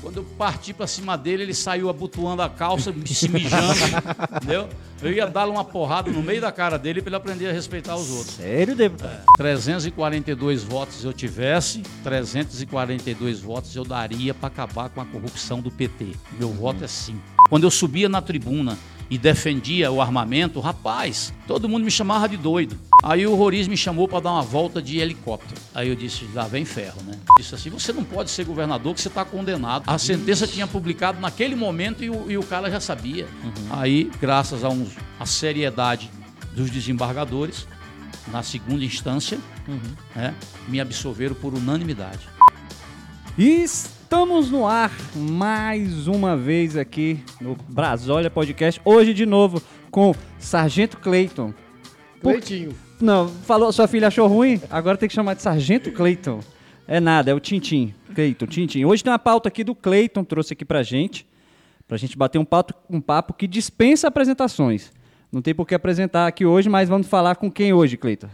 Quando eu parti pra cima dele, ele saiu abotoando a calça, se mijando, entendeu? Eu ia dar uma porrada no meio da cara dele para ele aprender a respeitar os outros. Sério, deputado? 342 votos eu tivesse, 342 votos eu daria para acabar com a corrupção do PT. Meu voto é sim. Quando eu subia na tribuna e defendia o armamento, rapaz, todo mundo me chamava de doido. Aí o Roriz me chamou para dar uma volta de helicóptero. Aí eu disse, lá vem ferro, né? Disse assim, você não pode ser governador que você está condenado. A sentença tinha publicado naquele momento e o, e o cara já sabia. Aí, graças a uns, a seriedade dos desembargadores, na segunda instância, né, me absolveram por unanimidade. E estamos no ar mais uma vez aqui no Brasólia Podcast. Hoje de novo com Sargento Clayton. Por- Cleitinho. Não, falou, sua filha achou ruim? Agora tem que chamar de Sargento Clayton. É nada, é o Tintim. Clayton, Tintim. Hoje tem uma pauta aqui do Clayton, trouxe aqui pra gente. Pra gente bater um papo, um papo que dispensa apresentações. Não tem por que apresentar aqui hoje, mas vamos falar com quem hoje, Clayton?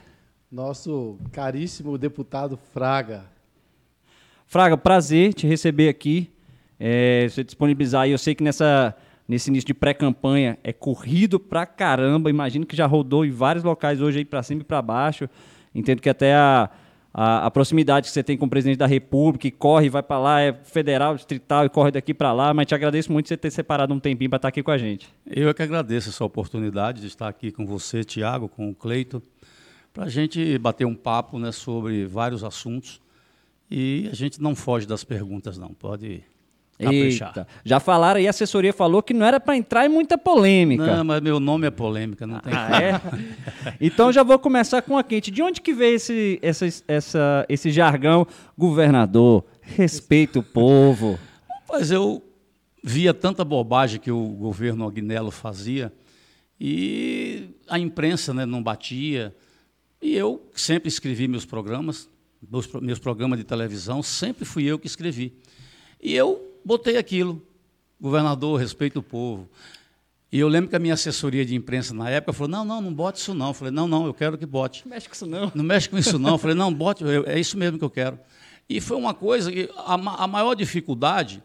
Nosso caríssimo deputado Fraga. Fraga, prazer te receber aqui. É, você disponibilizar aí. Eu sei que nessa, nesse início de pré-campanha é corrido pra caramba. Imagino que já rodou em vários locais hoje aí pra cima e pra baixo. Entendo que até a, a, a proximidade que você tem com o presidente da República, corre e vai pra lá, é federal, distrital e corre daqui pra lá. Mas te agradeço muito você ter separado um tempinho pra estar aqui com a gente. Eu é que agradeço essa oportunidade de estar aqui com você, Tiago, com o Cleito, para a gente bater um papo né, sobre vários assuntos. E a gente não foge das perguntas, não. Pode caprichar. Eita, já falaram aí, a assessoria falou que não era pra entrar em muita polêmica. Não, mas meu nome é polêmica, não tem Ah, é? Então já vou começar com a quente. De onde que veio esse, essa, essa, esse jargão? Governador, respeita o povo. Mas eu via tanta bobagem que o governo Agnello fazia e a imprensa né, não batia. E eu sempre escrevi meus programas, meus, meus programas de televisão, sempre fui eu que escrevi. E eu botei aquilo, governador, respeita o povo. E eu lembro que a minha assessoria de imprensa na época falou, não, não, não bote isso não. Eu falei, não, não, eu quero que bote. Não mexe com isso não. Não mexe com isso não. Eu falei, não, bote, eu- é isso mesmo que eu quero. E foi uma coisa que a, a maior dificuldade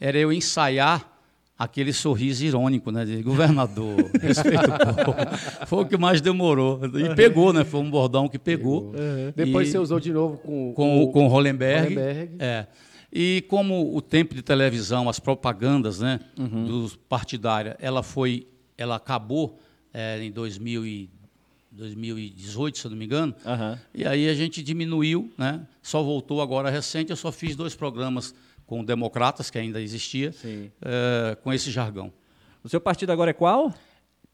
era eu ensaiar aquele sorriso irônico, né, de governador, respeito o povo. Foi o que mais demorou. E pegou, né? Foi um bordão que pegou. Depois E- você usou de novo com, com, o- com o Hollenberg. Hollenberg. É. E como o tempo de televisão, as propagandas, né, Uhum. dos partidária, ela foi, ela acabou é, em 2000 e 2018, se eu não me engano. Aham. E aí a gente diminuiu, né? Só voltou agora recente. Eu só fiz dois programas com Democratas, que ainda existia, é, com esse jargão. O seu partido agora é qual?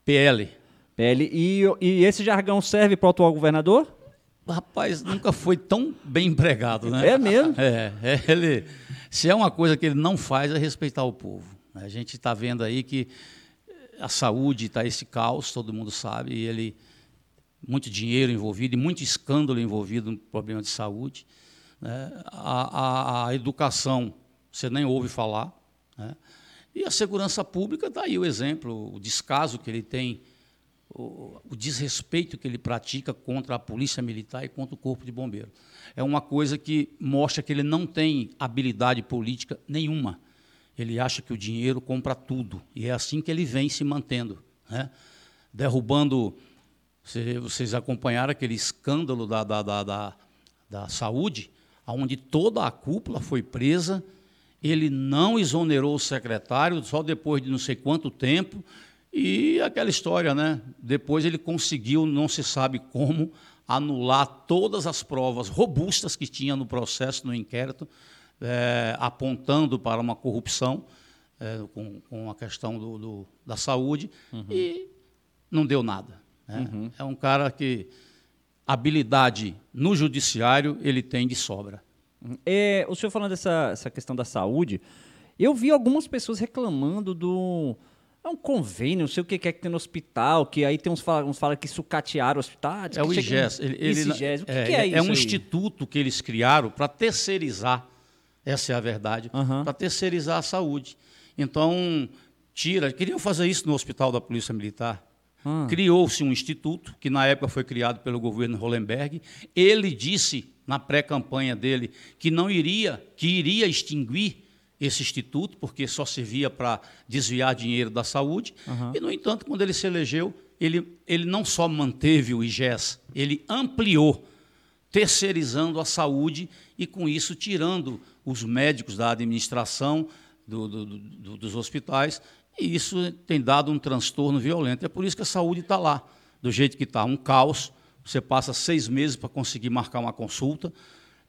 PL. PL. E, e esse jargão serve para o atual governador? Rapaz, nunca foi tão bem empregado, né? É mesmo? É, é, ele, se é uma coisa que ele não faz é respeitar o povo. A gente está vendo aí que a saúde está esse caos, todo mundo sabe, e ele muito dinheiro envolvido e muito escândalo envolvido no problema de saúde. né? A, a- a educação, você nem ouve falar. né? E a segurança pública, está aí o exemplo, o descaso que ele tem, o, o desrespeito que ele pratica contra a polícia militar e contra o corpo de bombeiro. É uma coisa que mostra que ele não tem habilidade política nenhuma. Ele acha que o dinheiro compra tudo. E é assim que ele vem se mantendo. Né? Derrubando. Você- Vocês acompanharam aquele escândalo da, da, da, da, da saúde, onde toda a cúpula foi presa. Ele não exonerou o secretário, só depois de não sei quanto tempo. E aquela história, né? Depois ele conseguiu, não se sabe como, anular todas as provas robustas que tinha no processo, no inquérito, eh, apontando para uma corrupção eh, com, com a questão do, do- da saúde, e não deu nada. né? É um cara que habilidade no judiciário ele tem de sobra. É, o senhor falando dessa essa questão da saúde, eu vi algumas pessoas reclamando do. É um convênio, não sei o que que é que tem no hospital, que aí tem uns fala, uns fala que sucatearam o hospital. ah, É o IGES. Ele, ele- IGES. O que, é, que é, isso? é um aí? instituto que eles criaram para terceirizar, essa é a verdade, Aham. para terceirizar a saúde. Então, tira. Queriam fazer isso no hospital da Polícia Militar. Ah. Criou-se um instituto, que na época foi criado pelo governo Hollenberg. Ele disse na pré-campanha dele que não iria, que iria extinguir esse instituto, porque só servia para desviar dinheiro da saúde. E, no entanto, quando ele se elegeu, ele, ele não só manteve o IGES, ele ampliou, terceirizando a saúde e, com isso, tirando os médicos da administração do- do- do- dos hospitais. E isso tem dado um transtorno violento. É por isso que a saúde está lá, do jeito que está, um caos. Você passa seis meses para conseguir marcar uma consulta.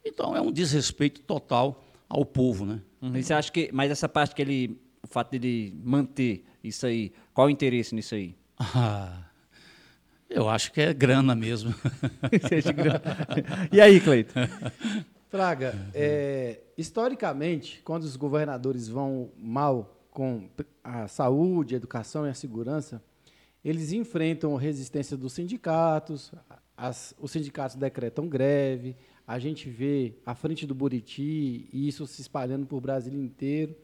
Então, é um desrespeito total ao povo, né? Uhum. E você acha que. Mas essa parte que ele. O fato dele manter isso aí, qual o interesse nisso aí? Ah, eu acho que é grana mesmo. E aí, Cleiton? Fraga, é, historicamente, quando os governadores vão mal com a saúde, a educação e a segurança, eles enfrentam resistência dos sindicatos, as- os sindicatos decretam greve, a gente vê a frente do Buriti e isso se espalhando por Brasil inteiro.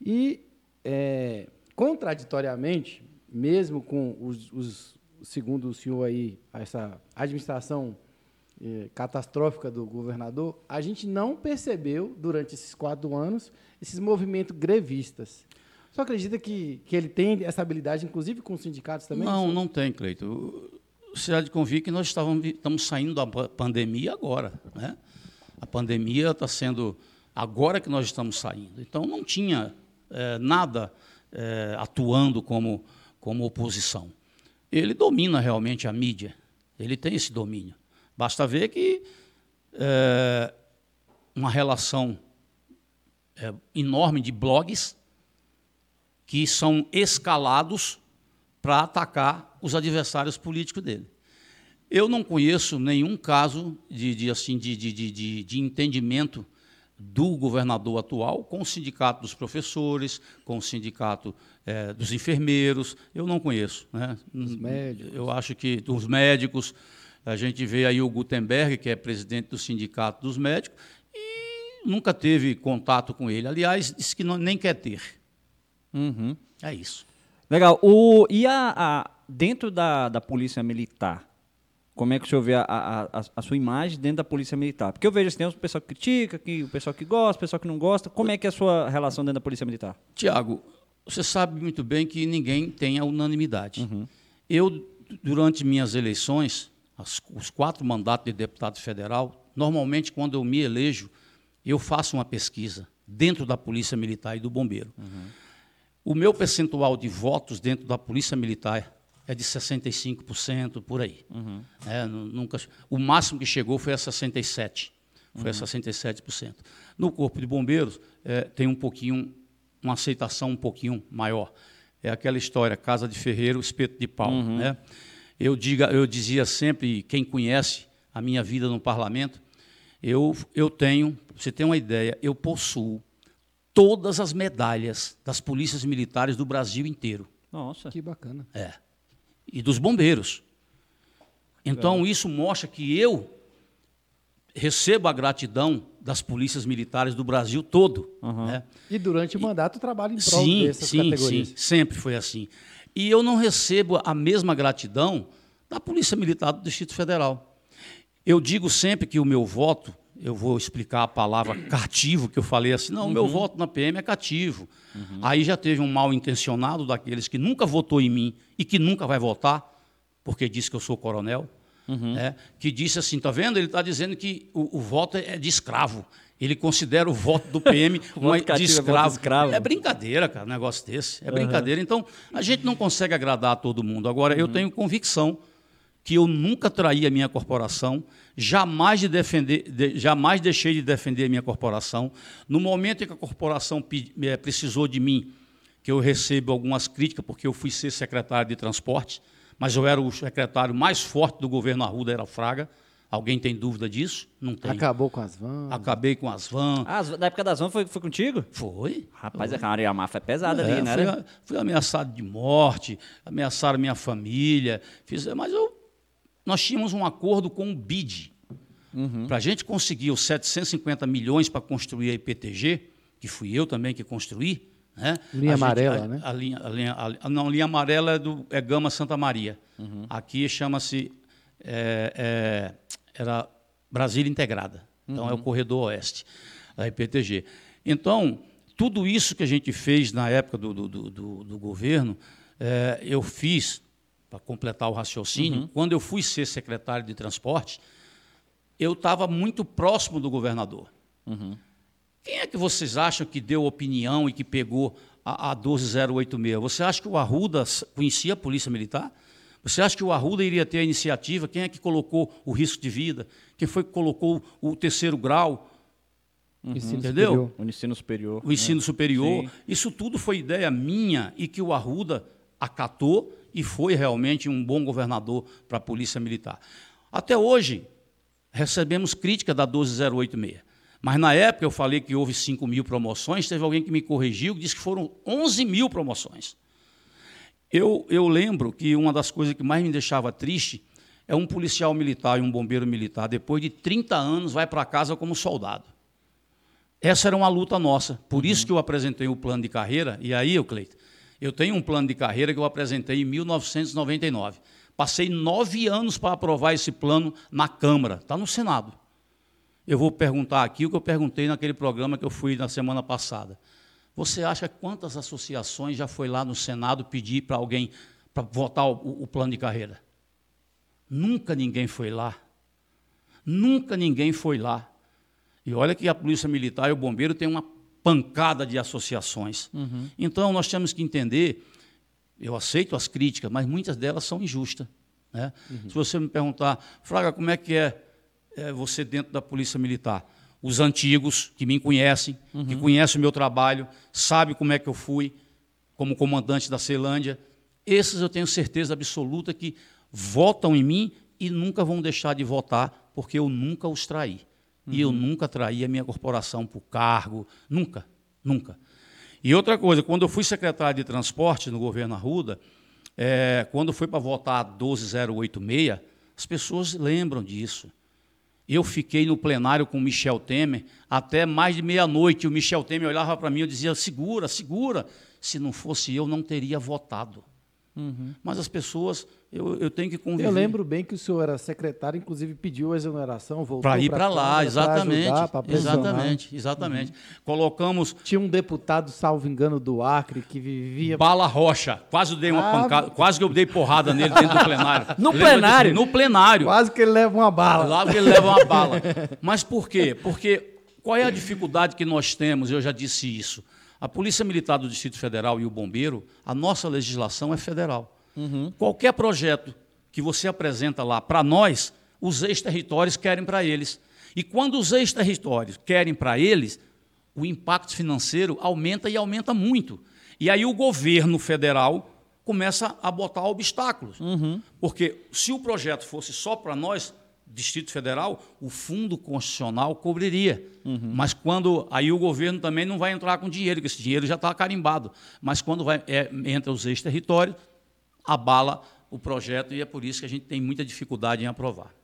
E, é, contraditoriamente, mesmo com os, os- segundo o senhor aí, essa administração eh, catastrófica do governador, a gente não percebeu, durante esses quatro anos, esses movimentos grevistas. Só acredita que, que ele tem essa habilidade, inclusive com os sindicatos também? Não, não tem, Cleito. Você há de convir que nós estávamos, estamos saindo da pa- pandemia agora. Né? A pandemia está sendo agora que nós estamos saindo. Então, não tinha eh, nada eh, atuando como, como oposição. Ele domina realmente a mídia. Ele tem esse domínio. Basta ver que eh, uma relação enorme de blogs que são escalados para atacar os adversários políticos dele. Eu não conheço nenhum caso de, de, assim, de, de, de, entendimento do governador atual com o sindicato dos professores, com o sindicato eh, dos enfermeiros. Eu não conheço. Né? Dos médicos. Eu acho que dos médicos, a gente vê aí o Gutenberg, que é presidente do sindicato dos médicos, e nunca teve contato com ele. Aliás, disse que não, nem quer ter. Uhum. É isso. Legal. O, e a, a- dentro da, da polícia militar, como é que o senhor vê a, a, a- a sua imagem dentro da polícia militar? Porque eu vejo assim, tem o pessoal que critica, que, o pessoal que gosta, o pessoal que não gosta. Como é que é a sua relação dentro da polícia militar? Tiago, você sabe muito bem que ninguém tem a unanimidade. Eu, durante minhas eleições, as- os quatro mandatos de deputado federal, normalmente, quando eu me elejo, eu faço uma pesquisa dentro da Polícia Militar e do Bombeiro. O meu percentual de votos dentro da Polícia Militar é de 65%, por aí. É, nu- nunca, o máximo que chegou foi a 67%. Foi a 67%. No Corpo de Bombeiros, eh, tem um pouquinho, uma aceitação um pouquinho maior. É aquela história, casa de ferreiro, espeto de pau. Né? Eu, diga, eu dizia sempre, quem conhece a minha vida no parlamento, eu, eu tenho, você ter uma ideia, eu possuo todas as medalhas das polícias militares do Brasil inteiro. Nossa. Que bacana. É. E dos bombeiros. Então, isso mostra que eu recebo a gratidão das polícias militares do Brasil todo. né? E durante o mandato trabalha em prol Sim, dessas sim, categorias. sim. Sempre foi assim. E eu não recebo a mesma gratidão da Polícia Militar do Distrito Federal. Eu digo sempre que o meu voto, eu vou explicar a palavra cativo, que eu falei assim, não, o meu voto na PM é cativo. Aí já teve um mal intencionado daqueles que nunca votou em mim e que nunca vai votar, porque disse que eu sou coronel, né, que disse assim, tá vendo? Ele está dizendo que o, o voto é de escravo. Ele considera o voto do PM uma, Voto cativo de é voto escravo. escravo. É brincadeira, cara, um negócio desse. É brincadeira. Então, a gente não consegue agradar a todo mundo. Agora, eu tenho convicção que eu nunca traí a minha corporação, jamais, de defender, de- jamais deixei de defender a minha corporação. No momento em que a corporação pe- eh, precisou de mim, que eu recebo algumas críticas, porque eu fui ser secretário de transporte, mas eu era o secretário mais forte do governo Arruda, era o Fraga. Alguém tem dúvida disso? Não tem. Acabou com as vans. Acabei com as vans. Ah, na época das vans foi, foi contigo? Foi. Rapaz, a cara, a máfia é pesada É, ali, né? fui, era? a- fui ameaçado de morte, ameaçaram minha família, fiz, mas eu, nós tínhamos um acordo com o BID. Para a gente conseguir os 750 milhões para construir a IPTG, que fui eu também que construí, Né? Linha A gente- amarela, a- né? A linha, a linha, a- não, linha amarela é, do, é Gama Santa Maria. Uhum. Aqui chama-se. é, é, era Brasília Integrada. Então Uhum. é o Corredor Oeste, da IPTG. Então, tudo isso que a gente fez na época do, do, do- do- do governo, é, eu fiz, para completar o raciocínio, quando eu fui ser secretário de transporte, eu estava muito próximo do governador. Quem é que vocês acham que deu opinião e que pegou a, a 12086? Você acha que o Arruda conhecia a Polícia Militar? Você acha que o Arruda iria ter a iniciativa? Quem é que colocou o risco de vida? Quem foi que colocou o terceiro grau, Ensino entendeu? superior. O ensino superior. o ensino superior? Sim. Isso tudo foi ideia minha e que o Arruda acatou e foi realmente um bom governador para a Polícia Militar. Até hoje, recebemos crítica da 12086. Mas na época eu falei que houve 5 mil promoções, teve alguém que me corrigiu, que disse que foram 11 mil promoções. Eu, eu lembro que uma das coisas que mais me deixava triste é um policial militar e um bombeiro militar, depois de 30 anos, vai para casa como soldado. Essa era uma luta nossa. Por isso que eu apresentei o plano de carreira. E aí, Cleito, eu tenho um plano de carreira que eu apresentei em 1999. Passei nove anos para aprovar esse plano na Câmara. Está no Senado. Eu vou perguntar aqui o que eu perguntei naquele programa que eu fui na semana passada. Você acha quantas associações já foi lá no Senado pedir para alguém para votar o, o plano de carreira? Nunca ninguém foi lá. Nunca ninguém foi lá. E olha que a Polícia Militar e o Bombeiro têm uma pancada de associações. Então, nós temos que entender, eu aceito as críticas, mas muitas delas são injustas. né? Se você me perguntar, Fraga, como é que é, é, você dentro da Polícia Militar? Os antigos, que me conhecem, que conhecem o meu trabalho, sabem como é que eu fui como comandante da Ceilândia, esses eu tenho certeza absoluta que votam em mim e nunca vão deixar de votar, porque eu nunca os traí. E eu nunca traí a minha corporação por cargo, nunca, nunca. E outra coisa, quando eu fui secretário de transporte no governo Arruda, é, quando foi para votar a 12086, as pessoas lembram disso. Eu fiquei no plenário com o Michel Temer até mais de meia-noite. O Michel Temer olhava para mim e dizia: segura, segura. Se não fosse eu, não teria votado. Mas as pessoas, eu, eu tenho que conviver. Eu lembro bem que o senhor era secretário, inclusive pediu a exoneração, voltou Para ir para lá, exatamente. ajudar, exatamente, exatamente. Colocamos Tinha um deputado, salvo engano, do Acre, que vivia. Bala Rocha. Quase eu dei uma Ah, pancada, quase que eu dei porrada nele dentro do plenário. No Lembra plenário? disso? No plenário. Quase que ele leva uma bala. Lá que ele leva uma bala. Mas por quê? Porque qual é a dificuldade que nós temos? Eu já disse isso. A Polícia Militar do Distrito Federal e o Bombeiro, a nossa legislação é federal. Qualquer projeto que você apresenta lá para nós, os ex-territórios querem para eles. E quando os ex-territórios querem para eles, o impacto financeiro aumenta e aumenta muito. E aí o governo federal começa a botar obstáculos. Porque se o projeto fosse só para nós, Distrito Federal, o Fundo Constitucional cobriria. Mas quando. Aí o governo também não vai entrar com dinheiro, porque esse dinheiro já está carimbado. Mas quando vai, é, entra os ex-territórios, abala o projeto e é por isso que a gente tem muita dificuldade em aprovar.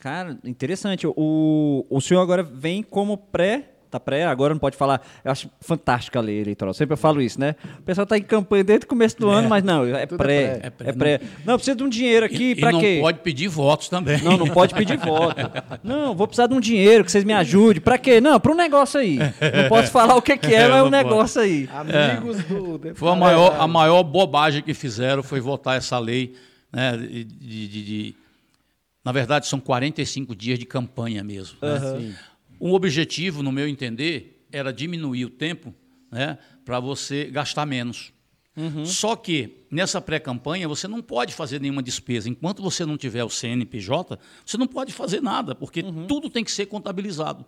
Cara, interessante. O, o senhor agora vem como pré. Tá pré, agora não pode falar. Eu acho fantástica a lei eleitoral. Sempre eu falo isso, né? O pessoal tá em campanha desde o começo do ano, mas não, é Tudo pré. é É pré. pré. Não, precisa de um dinheiro aqui pra e não quê? pode pedir votos também. Não, não pode pedir voto. Não, vou precisar de um dinheiro, que vocês me ajudem. Pra quê? Não, para um negócio aí. Não posso falar o que, que é, mas é um não pode. negócio aí. Amigos do deputado. Foi a maior, a maior bobagem que fizeram foi votar essa lei. Né, de, de- de- na verdade, são 45 dias de campanha mesmo. né? Um objetivo, no meu entender, era diminuir o tempo né, para você gastar menos. Só que nessa pré-campanha você não pode fazer nenhuma despesa. Enquanto você não tiver o CNPJ, você não pode fazer nada, porque tudo tem que ser contabilizado.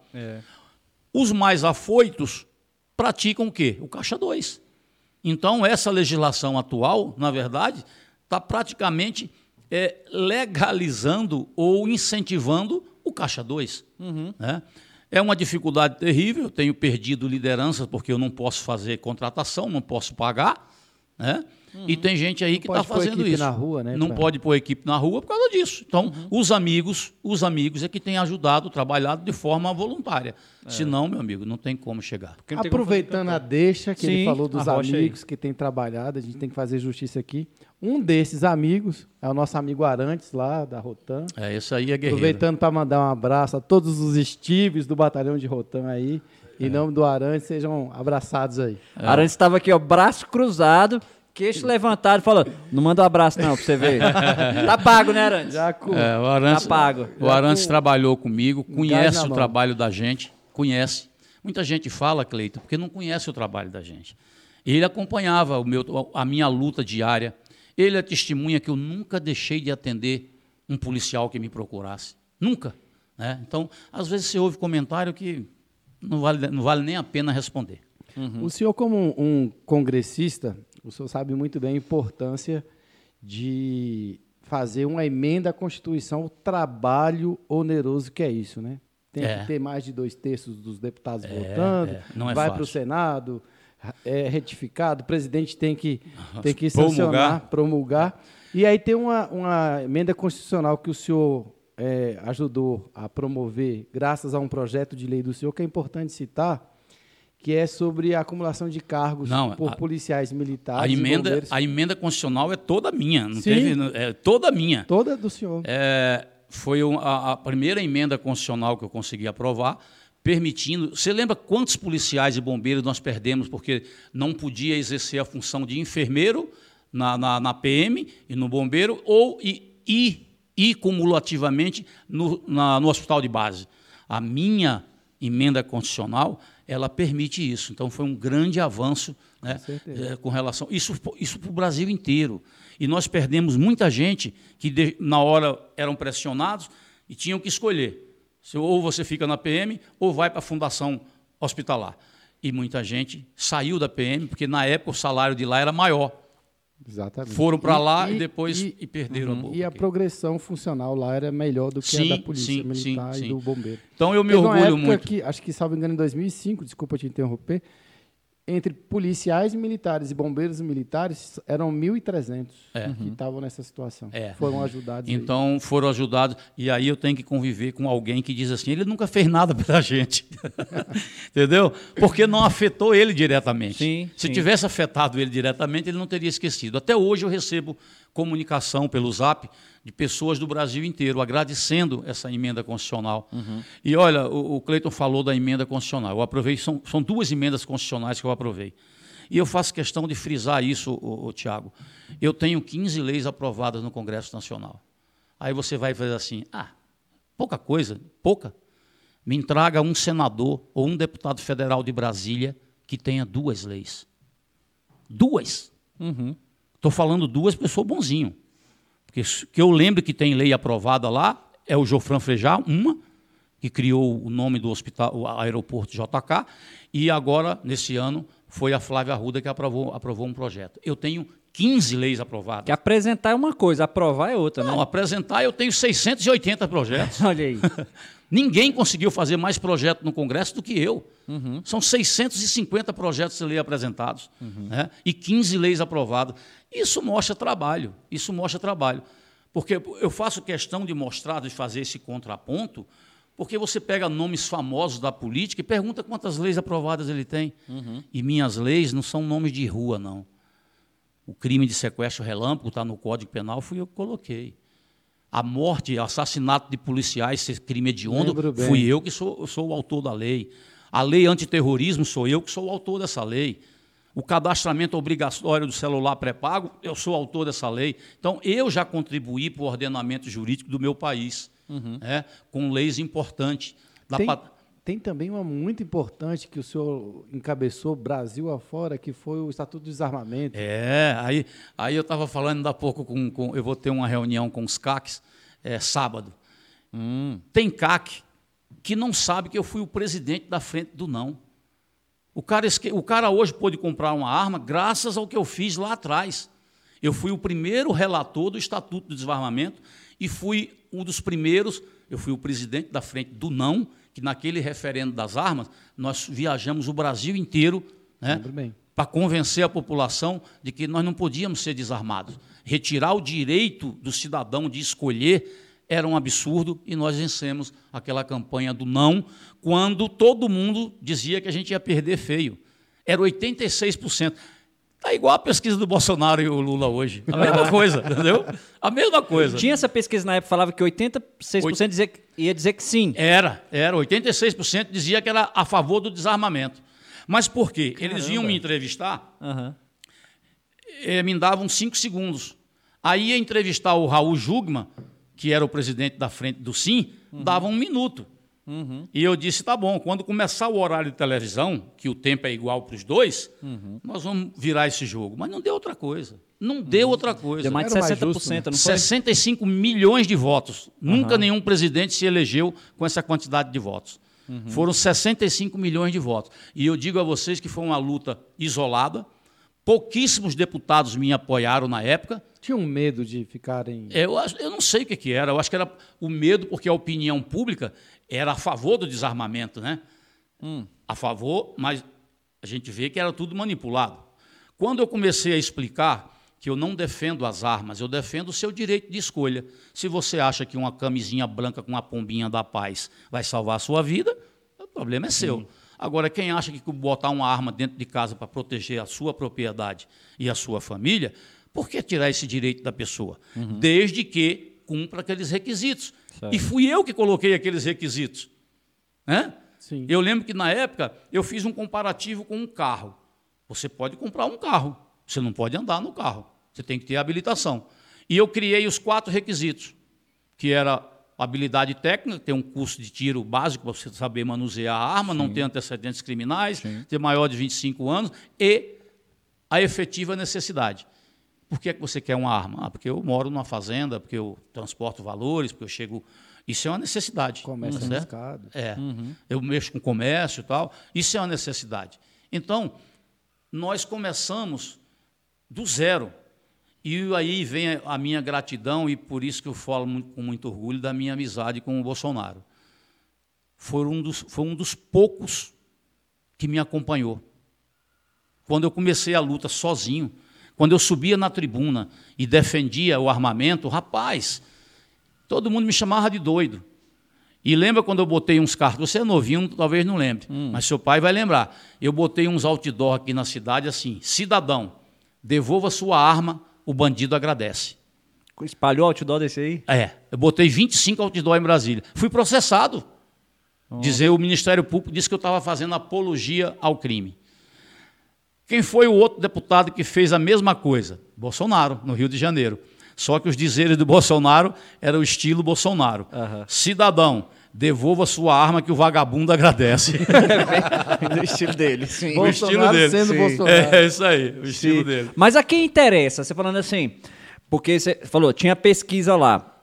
Os mais afoitos praticam o quê? O Caixa 2. Então, essa legislação atual, na verdade, está praticamente é, legalizando ou incentivando o Caixa 2. né? É uma dificuldade terrível, tenho perdido lideranças porque eu não posso fazer contratação, não posso pagar. Né? E tem gente aí que está pode pôr fazendo equipe isso. na rua, né, Não pra- pode pôr equipe na rua por causa disso. Então, os amigos, os amigos é que têm ajudado, trabalhado de forma voluntária. Senão, meu amigo, não tem como chegar. Não tem como Aproveitando a deixa que Sim, ele falou dos arrocha aí. amigos que tem trabalhado, a gente tem que fazer justiça aqui. Um desses amigos é o nosso amigo Arantes, lá da Rotan. É, isso aí é guerreiro. Aproveitando para mandar um abraço a todos os Steves do batalhão de Rotan aí. É. Em nome do Arantes, sejam abraçados aí. Arantes estava aqui, ó, braço cruzado, queixo levantado, falou: não manda um abraço, não, pra você ver. tá pago, né, Arantes? Já com... É, o Arantes, Tá pago. O Arantes trabalhou comigo, conhece o mão. trabalho da gente, conhece. Muita gente fala, Cleiton, porque não conhece o trabalho da gente. Ele acompanhava o meu, a minha luta diária. Ele é testemunha que eu nunca deixei de atender um policial que me procurasse. Nunca. né? Então, às vezes você ouve comentário que não vale, não vale nem a pena responder. O senhor, como um, um congressista, o senhor sabe muito bem a importância de fazer uma emenda à Constituição, o trabalho oneroso que é isso, né? Tem É. que ter mais de dois terços dos deputados É, votando, é. Não é vai para o Senado, é retificado, o presidente tem que, tem que Promulgar. sancionar, promulgar. E aí tem uma, uma emenda constitucional que o senhor é, ajudou a promover, graças a um projeto de lei do senhor, que é importante citar, que é sobre a acumulação de cargos Não, por a- policiais militares A emenda, a emenda constitucional é toda minha. Não Sim. teve, é toda minha. Toda do senhor. É, foi a, a primeira emenda constitucional que eu consegui aprovar, permitindo. Você lembra quantos policiais e bombeiros nós perdemos porque não podia exercer a função de enfermeiro na, na, na PM e no bombeiro, ou e, e, e cumulativamente no, na- no hospital de base? A minha emenda constitucional ela permite isso. Então foi um grande avanço né, certeza. eh, com relação isso isso para o Brasil inteiro e nós perdemos muita gente que de- na hora eram pressionados e tinham que escolher Se- ou você fica na PM ou vai para a fundação hospitalar e muita gente saiu da PM porque na época o salário de lá era maior Exatamente. foram para lá e, e- depois e- e, perderam a boca E a aqui. progressão funcional lá era melhor do que Sim, a da polícia sim, militar sim, e do bombeiro. então eu me Teve orgulho muito Que, acho que, salvo engano, em 2005, desculpa te interromper, entre policiais militares e bombeiros militares eram 1.300 que estavam nessa situação. É. Foram ajudados. aí. Então foram ajudados. E aí eu tenho que conviver com alguém que diz assim: ele nunca fez nada pela gente. Entendeu? Porque não afetou ele diretamente. Sim, Se sim. tivesse afetado ele diretamente, ele não teria esquecido. Até hoje eu recebo comunicação pelo zap de pessoas do Brasil inteiro agradecendo essa emenda constitucional. E olha, o, o Cleiton falou da emenda constitucional. Eu aprovei, são, são duas emendas constitucionais que eu aprovei. E eu faço questão de frisar isso, o, Tiago. Eu tenho 15 leis aprovadas no Congresso Nacional. Aí você vai fazer assim: ah, pouca coisa, pouca. Me entrega um senador ou um deputado federal de Brasília que tenha duas leis. Duas. Estou falando duas, sou bonzinho. Porque que eu lembro que tem lei aprovada lá, é o Jofran Frejá, uma, que criou o nome do hospital, o aeroporto JK, e agora, nesse ano, foi a Flávia Arruda que aprovou, aprovou um projeto. Eu tenho 15 leis aprovadas. Que apresentar é uma coisa, aprovar é outra, né? Não, apresentar eu tenho 680 projetos. Olha aí. Ninguém conseguiu fazer mais projeto no Congresso do que eu. São 650 projetos de lei apresentados né? e 15 leis aprovadas. Isso mostra trabalho, isso mostra trabalho. Porque eu faço questão de mostrar, de fazer esse contraponto, porque você pega nomes famosos da política e pergunta quantas leis aprovadas ele tem. E minhas leis não são nomes de rua, não. O crime de sequestro relâmpago está no Código Penal, fui eu que coloquei. A morte, assassinato de policiais, esse crime hediondo, fui eu que sou, sou o autor da lei. A lei antiterrorismo, sou eu que sou o autor dessa lei. O cadastramento obrigatório do celular pré-pago, eu sou autor dessa lei. Então, eu já contribuí para o ordenamento jurídico do meu país, né, com leis importantes. Da Tem, pat- tem também uma muito importante que o senhor encabeçou Brasil afora, que foi o Estatuto do Desarmamento. É, aí, aí eu estava falando há pouco com, com- Eu vou ter uma reunião com os CACs é, sábado. Tem CAC que não sabe que eu fui o presidente da frente do não. O cara, o cara hoje pôde comprar uma arma graças ao que eu fiz lá atrás. Eu fui o primeiro relator do Estatuto do Desarmamento e fui um dos primeiros, eu fui o presidente da frente do não, que naquele referendo das armas, nós viajamos o Brasil inteiro né, para convencer a população de que nós não podíamos ser desarmados. Retirar o direito do cidadão de escolher era um absurdo e nós vencemos aquela campanha do não, quando todo mundo dizia que a gente ia perder feio. Era 86%. Está igual a pesquisa do Bolsonaro e o Lula hoje. A mesma coisa, entendeu? A mesma coisa. Tinha essa pesquisa na época, falava que 86% dizia, ia dizer que sim. Era, era. 86% dizia que era a favor do desarmamento. Mas por quê? Caramba. Eles iam me entrevistar, uhum. me davam cinco segundos. Aí ia entrevistar o Raul Jugman, que era o presidente da frente do Sim, uhum. dava um minuto. Uhum. E eu disse: tá bom, quando começar o horário de televisão, que o tempo é igual para os dois, uhum. nós vamos virar esse jogo. Mas não deu outra coisa. Não deu uhum. outra coisa. Deu mais de 60%, justo, né? não foi? 65 milhões de votos. Nunca nenhum presidente se elegeu com essa quantidade de votos. Uhum. Foram 65 milhões de votos. E eu digo a vocês que foi uma luta isolada. Pouquíssimos deputados me apoiaram na época. Tinham medo de ficarem. Eu, eu não sei o que, era. Eu acho que era o medo, porque a opinião pública era a favor do desarmamento, né? Hum. A favor, mas a gente vê que era tudo manipulado. Quando eu comecei a explicar que eu não defendo as armas, eu defendo o seu direito de escolha. Se você acha que uma camisinha branca com uma pombinha da paz vai salvar a sua vida, o problema é seu. Sim. Agora, quem acha que botar uma arma dentro de casa para proteger a sua propriedade e a sua família, por que tirar esse direito da pessoa? Uhum. Desde que cumpra aqueles requisitos. Certo. E fui eu que coloquei aqueles requisitos. Né? Sim. Eu lembro que, na época, eu fiz um comparativo com um carro. Você pode comprar um carro, você não pode andar no carro. Você tem que ter habilitação. E eu criei os quatro requisitos, que era habilidade técnica, ter um curso de tiro básico para você saber manusear a arma, Sim. não ter antecedentes criminais, Sim. ter maior de 25 anos e a efetiva necessidade. Por que, é que você quer uma arma? Ah, porque eu moro numa fazenda, porque eu transporto valores, porque eu chego. Isso é uma necessidade. Comércio uhum. arriscado. É. Uhum. Eu mexo com comércio e tal. Isso é uma necessidade. Então, nós começamos do zero. E aí vem a minha gratidão, e por isso que eu falo muito, com muito orgulho da minha amizade com o Bolsonaro. Foi um dos, foi um dos poucos que me acompanhou. Quando eu comecei a luta sozinho, quando eu subia na tribuna e defendia o armamento, rapaz, todo mundo me chamava de doido. E lembra quando eu botei uns carros? Você é novinho, talvez não lembre, hum. mas seu pai vai lembrar. Eu botei uns outdoor aqui na cidade assim: cidadão, devolva sua arma, o bandido agradece. Espalhou outdoor desse aí? É, eu botei 25 outdoor em Brasília. Fui processado. Oh. Dizer o Ministério Público disse que eu estava fazendo apologia ao crime. Quem foi o outro deputado que fez a mesma coisa? Bolsonaro, no Rio de Janeiro. Só que os dizeres do Bolsonaro eram o estilo Bolsonaro. Uhum. Cidadão, devolva sua arma que o vagabundo agradece. o estilo dele, sim. Bolsonaro o estilo dele. Sendo sim. Bolsonaro. É, isso aí, o estilo sim. dele. Mas a quem interessa? Você falando assim, porque você falou, tinha pesquisa lá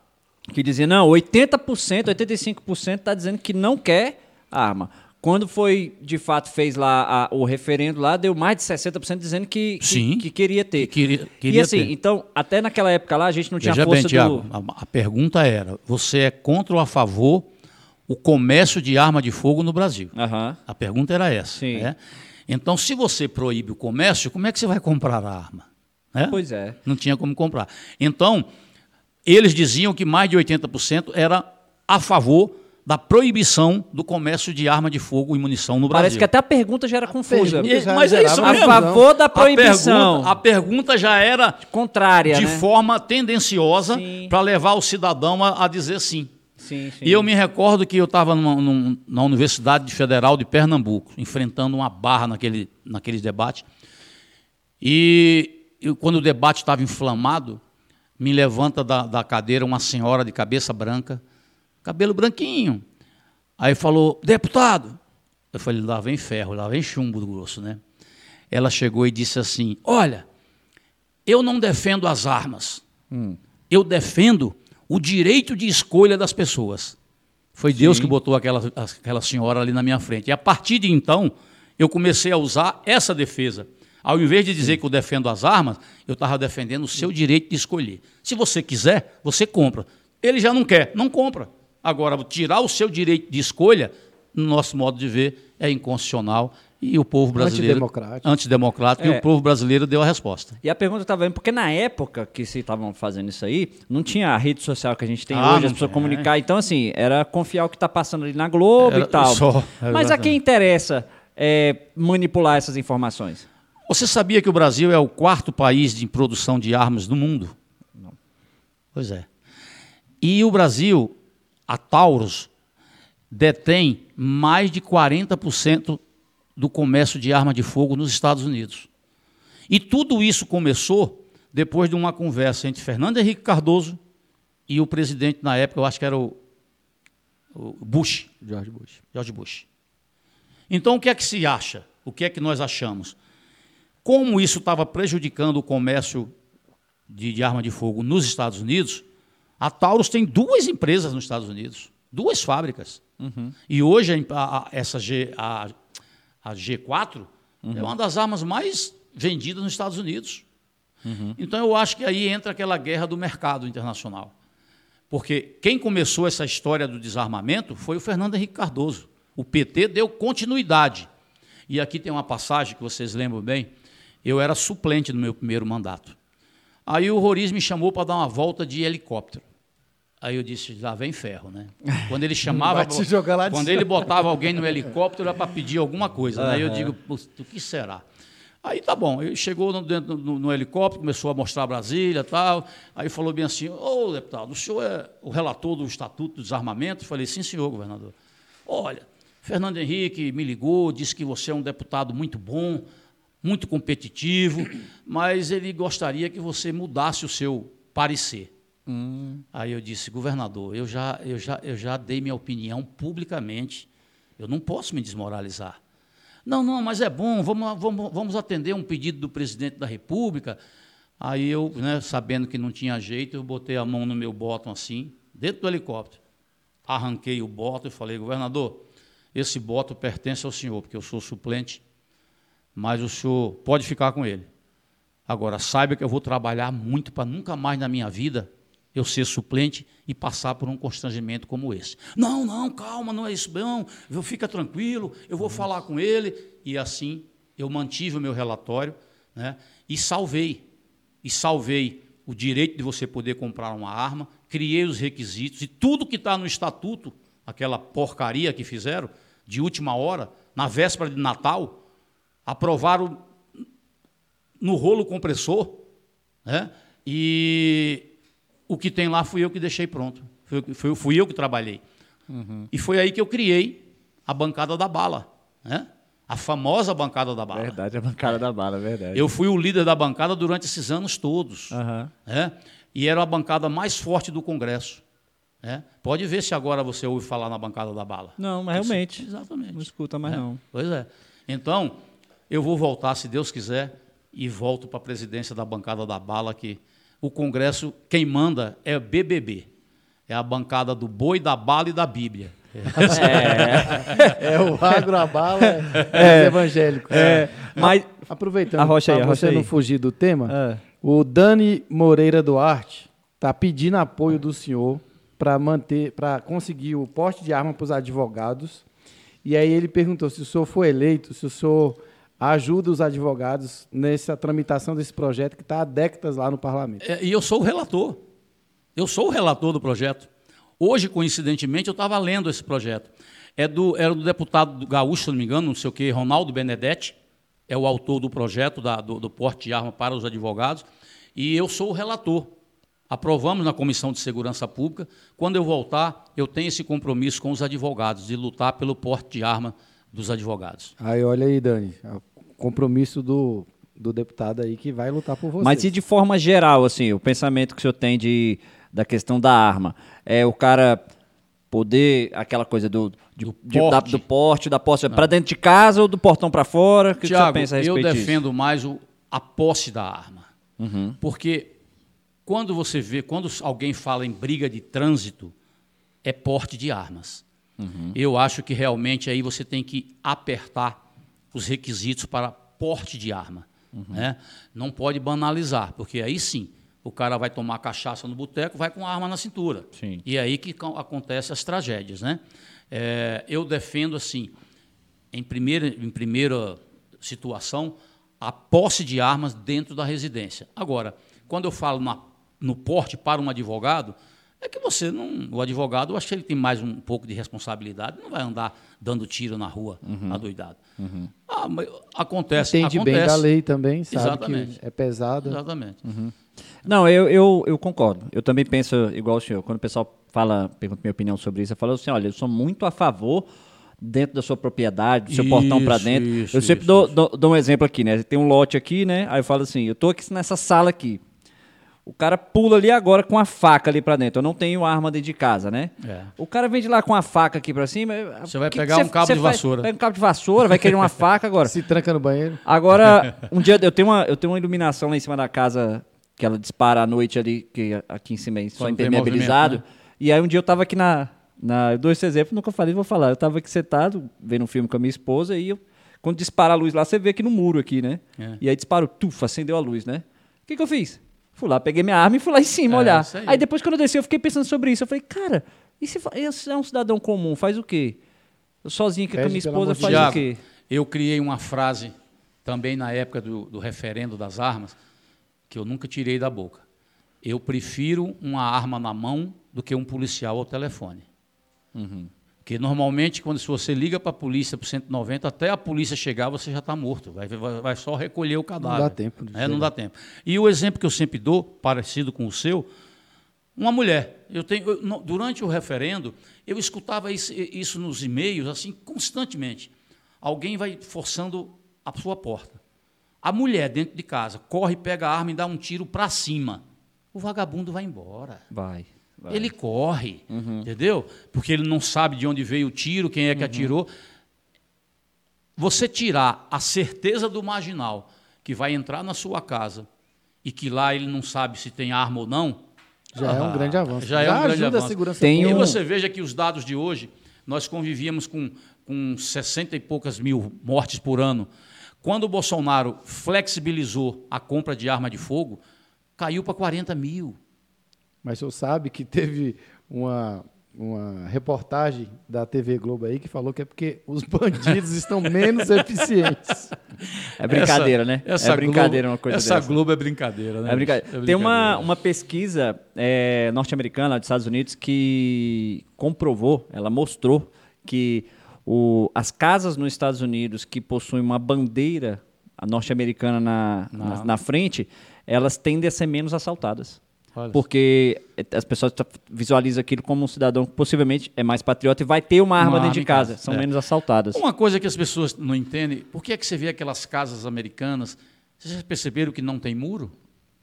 que dizia, não, 80%, 85% está dizendo que não quer arma. Quando foi, de fato, fez lá a, o referendo lá, deu mais de 60% dizendo que, que, Sim, que queria ter. Que queria, queria e assim, ter. então, até naquela época lá, a gente não tinha Veja força bem, Thiago, do... a, a pergunta era, você é contra ou a favor o comércio de arma de fogo no Brasil? Uhum. A pergunta era essa. Né? Então, se você proíbe o comércio, como é que você vai comprar a arma? Né? Pois é. Não tinha como comprar. Então, eles diziam que mais de 80% era a favor da proibição do comércio de arma de fogo e munição no Brasil. Parece que até a pergunta já era confusa. Já mas é isso mesmo. A favor da proibição. A pergunta, a pergunta já era contrária, de né? forma tendenciosa para levar o cidadão a, a dizer sim. Sim, sim. E eu me recordo que eu estava na Universidade Federal de Pernambuco, enfrentando uma barra naquele, naqueles debates. E eu, quando o debate estava inflamado, me levanta da, da cadeira uma senhora de cabeça branca, cabelo branquinho. Aí falou, deputado. Eu falei, lá vem ferro, lá vem chumbo grosso, né? Ela chegou e disse assim: Olha, eu não defendo as armas, hum. eu defendo o direito de escolha das pessoas. Foi Sim. Deus que botou aquela, aquela senhora ali na minha frente. E a partir de então, eu comecei a usar essa defesa. Ao invés de dizer que eu defendo as armas, eu estava defendendo o seu direito de escolher. Se você quiser, você compra. Ele já não quer, não compra. Agora, tirar o seu direito de escolha, no nosso modo de ver, é inconstitucional E o povo brasileiro. Antidemocrático. Antidemocrático. É. E o povo brasileiro deu a resposta. E a pergunta estava porque na época que se estavam fazendo isso aí, não tinha a rede social que a gente tem Ah, hoje, as pessoas tinha, comunicar. Então, assim, era confiar o que está passando ali na Globo Era e tal. só, Mas a quem interessa é, manipular essas informações? Você sabia que o Brasil é o quarto país de produção de armas do mundo? Não. Pois é. E o Brasil, a Taurus, detém mais de 40% do comércio de arma de fogo nos Estados Unidos. E tudo isso começou depois de uma conversa entre Fernando Henrique Cardoso e o presidente na época, eu acho que era o, o Bush, George Bush. George Bush. Então, o que é que se acha? O que é que nós achamos? Como isso estava prejudicando o comércio de, de arma de fogo nos Estados Unidos, a Taurus tem duas empresas nos Estados Unidos, duas fábricas. E hoje a- a- essa G, a, a G4 é uma das armas mais vendidas nos Estados Unidos. Então eu acho que aí entra aquela guerra do mercado internacional. Porque quem começou essa história do desarmamento foi o Fernando Henrique Cardoso. O PT deu continuidade. E aqui tem uma passagem que vocês lembram bem. Eu era suplente no meu primeiro mandato. Aí o Roriz me chamou para dar uma volta de helicóptero. Aí eu disse, lá vem ferro, né? Quando ele chamava, Vai te jogar lá de quando ele botava alguém no helicóptero era para pedir alguma coisa, né? Aí eu digo, "Putz, o que será? Aí tá bom, ele chegou no, dentro, no, no helicóptero, começou a mostrar Brasília e tal, aí falou bem assim, ô deputado, o senhor é o relator do Estatuto do Desarmamento? Eu falei, sim senhor, governador. Olha, Fernando Henrique me ligou, disse que você é um deputado muito bom, muito competitivo, mas ele gostaria que você mudasse o seu parecer. Aí eu disse, governador, eu já, eu, já, eu já dei minha opinião publicamente, eu não posso me desmoralizar. Não, não, mas é bom, vamos, vamos, vamos atender um pedido do presidente da República. Aí eu, né, sabendo que não tinha jeito, eu botei a mão no meu bottom assim, dentro do helicóptero. Arranquei o bottom e falei, governador, esse bottom pertence ao senhor, porque eu sou suplente, mas o senhor pode ficar com ele. Agora, saiba que eu vou trabalhar muito para nunca mais na minha vida eu ser suplente e passar por um constrangimento como esse. Não, não, calma, não é isso, não. Eu fica tranquilo, eu vou falar com ele. E assim eu mantive o meu relatório né, e salvei. E salvei o direito de você poder comprar uma arma, criei os requisitos e tudo que está no estatuto, aquela porcaria que fizeram, de última hora, na véspera de Natal, aprovaram no rolo compressor, né? E o que tem lá fui eu que deixei pronto. Fui, fui, fui eu que trabalhei. E foi aí que eu criei a bancada da bala, né? A famosa bancada da bala. Verdade, a bancada da bala, verdade. Eu fui o líder da bancada durante esses anos todos. Aham. né? E era a bancada mais forte do Congresso. né? Pode ver se agora você ouve falar na bancada da bala. Não, mas realmente. Exatamente. Não escuta mais, É, não. Pois é. Então, eu vou voltar, se Deus quiser, e volto para a presidência da bancada da bala, que o Congresso, quem manda é BBB. É a bancada do boi, da bala e da Bíblia. É o agro, a bala, é, os evangélicos. É, mas. Aproveitando, para você aí. não fugir do tema, É. o Dani Moreira Duarte está pedindo apoio do senhor para manter, para conseguir o porte de arma para os advogados. E aí ele perguntou se o senhor for eleito, se o senhor ajuda os advogados nessa tramitação desse projeto que está há décadas lá no parlamento. É, e eu sou o relator. Eu sou o relator do projeto. Hoje, coincidentemente, eu estava lendo esse projeto. É do, era do deputado do gaúcho, se não me engano, não sei o quê, Ronaldo Benedetti, é o autor do projeto da- do, do porte de arma para os advogados, e eu sou o relator. Aprovamos na Comissão de Segurança Pública. Quando eu voltar, eu tenho esse compromisso com os advogados, de lutar pelo porte de arma dos advogados. Aí olha aí, Dani, o compromisso do, do deputado aí que vai lutar por você. Mas e de forma geral, assim, o pensamento que o senhor tem de, da questão da arma? É o cara poder, aquela coisa do, de- Do de- da- porte. do porte, da posse, para dentro de casa ou do portão para fora? O que, que o senhor Tiago, pensa a eu respeito disso? defendo mais o- a posse da arma. Uhum. Porque quando você vê, quando alguém fala em briga de trânsito, é porte de armas. Uhum. Eu acho que realmente aí você tem que apertar os requisitos para porte de arma. Uhum. Né? Não pode banalizar, porque aí sim o cara vai tomar cachaça no boteco, vai com a arma na cintura. Sim. E é aí que co- acontecem as tragédias. Né? É, eu defendo assim, em primeira, em primeira situação, a posse de armas dentro da residência. Agora, quando eu falo na, no porte para um advogado, é que você não. O advogado, eu acho que ele tem mais um pouco de responsabilidade, não vai andar dando tiro na rua, uhum. adoidado. Uhum. Ah, acontece. Entende acontece. bem da lei também, sabe Exatamente. que é pesada. Exatamente. Uhum. Não, eu, eu, eu concordo. Eu também penso igual o senhor. Quando o pessoal fala, pergunta minha opinião sobre isso, eu falo assim: olha, eu sou muito a favor dentro da sua propriedade, do seu isso, portão para dentro. Isso, eu sempre isso, dou, dou, dou, um exemplo aqui, né? Tem um lote aqui, né? Aí eu falo assim: eu tô aqui nessa sala aqui. O cara pula ali agora com a faca ali para dentro. Eu não tenho arma dentro de casa, né? É. O cara vem de lá com a faca aqui para cima. Você vai pegar um cabo de vassoura. Pega um cabo de vassoura, vai querer uma faca agora. Se tranca no banheiro. Agora, um dia eu tenho uma, eu tenho uma iluminação lá em cima da casa que ela dispara à noite ali, que aqui em cima é só impermeabilizado. Né? E aí um dia eu tava aqui na, na eu dou esse exemplo, nunca falei, vou falar. Eu tava aqui sentado, vendo um filme com a minha esposa e eu, quando dispara a luz lá, você vê aqui no muro aqui, né? É. E aí disparou, tuf, acendeu a luz, né? O que, que eu fiz? Fui lá, peguei minha arma e fui lá em cima é, olhar. Aí. aí. depois quando eu desci, eu fiquei pensando sobre isso. Eu falei, cara, e se é um cidadão comum, faz o quê? Eu sozinho com a minha esposa faz o quê? Eu criei uma frase também na época do, do referendo das armas, que eu nunca tirei da boca. Eu prefiro uma arma na mão do que um policial ao telefone. Uhum. Porque normalmente, quando se você liga para a polícia para 190, até a polícia chegar, você já está morto. Vai, vai, vai, só recolher o cadáver. Não dá tempo. É, não dá tempo. E o exemplo que eu sempre dou, parecido com o seu, uma mulher. Eu tenho, eu, durante o referendo, eu escutava isso, isso nos e-mails assim constantemente. Alguém vai forçando a sua porta. A mulher dentro de casa corre, pega a arma e dá um tiro para cima. O vagabundo vai embora. Vai. Vai. Ele corre, uhum. entendeu? Porque ele não sabe de onde veio o tiro, quem é que uhum. atirou. Você tirar a certeza do marginal que vai entrar na sua casa e que lá ele não sabe se tem arma ou não. Já ah, é um grande avanço. Já, já é um grande avanço. A segurança tem um... E você veja que os dados de hoje, nós convivíamos com, com 60 e poucas mil mortes por ano. Quando o Bolsonaro flexibilizou a compra de arma de fogo, caiu para 40 mil. Mas o senhor sabe que teve uma, uma reportagem da TV Globo aí que falou que é porque os bandidos estão menos eficientes. É brincadeira, essa, né? Essa é brincadeira Globo, uma coisa Essa dessa. Globo é brincadeira, né? É brincadeira. É brincadeira. Tem uma, uma pesquisa é, norte-americana dos Estados Unidos que comprovou, ela mostrou que o, as casas nos Estados Unidos que possuem uma bandeira norte-americana na, na, na, frente, elas tendem a ser menos assaltadas. Olha. Porque as pessoas visualizam aquilo como um cidadão que possivelmente é mais patriota e vai ter uma arma uma dentro arma de casa. casa. São é. menos assaltadas. Uma coisa que as pessoas não entendem, por que é que você vê aquelas casas americanas, vocês perceberam que não tem muro?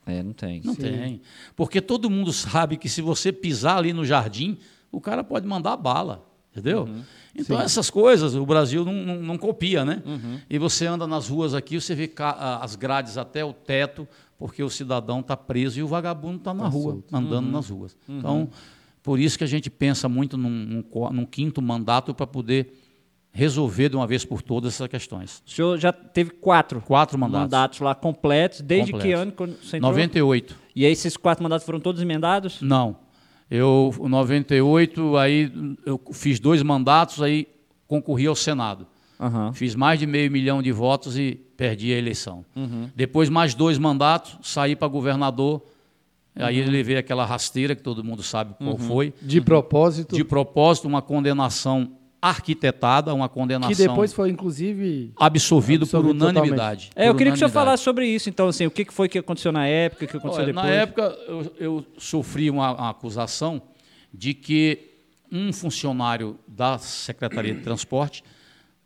É, não tem. Não Sim. tem. Porque todo mundo sabe que se você pisar ali no jardim, o cara pode mandar bala. Entendeu? Uhum. Então, Sim. essas coisas o Brasil não, não, não copia, né? Uhum. E você anda nas ruas aqui, você vê as grades até o teto, porque o cidadão está preso e o vagabundo está na tá rua, solto. andando uhum. nas ruas. Uhum. Então, por isso que a gente pensa muito num, num, num quinto mandato para poder resolver de uma vez por todas essas questões. O senhor já teve quatro, quatro mandatos. mandatos lá completos, desde completos. que ano? Quando você entrou? 98. E aí esses quatro mandatos foram todos emendados? Não. Eu, em 98, aí eu fiz dois mandatos, aí concorri ao Senado. Uhum. Fiz mais de meio milhão de votos e perdi a eleição. Uhum. Depois, mais dois mandatos, saí para governador. Uhum. Aí levei aquela rasteira que todo mundo sabe qual uhum. foi. De propósito? De propósito, uma condenação arquitetada, uma condenação. Que depois foi, inclusive. Absolvido, por unanimidade. É, eu queria que o senhor falasse sobre isso, então, assim, o que foi que aconteceu na época, o que aconteceu Olha, depois? Na época, eu, eu sofri uma, uma, acusação de que um funcionário da Secretaria de Transporte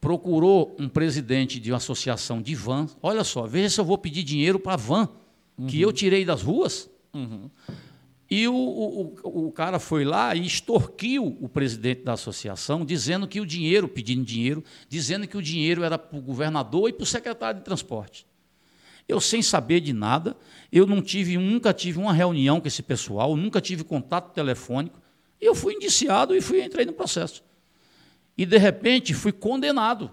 procurou um presidente de uma associação de van. Olha só, veja se eu vou pedir dinheiro para a van uhum. que eu tirei das ruas. Uhum. E o, o, o cara foi lá e extorquiu o presidente da associação, dizendo que o dinheiro, pedindo dinheiro, dizendo que o dinheiro era para o governador e para o secretário de transporte. Eu, sem saber de nada, eu não tive, nunca tive uma reunião com esse pessoal, nunca tive contato telefônico, e eu fui indiciado e fui entrei no processo. E, de repente, fui condenado.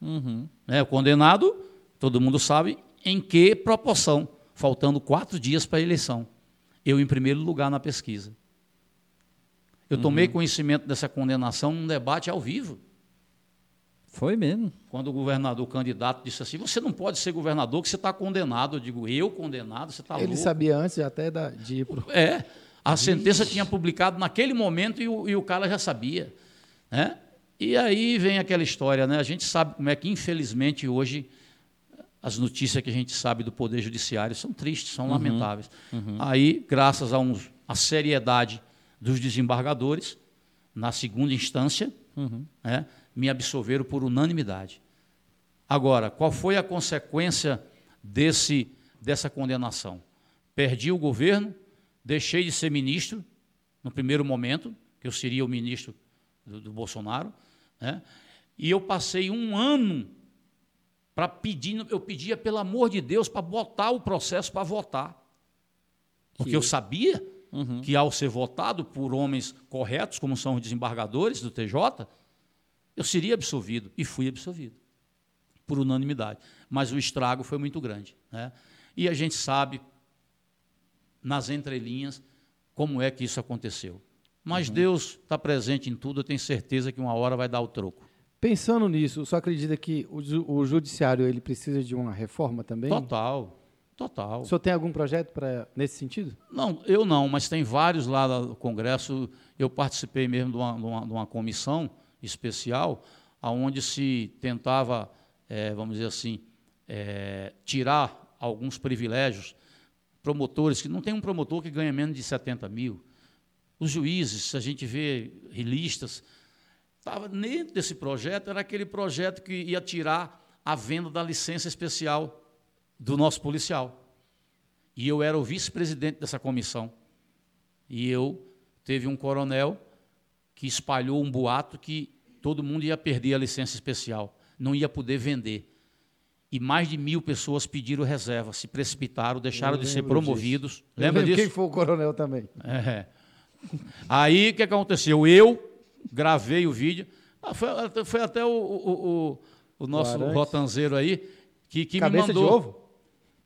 Uhum. É, condenado, todo mundo sabe, em que proporção? Faltando quatro dias para a eleição eu em primeiro lugar na pesquisa. Eu tomei uhum. conhecimento dessa condenação num debate ao vivo. Foi mesmo. Quando o governador, o candidato, disse assim: você não pode ser governador, que você está condenado. Eu digo, eu condenado? Você está louco? Ele sabia antes até da, de ir pro... É. A sentença tinha publicado naquele momento e o, e o cara já sabia. Né? E aí vem aquela história, né? A gente sabe como é que, infelizmente, hoje as notícias que a gente sabe do Poder Judiciário são tristes, são lamentáveis. Aí, graças a uns, a seriedade dos desembargadores, na segunda instância, né, me absolveram por unanimidade. Agora, qual foi a consequência desse, dessa condenação? Perdi o governo, deixei de ser ministro, no primeiro momento, que eu seria o ministro do, do Bolsonaro, né, e eu passei um ano para pedir, eu pedia pelo amor de Deus para botar o processo para votar. Porque eu sabia que ao ser votado por homens corretos, como são os desembargadores do TJ, eu seria absolvido. E fui absolvido, por unanimidade. Mas o estrago foi muito grande. Né? E a gente sabe, nas entrelinhas, como é que isso aconteceu. Mas Deus está presente em tudo, eu tenho certeza que uma hora vai dar o troco. Pensando nisso, o senhor acredita que o, o judiciário ele precisa de uma reforma também? Total, total. O senhor tem algum projeto para nesse sentido? Não, eu não, mas tem vários lá no Congresso. Eu participei mesmo de uma, de uma- de uma comissão especial, onde se tentava, eh, vamos dizer assim, eh, tirar alguns privilégios. Promotores, que não tem um promotor que ganha menos de 70 mil. Os juízes, a gente vê listas. Estava dentro desse projeto, era aquele projeto que ia tirar a venda da licença especial do nosso policial. E eu era o vice-presidente dessa comissão. E eu teve um coronel que espalhou um boato que todo mundo ia perder a licença especial, não ia poder vender. E mais de mil pessoas pediram reserva, se precipitaram, deixaram de ser promovidos. Eu Lembra disso? Quem foi o coronel também? É. Aí o que aconteceu? Eu gravei o vídeo. Ah, foi, até- foi até o, o, o- o nosso Arantes. rotanzeiro aí que, que me mandou. de ovo?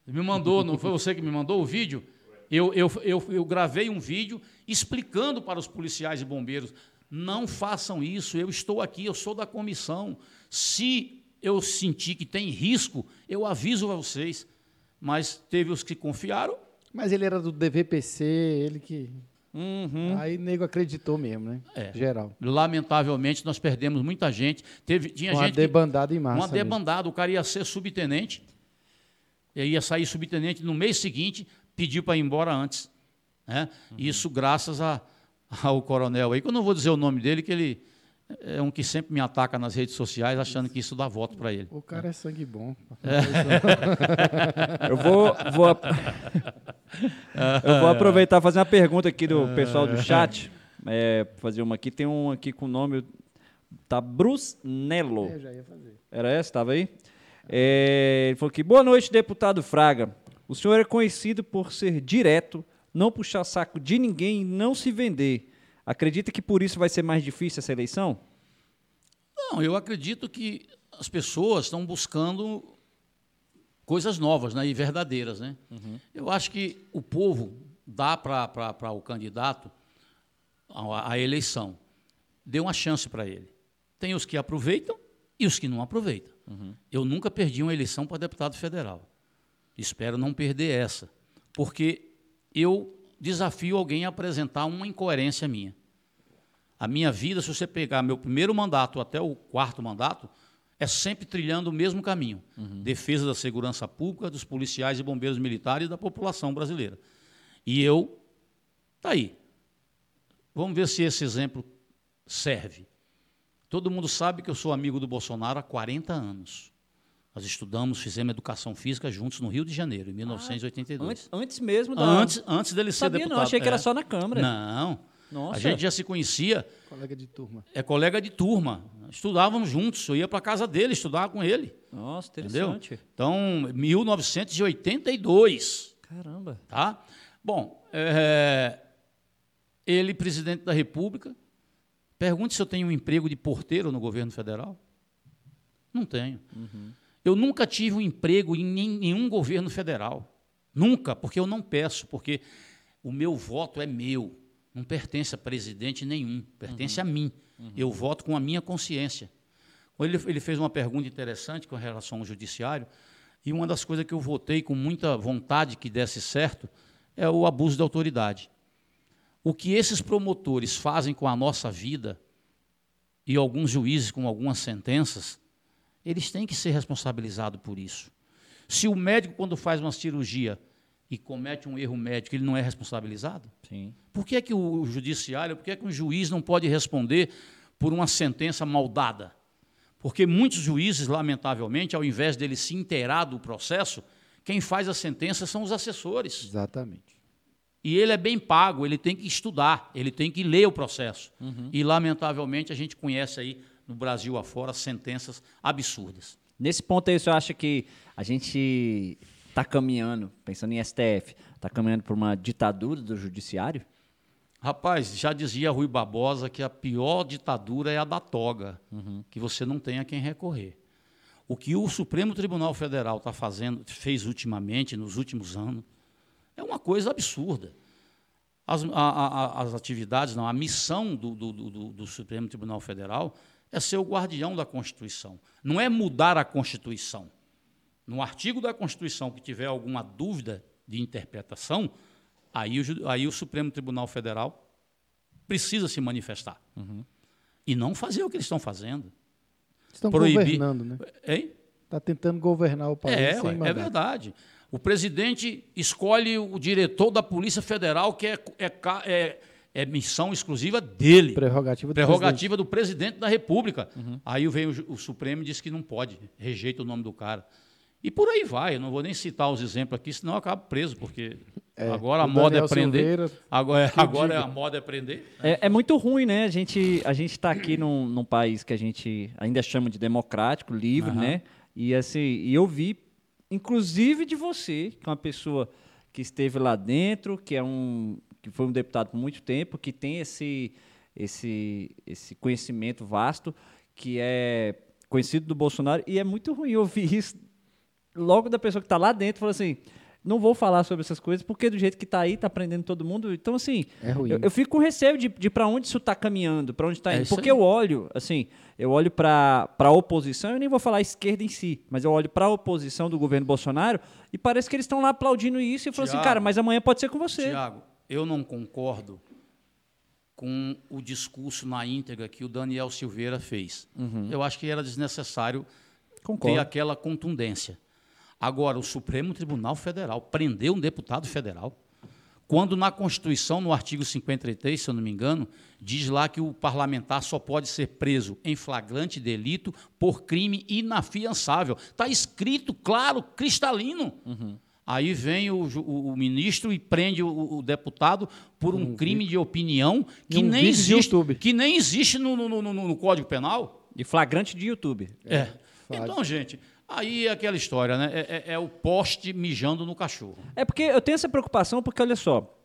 Me mandou, não foi você que me mandou o vídeo? Eu, eu, eu, eu gravei um vídeo explicando para os policiais e bombeiros: não façam isso, eu estou aqui, eu sou da comissão. Se eu sentir que tem risco, eu aviso a vocês. Mas teve os que confiaram, Mas ele era do DVPC, ele que. Uhum. Aí nego acreditou mesmo, né? É. Geral. lamentavelmente, nós perdemos muita gente. Teve, tinha Uma gente que- debandada em massa. Uma mesmo. debandada, o cara ia ser subtenente, ia sair subtenente no mês seguinte, pediu para ir embora antes. né? Isso graças a, ao coronel aí, que eu não vou dizer o nome dele, que ele é um que sempre me ataca nas redes sociais, achando que isso dá voto para ele. O cara é sangue bom. Eu vou, vou, ap- eu vou aproveitar e fazer uma pergunta aqui do pessoal do chat. É, fazer uma aqui. Tem um aqui com o nome. Tá Bruce Nelo. Eu já ia fazer. Era essa? Estava aí? É, ele falou aqui: boa noite, deputado Fraga. O senhor é conhecido por ser direto, não puxar saco de ninguém e não se vender. Acredita que por isso vai ser mais difícil essa eleição? Não, eu acredito que as pessoas estão buscando coisas novas né, e verdadeiras. Né? Eu acho que o povo dá para o candidato a, a eleição, dê uma chance para ele. Tem os que aproveitam e os que não aproveitam. Eu nunca perdi uma eleição para deputado federal. Espero não perder essa, porque eu desafio alguém a apresentar uma incoerência minha. A minha vida, se você pegar meu primeiro mandato até o quarto mandato, é sempre trilhando o mesmo caminho. Defesa da segurança pública, dos policiais e bombeiros militares e da população brasileira. E eu, tá aí. Vamos ver se esse exemplo serve. Todo mundo sabe que eu sou amigo do Bolsonaro há 40 anos. Nós estudamos, fizemos educação física juntos no Rio de Janeiro, em 1982. Antes, antes mesmo da. Antes, antes dele ser Sabia deputado. não, achei que era É. só na Câmara. Não. Nossa. A gente já se conhecia, Colega de turma. é colega de turma. Estudávamos juntos, eu ia para a casa dele, estudava com ele. Nossa, Entendeu? interessante. Então, 1982, Caramba. tá? Bom, é, ele, presidente da República, pergunte se eu tenho um emprego de porteiro no governo federal. Não tenho. Eu nunca tive um emprego em nen- nenhum governo federal. Nunca, porque eu não peço, porque o meu voto é meu, não pertence a presidente nenhum, pertence a mim. Eu voto com a minha consciência. Ele, ele fez uma pergunta interessante com relação ao judiciário, e uma das coisas que eu votei com muita vontade que desse certo é o abuso de autoridade. O que esses promotores fazem com a nossa vida, e alguns juízes com algumas sentenças, eles têm que ser responsabilizados por isso. Se o médico, quando faz uma cirurgia e comete um erro médico, ele não é responsabilizado? Sim. Por que, é que o judiciário, por que, é que um juiz não pode responder por uma sentença mal dada? Porque muitos juízes, lamentavelmente, ao invés dele se inteirar do processo, quem faz a sentença são os assessores. Exatamente. E ele é bem pago, ele tem que estudar, ele tem que ler o processo. Uhum. E, lamentavelmente, a gente conhece aí no Brasil afora sentenças absurdas. Nesse ponto aí, o senhor acha que a gente está caminhando, pensando em STF, está caminhando por uma ditadura do judiciário? Rapaz, já dizia Rui Barbosa que a pior ditadura é a da toga, uhum. que você não tem a quem recorrer. O que o Supremo Tribunal Federal está fazendo, fez ultimamente, nos últimos anos, é uma coisa absurda. As, a, a, as atividades, não, a missão do, do, do, do Supremo Tribunal Federal é ser o guardião da Constituição. Não é mudar a Constituição. No artigo da Constituição que tiver alguma dúvida de interpretação, aí o, aí o Supremo Tribunal Federal precisa se manifestar. Uhum. E não fazer o que eles estão fazendo. Estão Proibir... governando, né? Hein? Está tentando governar o país é, sem É verdade. O presidente escolhe o diretor da Polícia Federal, que é, é, é, é missão exclusiva dele. Prerrogativa do Prerrogativa presidente. do presidente da República. Uhum. Aí vem o, o Supremo e diz que não pode, rejeita o nome do cara. E por aí vai, eu não vou nem citar os exemplos aqui, senão eu acabo preso, porque é, agora a moda é aprender. Silveira, agora, agora é a moda é aprender. É, é, muito ruim, né? A gente a está aqui num, num, país que a gente ainda chama de democrático, livre, uhum. né? E assim, e eu vi, inclusive de você, que é uma pessoa que esteve lá dentro, que é um que foi um deputado por muito tempo, que tem esse esse esse conhecimento vasto, que é conhecido do Bolsonaro, e é muito ruim ouvir isso logo da pessoa que está lá dentro, falou assim: não vou falar sobre essas coisas, porque do jeito que está aí, está aprendendo todo mundo. Então, assim, é eu, eu, fico com receio de, de para onde isso está caminhando, para onde está é indo. Porque aí. eu olho, assim, eu olho para a oposição, eu nem vou falar esquerda em si, mas eu olho para a oposição do governo Bolsonaro e parece que eles estão lá aplaudindo isso e falam assim, cara, mas amanhã pode ser com você. Tiago, eu não concordo com o discurso na íntegra que o Daniel Silveira fez. Uhum. Eu acho que era desnecessário Concordo. ter aquela contundência. Agora, o Supremo Tribunal Federal prendeu um deputado federal, quando na Constituição, no artigo 53, se eu não me engano, diz lá que o parlamentar só pode ser preso em flagrante delito por crime inafiançável. Está escrito, claro, cristalino. Uhum. Aí vem o, o, o, ministro e prende o, o deputado por um, um crime de opinião que, um nem existe, que nem existe no, no, no, no, Código Penal. De flagrante de YouTube. É. é. Então, gente, Aí é aquela história, né? É, é, é, o poste mijando no cachorro. É porque eu tenho essa preocupação, porque olha só,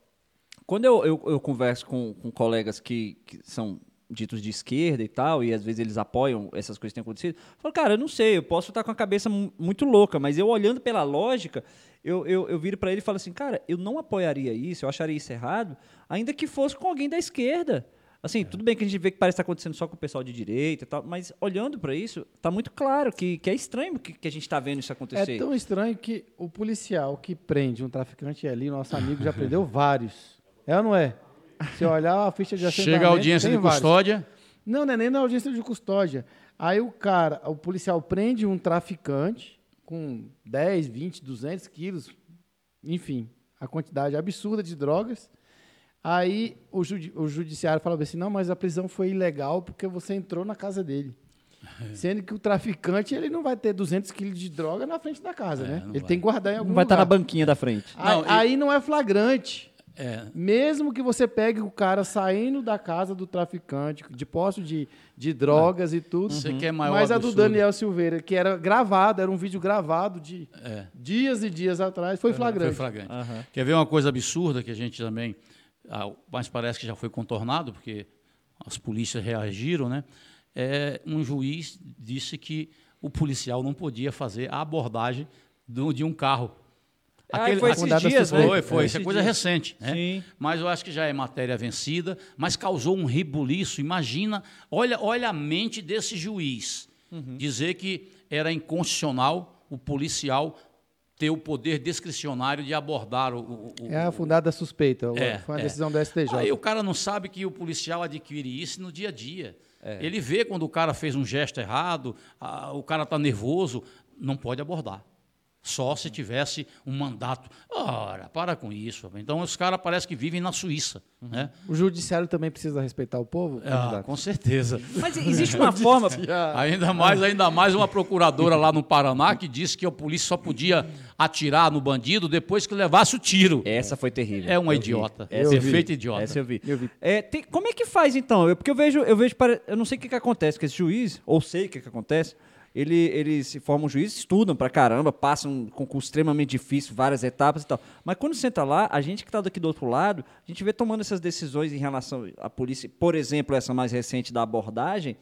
quando eu, eu, eu converso com, com colegas que, que, são ditos de esquerda e tal, e às vezes eles apoiam essas coisas que têm acontecido, eu falo, cara, eu não sei, eu posso estar com a cabeça muito louca, mas eu olhando pela lógica, eu, eu, eu viro para ele e falo assim, cara, eu não apoiaria isso, eu acharia isso errado, ainda que fosse com alguém da esquerda. Assim, é. tudo bem que a gente vê que parece estar acontecendo só com o pessoal de direita e tal, mas olhando para isso, está muito claro que, que é estranho que, que a gente está vendo isso acontecer. É tão estranho que o policial que prende um traficante ali, nosso amigo já prendeu vários. É ou não é? Se olhar a ficha de assentamento... Chega a audiência de custódia... Vários. Não, não é nem na audiência de custódia. Aí o cara, o policial prende um traficante com 10, 20, 200 quilos, enfim, a quantidade absurda de drogas Aí o, judi o judiciário falava assim: não, mas a prisão foi ilegal porque você entrou na casa dele. Sendo que o traficante ele não vai ter 200 quilos de droga na frente da casa, é, né? Ele vai. tem que guardar em algum não vai lugar. estar na banquinha da frente. Aí não, aí não é flagrante. É. Mesmo que você pegue o cara saindo da casa do traficante, de posto de, de drogas e tudo. Você uhum. quer maior Mas absurdo. a do Daniel Silveira, que era gravado, era um vídeo gravado de é. dias e dias atrás, foi flagrante. Foi flagrante. Uhum. Quer ver uma coisa absurda que a gente também mas parece que já foi contornado, porque as polícias reagiram, né? É, um juiz disse que o policial não podia fazer a abordagem do, de um carro. Ah, Aquele, foi esses dias, né? Foi, foi. É, isso é coisa dias. recente. Né? Sim. Mas eu acho que já é matéria vencida, mas causou um rebuliço. Imagina, olha, olha a mente desse juiz. Uhum. Dizer que era inconstitucional o policial ter o poder discricionário de abordar o. o é a fundada suspeita, é, foi uma é. decisão do STJ. Aí o cara não sabe que o policial adquire isso no dia a dia. É. Ele vê quando o cara fez um gesto errado, a, o cara está nervoso, não pode abordar. Só se tivesse um mandato. Ora, para com isso. Então os caras parecem que vivem na Suíça. Uhum. Né? O judiciário também precisa respeitar o povo? Ah, com certeza. Mas existe uma forma. ainda mais, ainda mais uma procuradora lá no Paraná que disse que a polícia só podia atirar no bandido depois que levasse o tiro. Essa foi terrível. É uma eu idiota. É perfeita idiota. Essa eu vi. Eu vi. É, tem, como é que faz então? Eu, porque eu vejo, eu vejo, eu não sei o que, que acontece com esse juiz, ou sei o que, que acontece ele, eles se formam juízes, estudam pra caramba, passam um concurso extremamente difícil, várias etapas e tal. Mas quando senta lá, a gente que está daqui do outro lado, a gente vê tomando essas decisões em relação à polícia, por exemplo, essa mais recente da abordagem.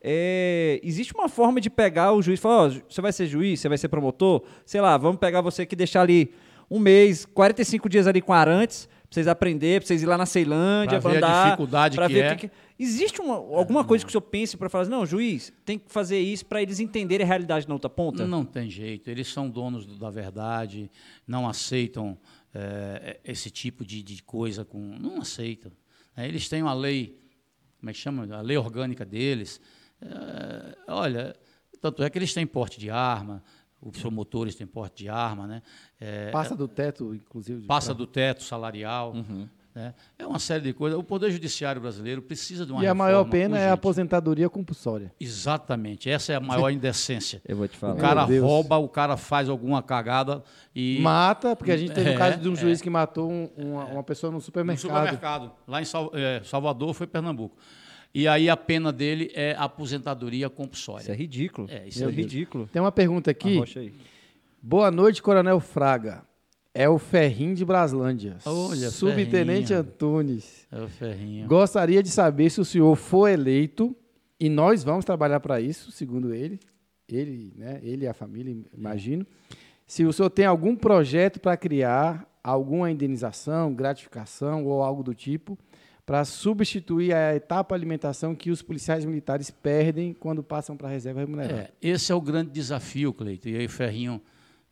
É, existe uma forma de pegar o juiz e falar: oh, você vai ser juiz, você vai ser promotor, sei lá, vamos pegar você que deixar ali um mês, 45 dias ali com arantes, vocês aprender, pra vocês ir lá na Ceilândia, pra ver a dificuldade que ver é. Que, Existe uma, alguma coisa que o senhor pense para falar assim, não, juiz, tem que fazer isso para eles entenderem a realidade na outra ponta? Não tem jeito. Eles são donos da verdade, não aceitam é, esse tipo de, de, coisa com. Não aceitam. É, eles têm uma lei, como é que chama? A lei orgânica deles. É, olha, tanto é que eles têm porte de arma, promotores têm porte de arma, né? É, passa do teto, inclusive. Passa do teto salarial. Uhum. Né? É uma série de coisas. O Poder Judiciário brasileiro precisa de uma E a maior pena urgente. é a aposentadoria compulsória. Exatamente. Essa é a maior indecência. Eu vou te falar. O cara rouba, o cara faz alguma cagada e. Mata, porque a gente teve o é, caso de um juiz é, que matou um, uma, uma, pessoa no supermercado. No supermercado. Lá em é, Salvador foi Pernambuco. E aí a pena dele é aposentadoria compulsória. Isso é ridículo. É, isso é ridículo. Tem uma pergunta aqui. Boa noite, Coronel Fraga. É o Ferrinho de Braslândia. Olha, Subtenente Ferrinho. Antunes. É o Ferrinho. Gostaria de saber se o senhor for eleito, e nós vamos trabalhar para isso, segundo ele, ele, né, ele e a família, imagino, se o senhor tem algum projeto para criar alguma indenização, gratificação ou algo do tipo, para substituir a etapa alimentação que os policiais militares perdem quando passam para a reserva remunerada. É, esse é o grande desafio, Cleito. E aí, Ferrinho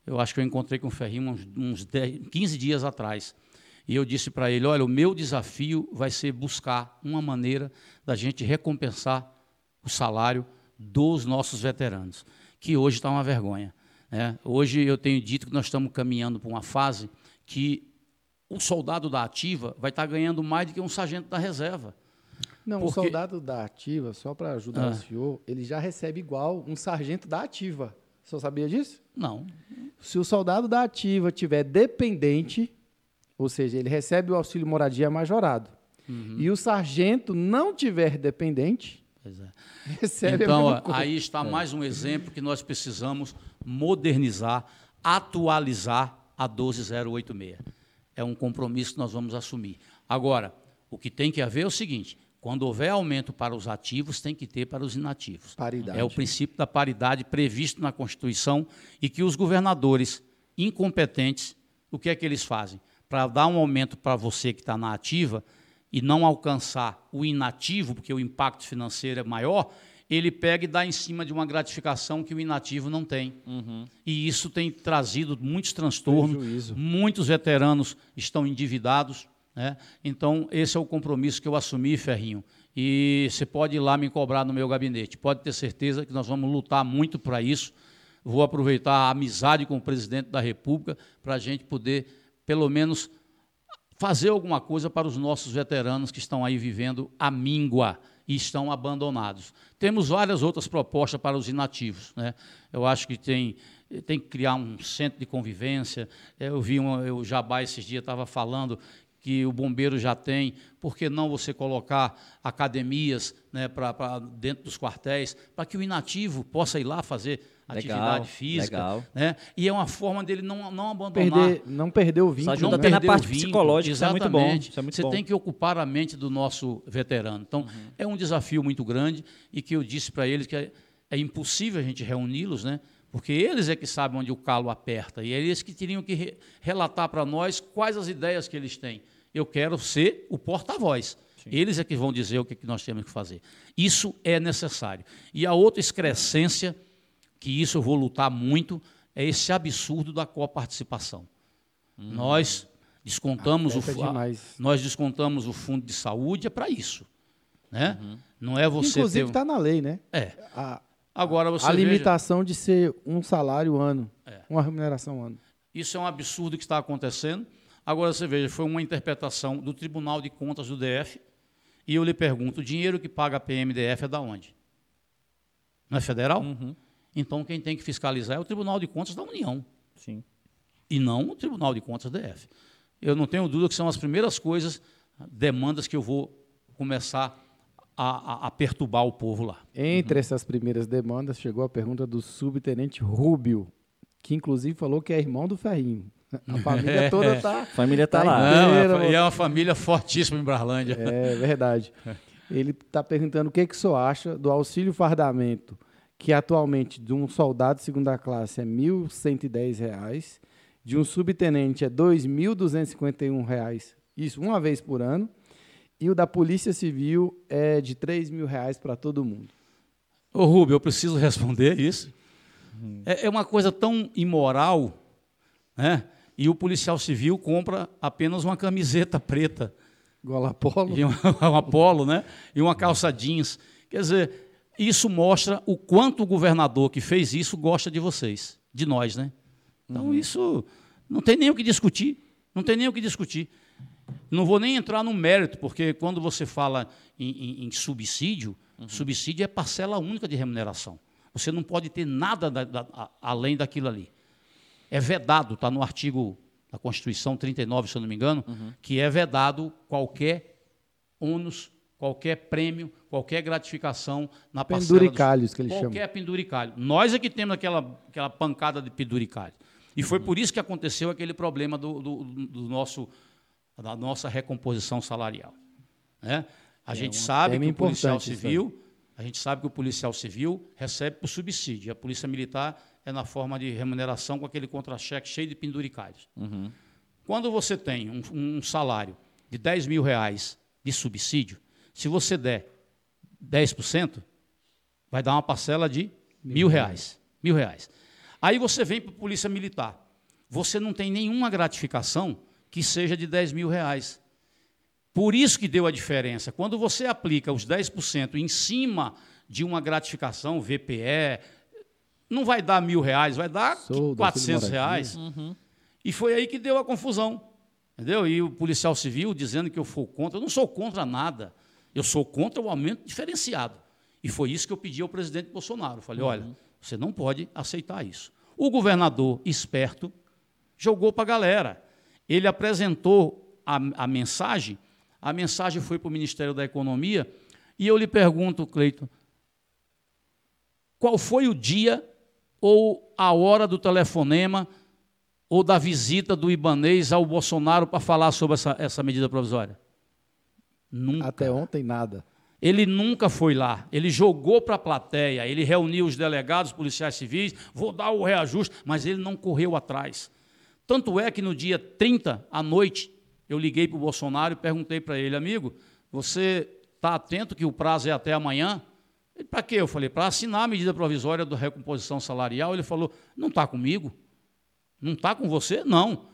eu acho que eu encontrei com o Ferrinho uns, uns 10, 15 dias atrás. E eu disse para ele: olha, o meu desafio vai ser buscar uma maneira da gente recompensar o salário dos nossos veteranos, que hoje está uma vergonha. Né? Hoje eu tenho dito que nós estamos caminhando para uma fase que o soldado da ativa vai estar tá ganhando mais do que um sargento da reserva. Não, porque... o soldado da ativa, só para ajudar ah. o senhor, ele já recebe igual um sargento da ativa. O senhor sabia disso? Não. Se o soldado da ativa tiver dependente, ou seja, ele recebe o auxílio moradia majorado, uhum. e o sargento não tiver dependente, é. recebe então, a aí está é. mais um exemplo que nós precisamos modernizar, atualizar a 12086. É um compromisso que nós vamos assumir. Agora, o que tem que haver é o seguinte: quando houver aumento para os ativos, tem que ter para os inativos. Paridade. É o princípio da paridade previsto na Constituição e que os governadores incompetentes, o que é que eles fazem? Para dar um aumento para você que está na ativa e não alcançar o inativo, porque o impacto financeiro é maior, ele pega e dá em cima de uma gratificação que o inativo não tem. Uhum. E isso tem trazido muitos transtornos. Prejuízo. Muitos veteranos estão endividados né? Então, esse é o compromisso que eu assumi, Ferrinho. E você pode ir lá me cobrar no meu gabinete. Pode ter certeza que nós vamos lutar muito para isso. Vou aproveitar a amizade com o presidente da República para a gente poder, pelo menos, fazer alguma coisa para os nossos veteranos que estão aí vivendo a míngua e estão abandonados. Temos várias outras propostas para os inativos. Né? Eu acho que tem, tem que criar um centro de convivência. Eu vi um, o Jabá esses dias estava falando que o bombeiro já tem, por que não você colocar academias né, para dentro dos quartéis, para que o inativo possa ir lá fazer legal, atividade física. Legal. Né? E é uma forma dele não, não abandonar. Perder, não perder o vínculo. Só ajuda não na parte psicológica, Exatamente. isso é muito bom. Isso é muito você bom. tem que ocupar a mente do nosso veterano. Então, uhum. é um desafio muito grande e que eu disse para eles que é, é impossível a gente reuni-los, né? porque eles é que sabem onde o calo aperta, e é eles que teriam que relatar para nós quais as ideias que eles têm eu quero ser o porta-voz. Eles é que vão dizer o que, que nós temos que fazer. Isso é necessário. E a outra excrescência, que isso eu vou lutar muito, é esse absurdo da coparticipação. Hum. Nós descontamos o é nós descontamos o fundo de saúde é para isso, né? Uhum. Não é você Inclusive está na lei, né? É. A, Agora você a limitação veja... de ser um salário ano, é. uma remuneração ano. Isso é um absurdo que está acontecendo. Agora você veja, foi uma interpretação do Tribunal de Contas do DF e eu lhe pergunto, o dinheiro que paga a PMDF é da onde? Não é federal? Uhum. Então quem tem que fiscalizar é o Tribunal de Contas da União. Sim. E não o Tribunal de Contas do DF. Eu não tenho dúvida que são as primeiras coisas, demandas que eu vou começar a, a, a perturbar o povo lá. Entre uhum. essas primeiras demandas, chegou a pergunta do subtenente Rúbio, que inclusive falou que é irmão do Ferrinho. A família toda está. família está tá lá. Não, e é uma família fortíssima em Brarlândia. É verdade. Ele está perguntando o que, que o senhor acha do auxílio fardamento, que atualmente de um soldado de segunda classe é R$ 1.110, de um subtenente é R$ 2.251, isso uma vez por ano, e o da Polícia Civil é de 3 mil reais para todo mundo. Ô Rubio, eu preciso responder isso. Hum. É, é uma coisa tão imoral, né? E o policial civil compra apenas uma camiseta preta. Gola polo. E uma, uma polo, né? E uma calça jeans. Quer dizer, isso mostra o quanto o governador que fez isso gosta de vocês, de nós, né? Então uhum. isso não tem nem o que discutir. Não tem nem o que discutir. Não vou nem entrar no mérito, porque quando você fala em, em, em subsídio, uhum. subsídio é parcela única de remuneração. Você não pode ter nada da, da, a, além daquilo ali. É vedado, está no artigo da Constituição 39, se eu não me engano, uhum. que é vedado qualquer ônus, qualquer prêmio, qualquer gratificação na parcela. Penduricalhos, que eles qualquer chamam. Qualquer penduricalho. Nós é que temos aquela, aquela pancada de penduricalho. E foi por isso que aconteceu aquele problema do, do, do nosso da nossa recomposição salarial. Né? A é gente sabe que o policial civil, a gente sabe que o policial civil recebe por subsídio. A polícia militar é na forma de remuneração com aquele contra-cheque cheio de penduricalhos. Uhum. Quando você tem um, um, salário de 10 mil reais de subsídio, se você der 10%, vai dar uma parcela de mil, reais. Mil reais. Aí você vem para a polícia militar. Você não tem nenhuma gratificação que seja de 10 mil reais. Por isso que deu a diferença. Quando você aplica os 10% em cima de uma gratificação, VPE, não vai dar mil reais, vai dar Sou 400 reais. Uhum. E foi aí que deu a confusão. Entendeu? E o policial civil dizendo que eu sou contra. Eu não sou contra nada. Eu sou contra o aumento diferenciado. E foi isso que eu pedi ao presidente Bolsonaro. Eu falei: uhum. olha, você não pode aceitar isso. O governador, esperto, jogou para a galera ele apresentou a, a mensagem, a mensagem foi para o Ministério da Economia, e eu lhe pergunto, Cleiton, qual foi o dia ou a hora do telefonema ou da visita do Ibanês ao Bolsonaro para falar sobre essa, essa medida provisória? Nunca. Até ontem, nada. Ele nunca foi lá. Ele jogou para a plateia, ele reuniu os delegados policiais civis, vou dar o reajuste, mas ele não correu atrás. Tanto é que no dia 30, à noite, eu liguei para o Bolsonaro e perguntei para ele, amigo, você está atento que o prazo é até amanhã? Para quê? Eu falei, para assinar a medida provisória da recomposição salarial. Ele falou, não está comigo? Não está com você? Não.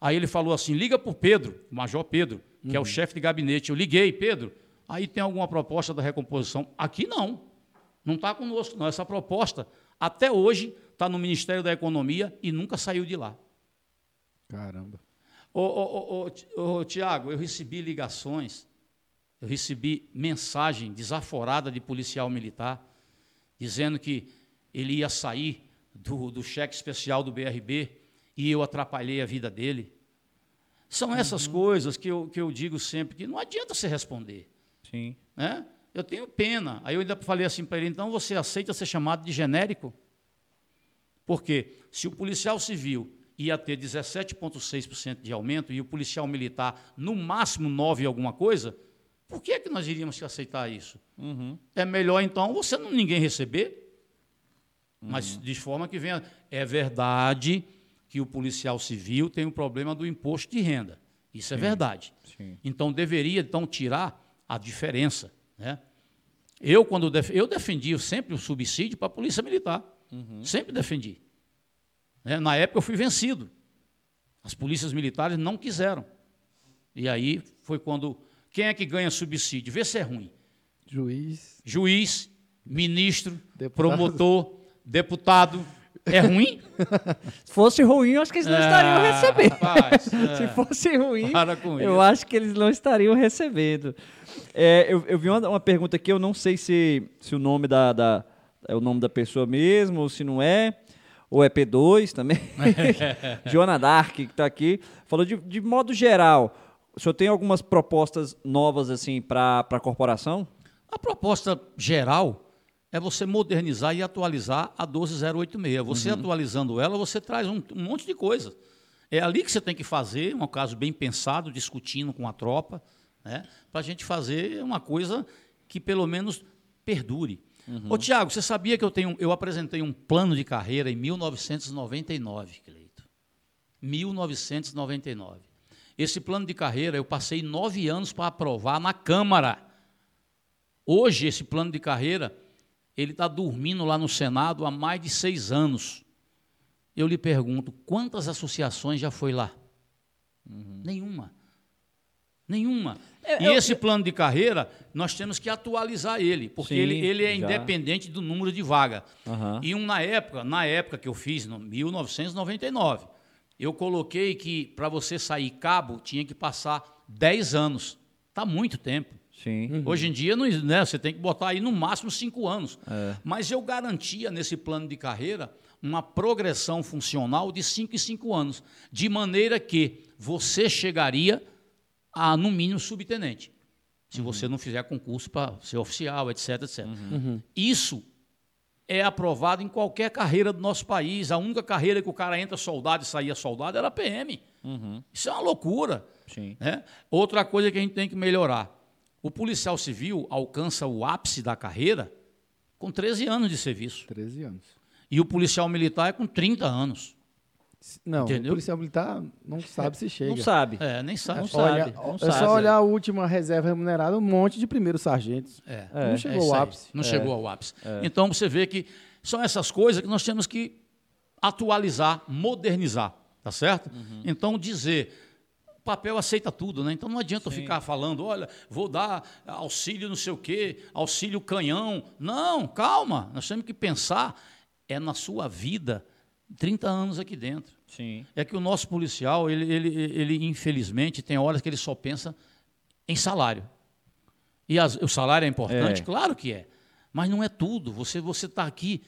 Aí ele falou assim, liga para o Pedro, o Major Pedro, que uhum. é o uhum. chefe de gabinete. Eu liguei, Pedro, aí tem alguma proposta da recomposição? Aqui não. Não está conosco, não. Essa proposta, até hoje, está no Ministério da Economia e nunca saiu de lá. Caramba. Ô, ô, ô, ô, Tiago, eu recebi ligações, eu recebi mensagem desaforada de policial militar, dizendo que ele ia sair do, do cheque especial do BRB e eu atrapalhei a vida dele. São essas uhum. coisas que eu, que eu digo sempre que não adianta você responder. Sim. Né? Eu tenho pena. Aí eu ainda falei assim para ele, então você aceita ser chamado de genérico? Porque se o policial civil ia ter 17,6% de aumento e o policial militar no máximo 9 alguma coisa, por que, é que nós iríamos aceitar isso? Uhum. É melhor, então, você não ninguém receber, uhum. mas de forma que venha. É verdade que o policial civil tem o um problema do imposto de renda. Isso é Sim. é verdade. Sim. Então, deveria então tirar a diferença. Né? Eu, quando def eu defendi sempre o subsídio para a Polícia Militar. Uhum. Sempre defendi. Né? Na época eu fui vencido. As polícias militares não quiseram. E aí foi quando. Quem é que ganha subsídio? Vê se é ruim. Juiz. Juiz, ministro, deputado. promotor, deputado. É ruim? Se fosse ruim, eu acho que eles não estariam recebendo. Rapaz, é. Se fosse ruim, eu isso. acho que eles não estariam recebendo. É, eu, eu, vi uma, uma, pergunta aqui, eu não sei se, se o nome da, da, é o nome da pessoa mesmo, ou se não é, ou é P2 também. Joana Dark, que está aqui, falou de, de modo geral. O senhor tem algumas propostas novas assim para a corporação? A proposta geral é você modernizar e atualizar a 12086. Você uhum. atualizando ela, você traz um, um, monte de coisa. É ali que você tem que fazer, um caso bem pensado, discutindo com a tropa, né, para a gente fazer uma coisa que pelo menos perdure. Uhum. Ô, Tiago, você sabia que eu, tenho, eu apresentei um plano de carreira em 1999, Cleito? 1999. Esse plano de carreira eu passei nove anos para aprovar na Câmara. Hoje, esse plano de carreira ele está dormindo lá no Senado há mais de seis anos. Eu lhe pergunto, quantas associações já foi lá? Uhum. Nenhuma. Nenhuma. É, e eu, esse eu, plano de carreira, nós temos que atualizar ele, porque sim, ele, ele é já. independente do número de vaga. Uhum. E um, na época, na época que eu fiz, em 1999, eu coloquei que para você sair cabo tinha que passar 10 anos. Está muito tempo. Sim. Uhum. Hoje em dia, não, né, você tem que botar aí no máximo cinco anos. É. Mas eu garantia nesse plano de carreira uma progressão funcional de cinco e cinco anos, de maneira que você chegaria a, no mínimo, subtenente, se uhum. você não fizer concurso para ser oficial, etc, etc. Uhum. uhum. Isso é aprovado em qualquer carreira do nosso país. A única carreira que o cara entra soldado e saía soldado era a PM. Uhum. Isso é uma loucura. Sim. Né? Outra coisa que a gente tem que melhorar o policial civil alcança o ápice da carreira com 13 anos de serviço. 13 anos. E o policial militar é com 30 anos. Não, Entendeu? o policial militar não sabe se chega. Não sabe. É, nem sabe. Não Olha, sabe. Não é sabe. só olhar a última reserva remunerada, um monte de primeiros sargentos. É. Não é, chegou é ao ápice. Não é. chegou ao ápice. É. Então você vê que são essas coisas que nós temos que atualizar, modernizar, tá certo? Uhum. Então dizer papel aceita tudo, né? Então não adianta Sim. ficar falando, olha, vou dar auxílio não sei o quê, auxílio canhão. Não, calma, nós temos que pensar é na sua vida 30 anos aqui dentro. Sim. É que o nosso policial, ele, ele, ele infelizmente, tem horas que ele só pensa em salário. E as, o salário é importante? É. Claro que é. Mas não é tudo. Você está aqui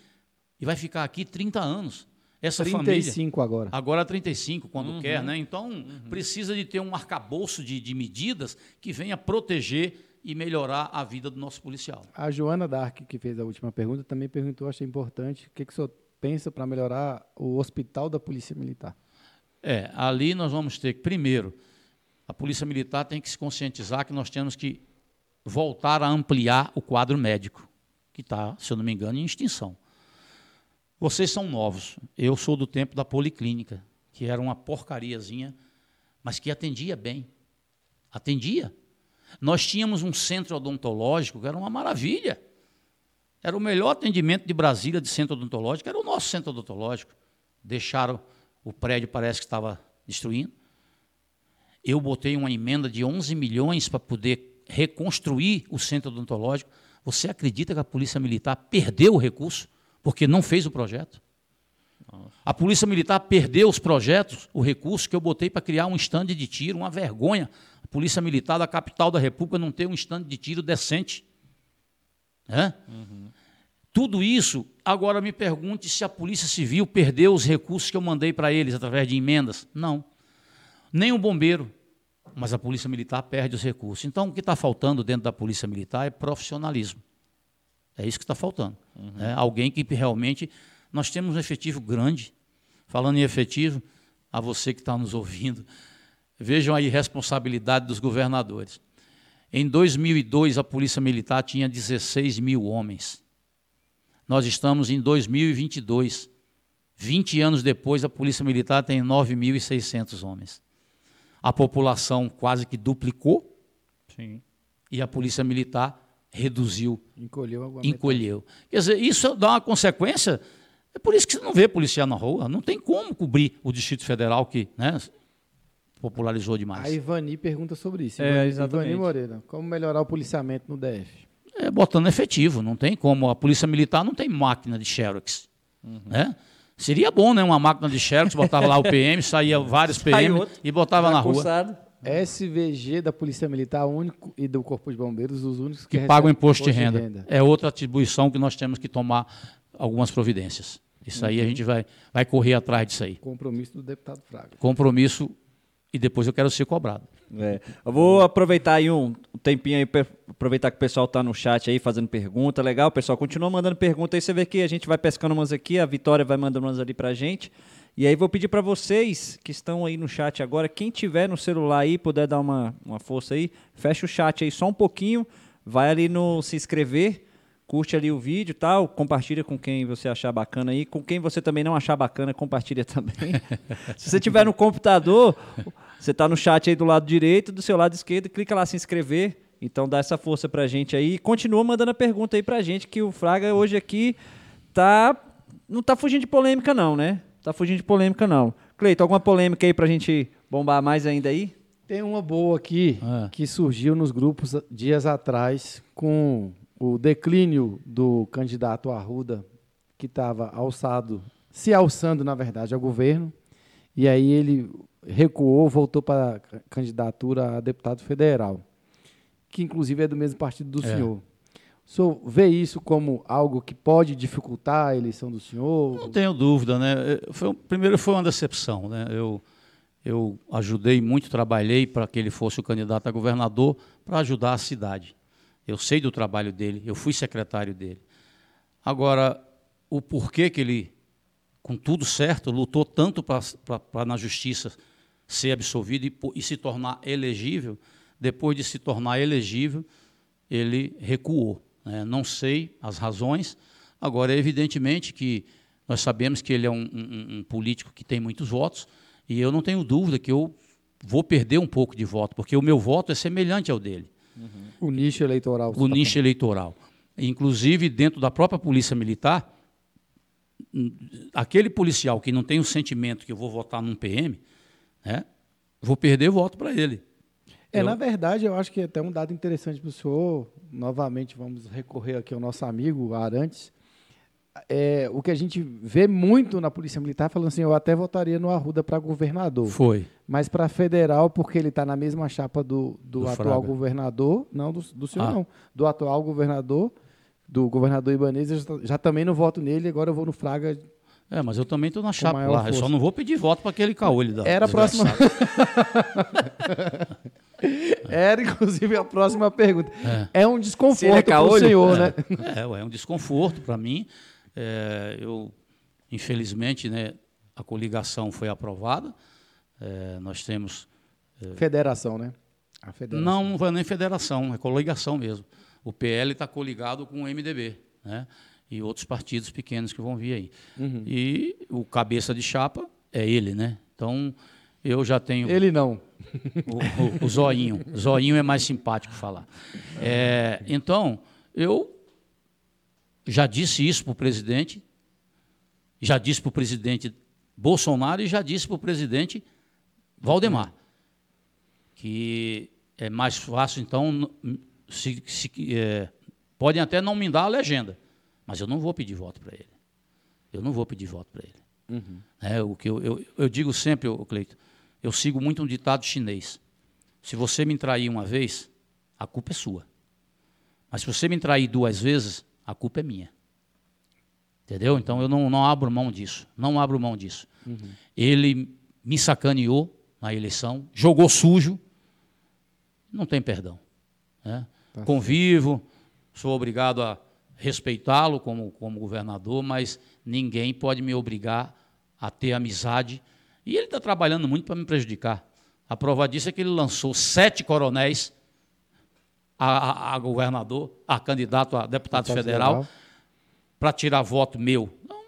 e vai ficar aqui 30 anos. Essa 35 família, agora. Agora 35, quando uhum. quer, né? Então, uhum. precisa de ter um arcabouço de, de medidas que venha proteger e melhorar a vida do nosso policial. A Joana Dark, que fez a última pergunta, também perguntou, achei importante, o que, que o senhor pensa para melhorar o hospital da Polícia Militar? É, ali nós vamos ter que, primeiro, a Polícia Militar tem que se conscientizar que nós temos que voltar a ampliar o quadro médico, que está, se eu não me engano, em extinção. Vocês são novos. Eu sou do tempo da policlínica, que era uma porcariazinha, mas que atendia bem. Atendia. Nós tínhamos um centro odontológico que era uma maravilha. Era o melhor atendimento de Brasília de centro odontológico, era o nosso centro odontológico. Deixaram o prédio, parece que estava destruindo. Eu botei uma emenda de 11 milhões para poder reconstruir o centro odontológico. Você acredita que a Polícia Militar perdeu o recurso? Porque não fez o projeto. A Polícia Militar perdeu os projetos, o recurso que eu botei para criar um estande de tiro, uma vergonha. A Polícia Militar da capital da República não tem um estande de tiro decente. É? Uhum. Tudo isso, agora me pergunte se a Polícia Civil perdeu os recursos que eu mandei para eles através de emendas. Não. Nem o bombeiro, mas a Polícia Militar perde os recursos. Então, o que está faltando dentro da Polícia Militar é profissionalismo. É isso que está faltando. Uhum. É alguém que realmente. Nós temos um efetivo grande. Falando em efetivo, a você que está nos ouvindo, vejam a irresponsabilidade dos governadores. Em 2002, a Polícia Militar tinha 16 mil homens. Nós estamos em 2022. 20 anos depois, a Polícia Militar tem 9.600 homens. A população quase que duplicou. Sim. e a Polícia Militar reduziu, Encolheu encolheu. Quer dizer, isso dá uma consequência. É por isso que você não vê policial na rua. Não tem como cobrir o Distrito Federal que né, popularizou demais. A Ivani pergunta sobre isso. É, Ivani- exatamente. Ivani Moreira, como melhorar o policiamento no DF? É, botando efetivo, não tem como. A Polícia Militar não tem máquina de Xerox. Né? Seria bom, né? Uma máquina de Xerox, botava lá o PM, saía vários PM e botava na rua. Cursado. SVG da Polícia Militar único e do Corpo de Bombeiros, os únicos que, Que pagam recebem imposto de renda. É outra atribuição que nós temos que tomar algumas providências. Isso aí a gente vai, vai correr atrás disso aí. Compromisso do deputado Fraga. Compromisso e depois eu quero ser cobrado. É. Eu vou aproveitar aí um, tempinho aí, aproveitar que o pessoal tá no chat aí fazendo pergunta. Legal, pessoal, continua mandando pergunta aí. Você vê que a gente vai pescando umas aqui, a Vitória vai mandando umas ali pra gente. E aí vou pedir para vocês que estão aí no chat agora, quem tiver no celular aí, puder dar uma, uma força aí, fecha o chat aí só um pouquinho, vai ali no se inscrever, curte ali o vídeo e tal, compartilha com quem você achar bacana aí, com quem você também não achar bacana, compartilha também. se você tiver no computador, você tá no chat aí do lado direito, do seu lado esquerdo, clica lá se inscrever. Então dá essa força pra gente aí. E continua mandando a pergunta aí pra gente, que o Fraga hoje aqui tá. Não tá fugindo de polêmica, não, né? Tá fugindo de polêmica, não. Cleiton, alguma polêmica aí pra gente bombar mais ainda aí? Tem uma boa aqui Ah. que surgiu nos grupos dias atrás com o declínio do candidato Arruda, que estava alçado, se alçando, na verdade, ao governo. E aí ele recuou, voltou para a candidatura a deputado federal, que inclusive é do mesmo partido do É. senhor. O senhor vê isso como algo que pode dificultar a eleição do senhor? Não tenho dúvida, né? Eh, Foi, primeiro foi uma decepção, né? Eu, eu ajudei muito, trabalhei para que ele fosse o candidato a governador para ajudar a cidade. Eu sei do trabalho dele, eu fui secretário dele. Agora, o porquê que ele, com tudo certo, lutou tanto para na justiça ser absolvido e, e se tornar elegível, depois de se tornar elegível, ele recuou. Né? Não sei as razões. Agora, evidentemente que nós sabemos que ele é um, um- um político que tem muitos votos, e eu não tenho dúvida que eu vou perder um pouco de voto, porque o meu voto é semelhante ao dele O nicho eleitoral. o nicho eleitoral. Inclusive, dentro da própria Polícia Militar, aquele policial que não tem o sentimento que eu vou votar num PM, né, vou perder voto para ele. É, Eu- na verdade, eu acho que é até um dado interessante para o senhor. Novamente, vamos recorrer aqui ao nosso amigo Arantes. É, o que a gente vê muito na Polícia Militar falando assim, eu até votaria no Arruda para governador, Foi. mas para federal, porque ele está na mesma chapa do, do, Do atual Fraga. governador, não do, do senhor Ah. não, do atual governador, do governador Ibanez, eu já, já também não voto nele, agora eu vou no Fraga. É, mas eu também estou na chapa lá. Eu só força. não vou pedir voto para aquele caolho da Era a próxima. Era, inclusive, a próxima pergunta. É, um Se ele é desconforto para o senhor, né? É, é um desconforto para mim. É, eu, infelizmente, né, a coligação foi aprovada. É, nós temos Federação, né? A federação. Não, não foi nem federação, é coligação mesmo. O PL está coligado com o MDB, né? E outros partidos pequenos que vão vir aí. Uhum. E o cabeça de chapa é ele, né? Então, eu já tenho Ele não. O, o, o zoinho. Zoinho é mais simpático falar. É, então, eu já disse isso para o presidente, já disse para o presidente Bolsonaro e já disse para o presidente Valdemar, que é mais fácil, então, se, se, é, podem até não me dar a legenda, mas eu não vou pedir voto para ele. Eu não vou pedir voto para ele. É, o que eu, eu, eu digo sempre, Cleito, eu sigo muito um ditado chinês. Se você me trair uma vez, a culpa é sua. Mas se você me trair duas vezes, a culpa é minha. Entendeu? Então eu não, não abro mão disso. Não abro mão disso. Ele me sacaneou na eleição, jogou sujo, não tem perdão. né? Convivo, sou obrigado a respeitá-lo como, como governador, mas ninguém pode me obrigar a ter amizade. E ele está trabalhando muito para me prejudicar. A prova disso é que ele lançou sete coronéis a, a- a governador, a candidato a deputado Deputado federal, federal. para tirar voto meu. Não,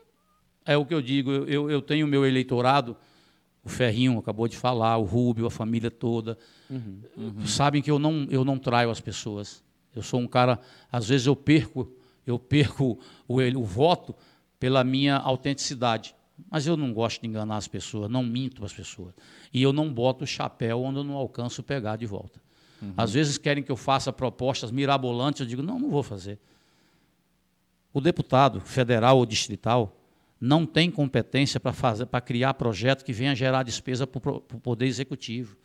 é o que eu digo, eu, eu- tenho meu eleitorado O Ferrinho acabou de falar, o Rubio, a família toda. Sabem que eu não, eu não traio as pessoas. Eu sou um cara, às vezes eu perco, eu perco o, o voto pela minha autenticidade. Mas eu não gosto de enganar as pessoas, não minto para as pessoas. E eu não boto o chapéu onde eu não alcanço pegar de volta. Às vezes querem que eu faça propostas mirabolantes, eu digo, não, não vou fazer. O deputado federal ou distrital não tem competência para fazer, para criar projeto que venha gerar despesa para o poder executivo.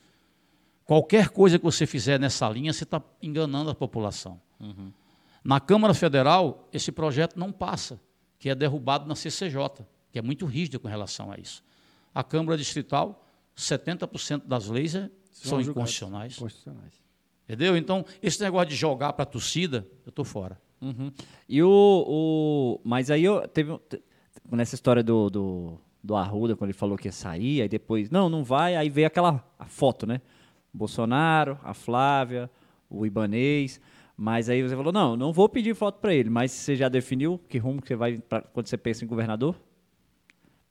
Qualquer coisa que você fizer nessa linha, você está enganando a população. Na Câmara Federal, esse projeto não passa, que é derrubado na CCJ, que é muito rígido com relação a isso. A Câmara Distrital, 70% das leis é- são, inconstitucionais. Constitucionais. Entendeu? Então, esse negócio de jogar para a torcida, eu estou fora. Uhum. E o, o. Mas aí eu teve. te- Nessa história do, do, do Arruda, quando ele falou que ia sair, aí depois. Não, não vai, aí veio aquela a foto, né? Bolsonaro, a Flávia, o Ibanês. Mas aí você falou: não, não vou pedir foto para ele, mas você já definiu que rumo que você vai pra, quando você pensa em governador?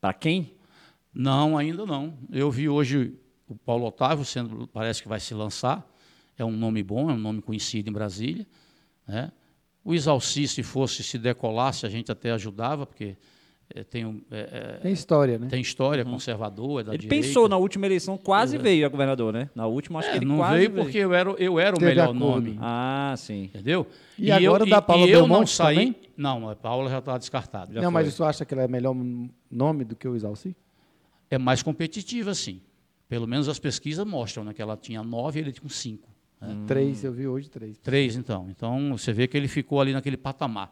Para quem? Não, ainda não. Eu vi hoje o Paulo Otávio, sendo, parece que vai se lançar. É um nome bom, é um nome conhecido em Brasília. Né? O Isalci, se fosse, se decolasse, a gente até ajudava, porque tem, um- eh, eh, Tem história, né? tem história conservador, é da Ele direita. pensou na última eleição, quase veio a governador, né? Na última, acho É, que ele não quase veio porque eu era, eu era o Teve melhor acordo. nome. Ah, sim. Entendeu? E agora eu, da Paula e eu não saí. também? Não, a Paula já está descartada. não, mas você acha que ela é melhor nome do que o Isalci? É mais competitiva, sim. Pelo menos as pesquisas mostram né, que ela tinha nove e ele tinha cinco. né? Três, eu vi hoje três. Três, então. Então, você vê que ele ficou ali naquele patamar.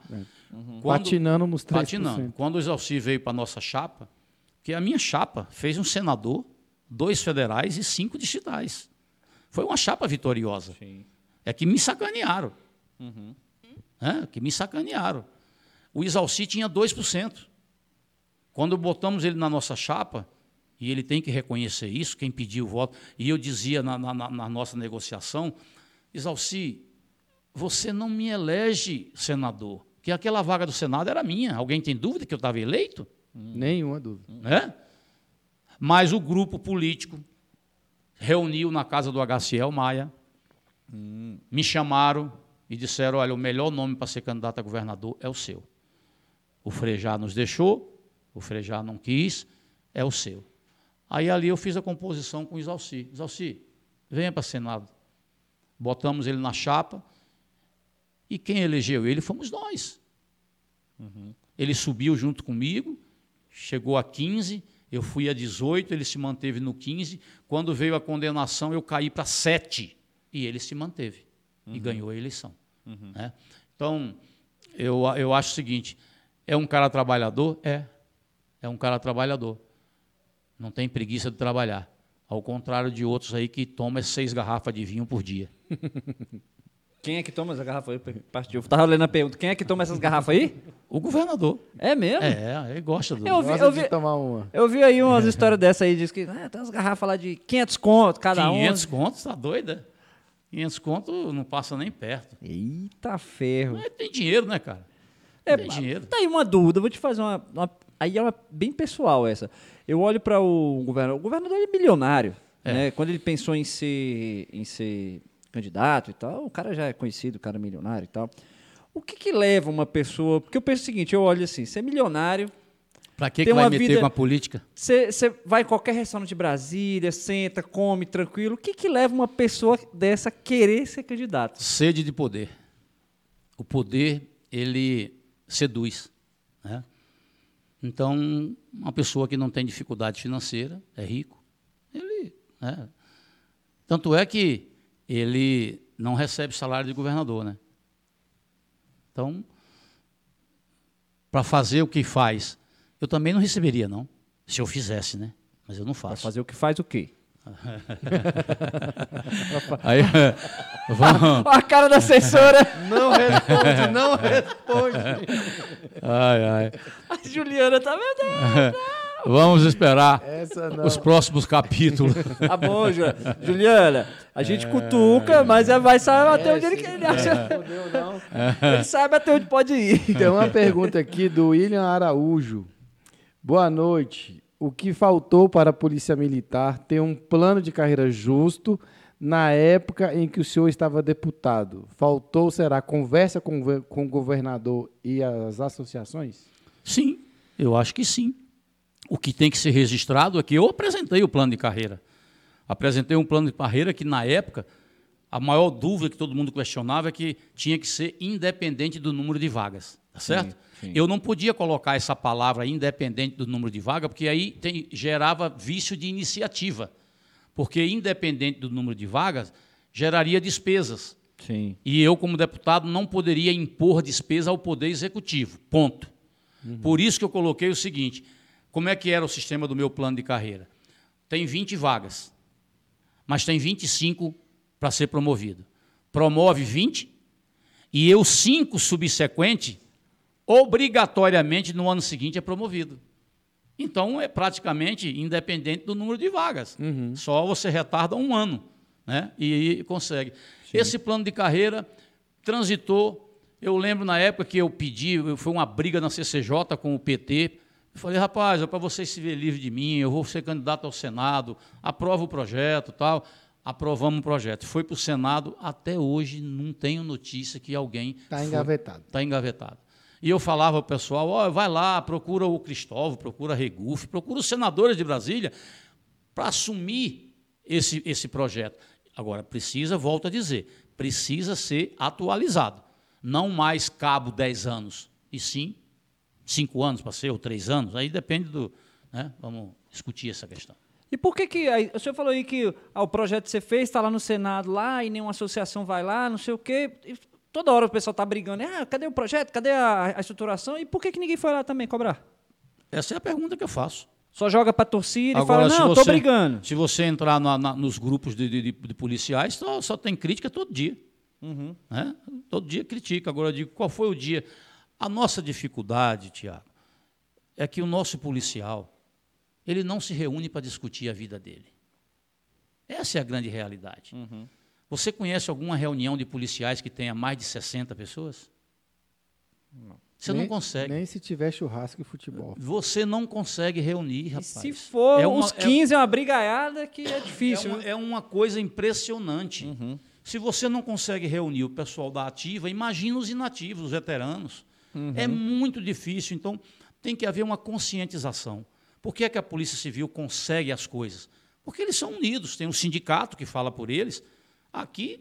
Quando- Patinando nos 3%. patinando. Quando o Exalci veio para a nossa chapa, que a minha chapa fez um senador, dois federais e cinco distritais. Foi uma chapa vitoriosa. É que me sacanearam. É, que me sacanearam. O Isalci tinha 2%. Quando botamos ele na nossa chapa, e ele tem que reconhecer isso, quem pediu o voto, e eu dizia na, na- na- na nossa negociação, Isalci, você não me elege senador, que aquela vaga do Senado era minha. Alguém tem dúvida que eu estava eleito? Nenhuma dúvida. né? Mas o grupo político reuniu na casa do HCL Maia, me chamaram e disseram: olha, o melhor nome para ser candidato a governador é o seu. O Frejá nos deixou, o Frejá não quis, é o seu. Aí ali eu fiz a composição com o Isalci. Isalci, venha para Senado. Botamos ele na chapa. E quem elegeu ele fomos nós. Ele subiu junto comigo, chegou a 15, eu fui a 18, ele se manteve no 15. Quando veio a condenação, eu caí para 7 e ele se manteve e ganhou a eleição. né? Então, eu, eu acho o seguinte: é um cara trabalhador? É. É um cara trabalhador. Não tem preguiça de trabalhar. Ao contrário de outros aí que tomam seis garrafas de vinho por dia. Quem é que toma essa garrafa aí? Partiu. Eu tava lendo a pergunta. Quem é que toma essas garrafas aí? O governador. É mesmo? É, ele gosta do. Eu vi- Gosta eu de vi- tomar uma. Eu vi aí umas histórias dessa aí, diz que ah, tem umas garrafas lá de 500 conto cada 500 um. contos, tá doida? 500 contos não passa nem perto. Eita ferro. Mas tem dinheiro, né, cara? É, tem dinheiro. Tá aí uma dúvida, vou te fazer uma, uma- Aí é uma, bem pessoal essa. Eu olho para o governador. O governador é milionário. É. Né? Quando ele pensou em ser, em ser candidato e tal, o cara já é conhecido, o cara é milionário e tal. O que, que leva uma pessoa. Porque eu penso o seguinte: eu olho assim, você é milionário, Pra que, que vai uma meter vida- com a política? você, você vai em qualquer restaurante de Brasília, senta, come tranquilo. O que, que leva uma pessoa dessa a querer ser candidato? Sede de poder. O poder, ele seduz. Né? Então, uma pessoa que não tem dificuldade financeira, é rico, ele. né? Tanto é que ele não recebe salário de governador. Né? Então, para fazer o que faz, eu também não receberia, não. Se eu fizesse, né? Mas eu não faço. fazer o que faz o quê? Aí, vamos. Olha a cara da assessora. Não responde, não responde. Ai, ai. A Juliana tá vendo? Vamos esperar os próximos capítulos. Tá bom, Ju- Juliana. A gente cutuca, mas é- vai saber até onde ele, quer- ele acha. Não. Ele sabe até onde pode ir. Tem uma pergunta aqui do William Araújo. Boa noite. o que faltou para a Polícia Militar ter um plano de carreira justo na época em que o senhor estava deputado? Faltou, será, conversa com, com o governador e as associações? Sim, eu acho que sim. O que tem que ser registrado é que eu apresentei o plano de carreira. Apresentei um plano de carreira que, na época, a maior dúvida que todo mundo questionava é que tinha que ser independente do número de vagas. Tá certo? Sim, sim. Eu não podia colocar essa palavra independente do número de vagas, porque aí tem, gerava vício de iniciativa. Porque independente do número de vagas, geraria despesas. Sim. E eu, como deputado, não poderia impor despesa ao Poder Executivo. Ponto. Uhum. Por isso que eu coloquei o seguinte: como é que era o sistema do meu plano de carreira? Tem 20 vagas, mas tem 25 para ser promovido. Promove 20 e eu, cinco subsequente, obrigatoriamente no ano seguinte é promovido. Então é praticamente independente do número de vagas. Uhum. Só você retarda um ano né? e, e consegue. Sim. Esse plano de carreira transitou. Eu lembro na época que eu pedi, foi uma briga na CCJ com o PT. Eu falei, rapaz, é para vocês se ver livre de mim, eu vou ser candidato ao Senado, aprova o projeto tal. Aprovamos o projeto. Foi para o Senado, até hoje não tenho notícia que alguém. Está engavetado. Está engavetado. E eu falava para o pessoal: oh, vai lá, procura o Cristóvão, procura a Regufe, procura os senadores de Brasília para assumir esse, esse projeto. Agora, precisa, volto a dizer, precisa ser atualizado. Não mais cabo 10 anos, e sim 5 anos para ser, ou 3 anos. Aí depende do. Né? Vamos discutir essa questão. E por que que... Aí, o senhor falou aí que ah, o projeto que você fez está lá no Senado, lá, e nenhuma associação vai lá, não sei o quê. E toda hora o pessoal está brigando. Ah, cadê o projeto? Cadê a, a, estruturação? E por que, que ninguém foi lá também cobrar? Essa é a pergunta que eu faço. Só joga para a torcida Agora, e fala, não, estou brigando. Se você entrar na, na, nos grupos de, de, de policiais, só, só, tem crítica todo dia. Uhum. Né? Todo dia critica. Agora, eu digo, qual foi o dia? A nossa dificuldade, Tiago, é que o nosso policial, ele não se reúne para discutir a vida dele. Essa é a grande realidade. Uhum. Você conhece alguma reunião de policiais que tenha mais de 60 pessoas? Não. Você nem, não consegue. Nem se tiver churrasco e futebol. Você não consegue reunir, rapaz. E se for é uma, os 15, é, é uma brigaiada que é difícil. É uma, é uma coisa impressionante. Uhum. Se você não consegue reunir o pessoal da ativa, imagina os inativos, os veteranos. Uhum. É muito difícil. Então, tem que haver uma conscientização. Por que, é que a Polícia Civil consegue as coisas? Porque eles são unidos, tem um sindicato que fala por eles. Aqui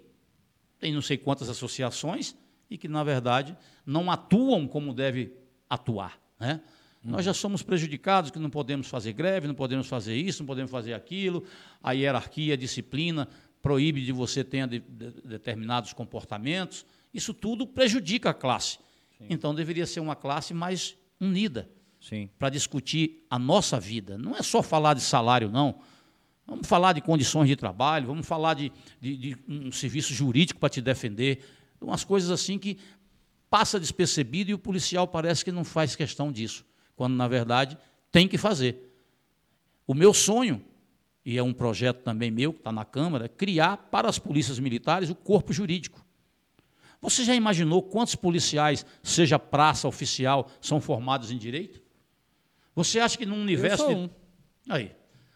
tem não sei quantas associações e que, na verdade, não atuam como deve atuar. Né? Hum. Nós já somos prejudicados que não podemos fazer greve, não podemos fazer isso, não podemos fazer aquilo. A hierarquia, a disciplina proíbe de você ter de, de, determinados comportamentos. Isso tudo prejudica a classe. Sim. Então deveria ser uma classe mais unida para discutir a nossa vida. Não é só falar de salário, não. Vamos falar de condições de trabalho, vamos falar de, de, de um serviço jurídico para te defender, umas coisas assim que passa despercebido e o policial parece que não faz questão disso, quando na verdade tem que fazer. O meu sonho, e é um projeto também meu, que está na Câmara, é criar para as polícias militares o corpo jurídico. Você já imaginou quantos policiais, seja praça oficial, são formados em direito? Você acha que num universo. Um. De... Aí.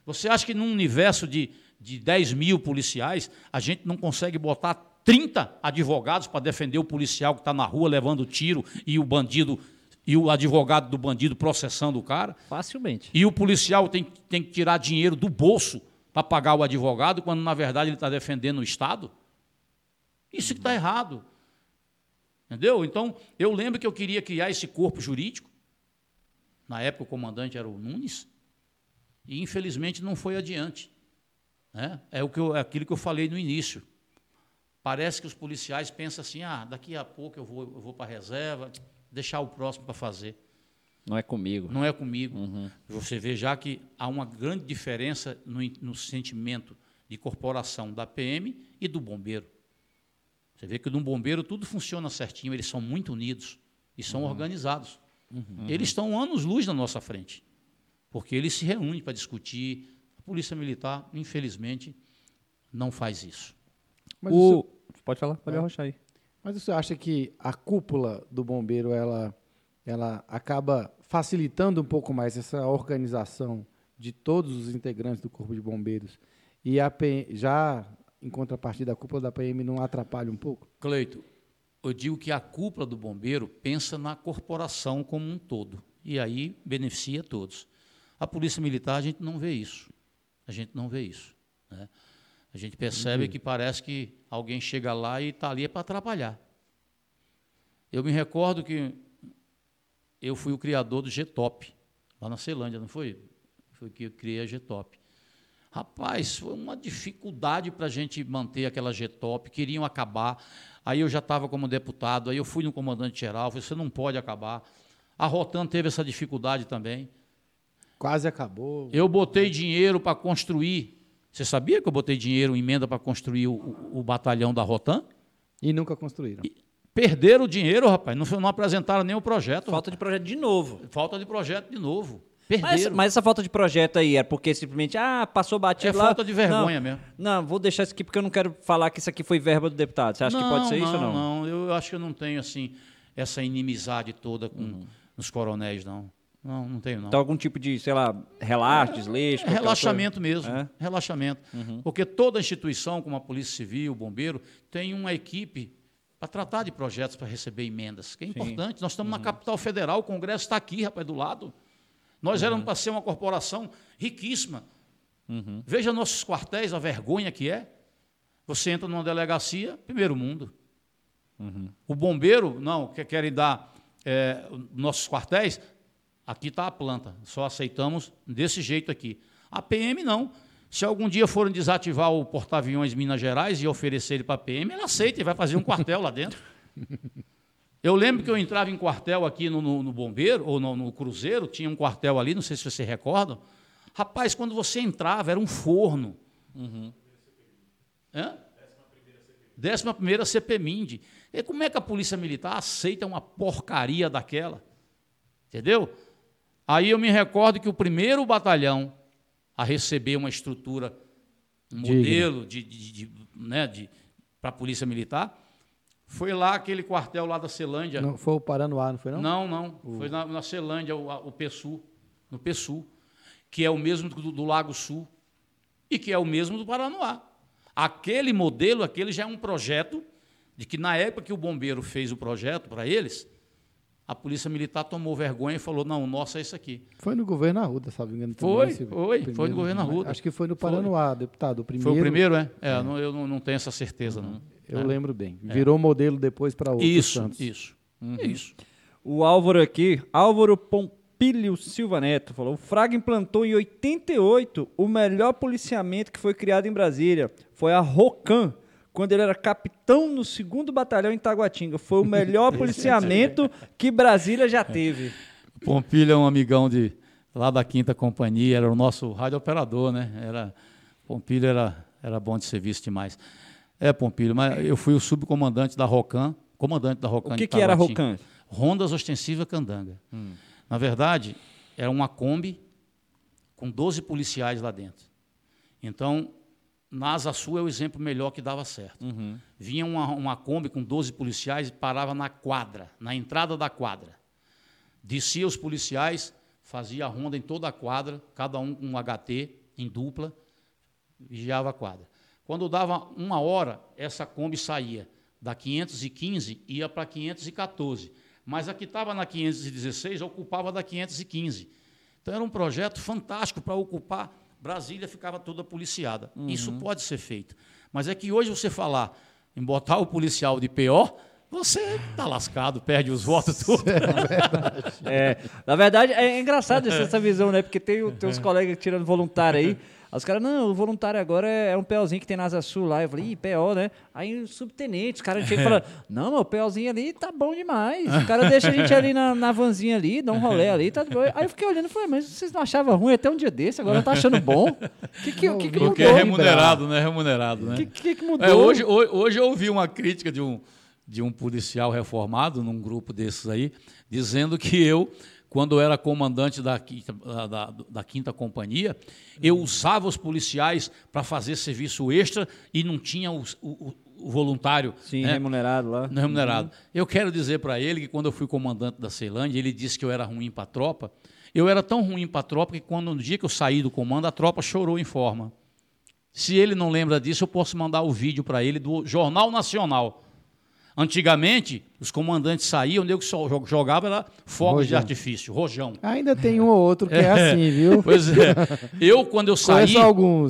Você acha que num universo de, de 10 mil policiais, a gente não consegue botar 30 advogados para defender o policial que está na rua levando tiro e o bandido e o advogado do bandido processando o cara? Facilmente. E o policial tem, tem que tirar dinheiro do bolso para pagar o advogado, quando na verdade ele está defendendo o Estado? Isso que está errado. Entendeu? Então, eu lembro que eu queria criar esse corpo jurídico. Na época o comandante era o Nunes, e infelizmente não foi adiante. Né? É, o que eu, é aquilo que eu falei no início. Parece que os policiais pensam assim: ah, daqui a pouco eu vou, eu vou para a reserva, deixar o próximo para fazer. Não é comigo. Não é comigo. Uhum. Você vê já que há uma grande diferença no, no sentimento de corporação da PM e do bombeiro. Você vê que no bombeiro tudo funciona certinho, eles são muito unidos e são uhum. organizados. Uhum. Eles estão anos-luz na nossa frente, porque eles se reúnem para discutir. A Polícia Militar, infelizmente, não faz isso. Mas o... Senhor... Pode falar, pode é. arrochar aí. Mas você acha que a cúpula do bombeiro ela, ela acaba facilitando um pouco mais essa organização de todos os integrantes do Corpo de Bombeiros e a já em contrapartida a cúpula da PM não atrapalha um pouco? Cleito, eu digo que a cúpula do bombeiro pensa na corporação como um todo e aí beneficia todos. A polícia militar a gente não vê isso, a gente não vê isso. Né? A gente percebe Entendi. que parece que alguém chega lá e está ali é para atrapalhar. Eu me recordo que eu fui o criador do G-Top, lá na Ceilândia, não foi? Foi que eu criei a G-Top. Rapaz, foi uma dificuldade para a gente manter aquela G-Top, queriam acabar. Aí eu já estava como deputado, aí eu fui no comandante-geral, falei, você não pode acabar. A Rotan teve essa dificuldade também. Quase acabou. Eu botei dinheiro para construir. Você sabia que eu botei dinheiro em emenda para construir o, o, o, batalhão da Rotan? E nunca construíram. E perderam o dinheiro, rapaz. Não, não apresentaram nem o projeto. Falta rapaz. de projeto de novo. Falta de projeto de novo. Mas, mas, essa falta de projeto aí é porque simplesmente, ah, passou batido é lá. É falta de vergonha não, mesmo. Não, vou deixar isso aqui porque eu não quero falar que isso aqui foi verba do deputado. Você acha não, que pode ser não, isso ou não? Não, eu acho que eu não tenho, assim, essa inimizade toda com uhum. os coronéis, não. Não, não tenho, não. Então, algum tipo de, sei lá, relaxo, desleixo? É, relaxamento mesmo. É? Relaxamento. Uhum. Porque toda instituição, como a Polícia Civil, o Bombeiro, tem uma equipe para tratar de projetos para receber emendas, que é Sim. importante. Nós estamos uhum. na capital federal, o Congresso está aqui, rapaz, do lado. Nós uhum. éramos para ser uma corporação riquíssima. Uhum. Veja nossos quartéis, a vergonha que é. Você entra numa delegacia, primeiro mundo. Uhum. O bombeiro, não, que querem dar é, nossos quartéis, aqui está a planta, só aceitamos desse jeito aqui. A PM não. Se algum dia forem desativar o porta-aviões Minas Gerais e oferecer ele para a PM, ela aceita e vai fazer um quartel lá dentro. Eu lembro que eu entrava em quartel aqui no, no, no Bombeiro, ou no, no, Cruzeiro, tinha um quartel ali, não sei se você recorda. Rapaz, quando você entrava, era um forno. Uhum. Hã? Décima primeira CPMIND. E como é que a Polícia Militar aceita uma porcaria daquela? Entendeu? Aí eu me recordo que o primeiro batalhão a receber uma estrutura, um modelo de, de, de, né, de para a Polícia Militar, foi lá aquele quartel lá da Celândia. Não, foi o Paranoá, não foi não? Não, não. O... Foi na, na Celândia, o, o PSU, no PSU, que é o mesmo do, do, Lago Sul e que é o mesmo do Paranoá. Aquele modelo, aquele já é um projeto de que na época que o bombeiro fez o projeto para eles, a polícia militar tomou vergonha e falou: não, o nosso é isso aqui. Foi no governo Arruda, sabe engano. Foi, foi, primeiro, foi no governo Arruda. Acho que foi no Paranoá, foi. deputado. O primeiro, foi o primeiro, é? é, é. Não, eu não, não, tenho essa certeza, não. Eu é. lembro bem. É. Virou modelo depois para outros isso, santos. Isso, uhum. isso. O Álvaro aqui, Álvaro Pompílio Silva Neto, falou: o Fraga implantou em 88 o melhor policiamento que foi criado em Brasília. Foi a ROCAM, quando ele era capitão no segundo batalhão em Taguatinga. Foi o melhor policiamento que Brasília já teve. Pompílio é um amigão de lá da quinta companhia, era o nosso rádio operador, né? Era Pompílio era era bom de ser visto demais. É, Pompílio, mas eu fui o subcomandante da ROCAM, comandante da ROCAM. O que, que era a ROCAM? Rondas Ostensiva Candanga. Hum. Na verdade, era uma Kombi com 12 policiais lá dentro. Então, na Asa Sul é o exemplo melhor que dava certo. Uhum. Vinha uma, uma Kombi com 12 policiais e parava na quadra, na entrada da quadra. Descia os policiais, fazia a ronda em toda a quadra, cada um com um HT em dupla, vigiava a quadra. Quando dava uma hora, essa Kombi saía da 515 ia para 514. Mas a que estava na 516 ocupava da 515. Então era um projeto fantástico para ocupar. Brasília ficava toda policiada. Uhum. Isso pode ser feito. Mas é que hoje você falar em botar o policial de PO, você está lascado, perde os votos todos. É, é, na verdade, é engraçado essa visão, né? Porque tem, tem uns colegas tirando voluntário aí. Os caras, não, o voluntário agora é, é um POzinho que tem na Asa Sul lá. Eu falei, ih, PO, né? Aí o subtenente, os caras chegam e falam, não, meu, o POzinho ali tá bom demais. O cara deixa a gente ali na, na vanzinha ali, dá um rolê ali, tá bom. Aí eu fiquei olhando e falei, mas vocês não achavam ruim até um dia desse, agora tá achando bom? O que, que, que, que Porque é remunerado, né? Remunerado, né? O que, que, que, mudou? É, hoje, hoje, hoje eu ouvi uma crítica de um, de um policial reformado num grupo desses aí, dizendo que eu quando eu era comandante da, da, da quinta companhia, eu usava os policiais para fazer serviço extra e não tinha o, o, o voluntário. Sim, né? remunerado lá. Remunerado. Uhum. Eu quero dizer para ele que quando eu fui comandante da Ceilândia, ele disse que eu era ruim para a tropa. Eu era tão ruim para a tropa que quando no dia que eu saí do comando, a tropa chorou em forma. Se ele não lembra disso, eu posso mandar o vídeo para ele do Jornal Nacional. Antigamente, os comandantes saíam, o nego só jogava era fogos de Rojão. artifício, rojão. Ainda tem um ou outro que é, assim, viu? Pois é. Eu, quando eu saí,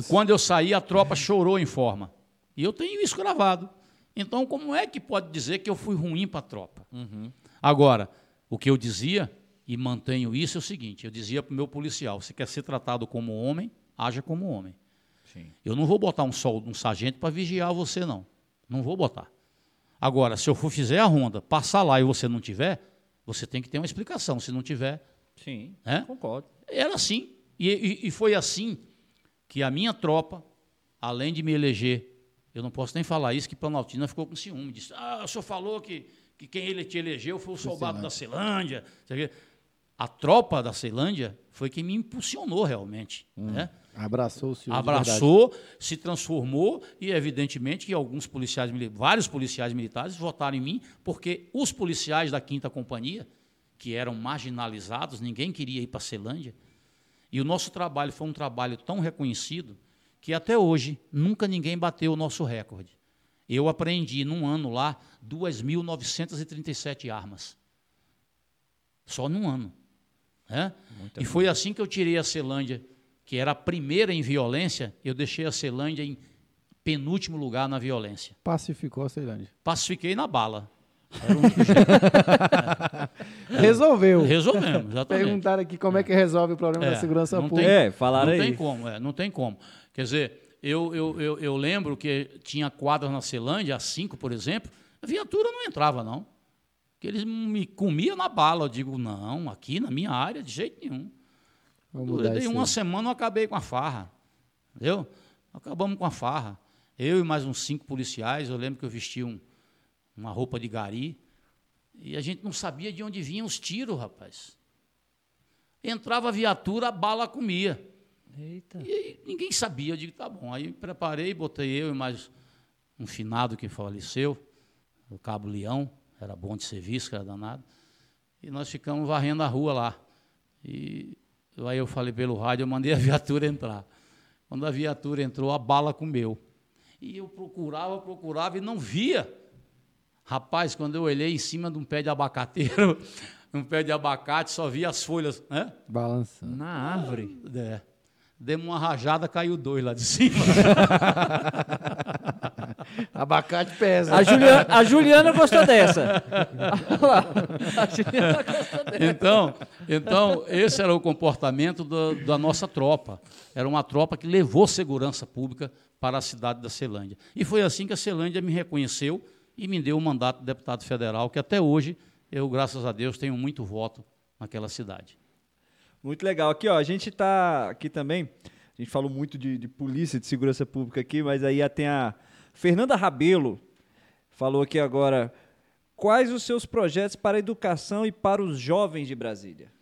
quando eu saí, a tropa chorou em forma. E eu tenho isso gravado. Então, como é que pode dizer que eu fui ruim para a tropa? Agora, o que eu dizia, e mantenho isso, é o seguinte: eu dizia para o meu policial: você quer ser tratado como homem, haja como homem. Sim. Eu não vou botar um sol, um sargento para vigiar você, não. Não vou botar. Agora, se eu for fizer a ronda, passar lá e você não tiver, você tem que ter uma explicação. Se não tiver, Sim, É? concordo. era assim. E, e- e foi assim que a minha tropa, além de me eleger, eu não posso nem falar isso, que Planaltina ficou com ciúme. Disse, ah, o senhor falou que, que quem ele te elegeu foi o soldado da Ceilândia. A tropa da Ceilândia foi quem me impulsionou realmente. Né? Abraçou o senhor. Abraçou, se transformou e, evidentemente, que alguns policiais, vários policiais militares votaram em mim, porque os policiais da Quinta Companhia, que eram marginalizados, ninguém queria ir para a Ceilândia, e o nosso trabalho foi um trabalho tão reconhecido que até hoje nunca ninguém bateu o nosso recorde. Eu aprendi num ano lá 2.937 armas. Só num ano. né? E foi assim que eu tirei a Celândia, que era a primeira em violência, eu deixei a Celândia em penúltimo lugar na violência. Pacificou a Ceilândia. Pacifiquei na bala. Era único jeito. Resolveu. Resolvemos, exatamente. Perguntaram aqui como é que resolve o problema É, da segurança não pública. É, falaram não aí. tem como, é, não tem como. Quer dizer, eu, eu, eu, eu lembro que tinha quadras na Celândia, a 5, por exemplo, a viatura não entrava, não. Que eles me comiam na bala. Eu digo, não, aqui na minha área, de jeito nenhum. Vamos Eu dei uma aí. semana, eu acabei com a farra. Entendeu? Acabamos com a farra. Eu e mais uns cinco policiais, eu lembro que eu vesti um, uma roupa de gari, e a gente não sabia de onde vinham os tiros, rapaz. Entrava a viatura, a bala comia. Eita. E aí ninguém sabia, eu digo, tá bom. Aí preparei, botei eu e mais um finado que faleceu, o Cabo Leão, era bom de serviço, que era danado. E nós ficamos varrendo a rua lá. E aí eu falei pelo rádio, eu mandei a viatura entrar. Quando a viatura entrou, a bala comeu. E eu procurava, procurava e não via. Rapaz, quando eu olhei em cima de um pé de abacateiro, um pé de abacate, só via as folhas, né? Balançando. Na árvore. É. Demos uma rajada, caiu dois lá de cima. Abacate pesa. A Juliana, a Juliana gostou dessa. Olha lá. A Juliana gostou dessa. Então, então esse era o comportamento da, da nossa tropa. Era uma tropa que levou segurança pública para a cidade da Celândia. E foi assim que a Celândia me reconheceu e me deu o mandato de deputado federal, que até hoje eu, graças a Deus, tenho muito voto naquela cidade. Muito legal. Aqui, ó, a gente tá aqui também. A gente falou muito de, de polícia, de segurança pública aqui, mas aí tem a Fernanda Rabelo falou aqui agora. Quais os seus projetos para a educação e para os jovens de Brasília?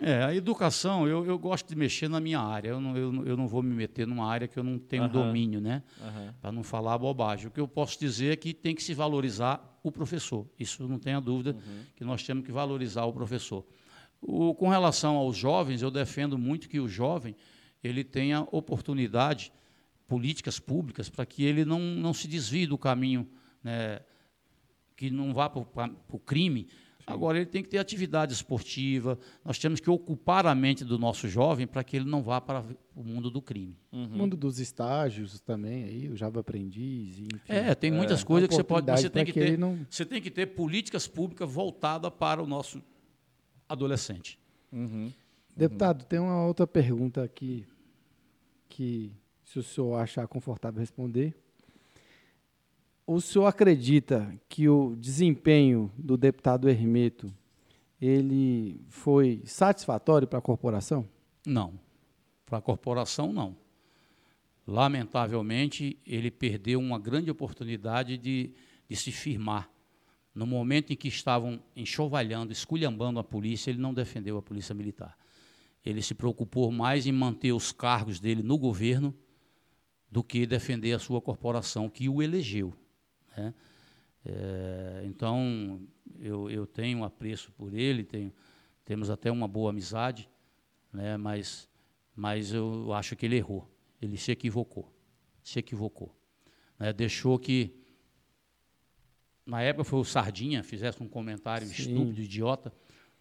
É, a educação, eu, eu gosto de mexer na minha área. Eu não, eu, eu não vou me meter numa área que eu não tenho Aham. domínio, né? Para não falar bobagem. O que eu posso dizer é que tem que se valorizar o professor. Isso não tenha dúvida que nós temos que valorizar o professor. O- com relação aos jovens, eu defendo muito que o jovem ele tenha oportunidade, políticas públicas, para que ele não, não se desvie do caminho, né, que não vá para o crime. Agora, ele tem que ter atividade esportiva, nós temos que ocupar a mente do nosso jovem para que ele não vá para o mundo do crime. O mundo dos estágios também, aí, o Java Aprendiz, enfim. É, tem muitas coisas que você pode. Você tem que, que ter, não- você tem que ter políticas públicas voltadas para o nosso adolescente. Deputado, tem uma outra pergunta aqui que, se o senhor achar confortável responder. O senhor acredita que o desempenho do deputado Hermeto ele foi satisfatório para a corporação? Não. Para a corporação, não. Lamentavelmente, ele perdeu uma grande oportunidade de, de se firmar. No momento em que estavam enxovalhando, esculhambando a polícia, ele não defendeu a polícia militar. Ele se preocupou mais em manter os cargos dele no governo do que defender a sua corporação que o elegeu. né? É, então, eu, eu tenho apreço por ele, tenho, temos até uma boa amizade, né? mas, mas eu acho que ele errou. Ele se equivocou. Se equivocou. Né? Deixou que. Na época foi o Sardinha, fizesse um comentário Sim. estúpido, idiota,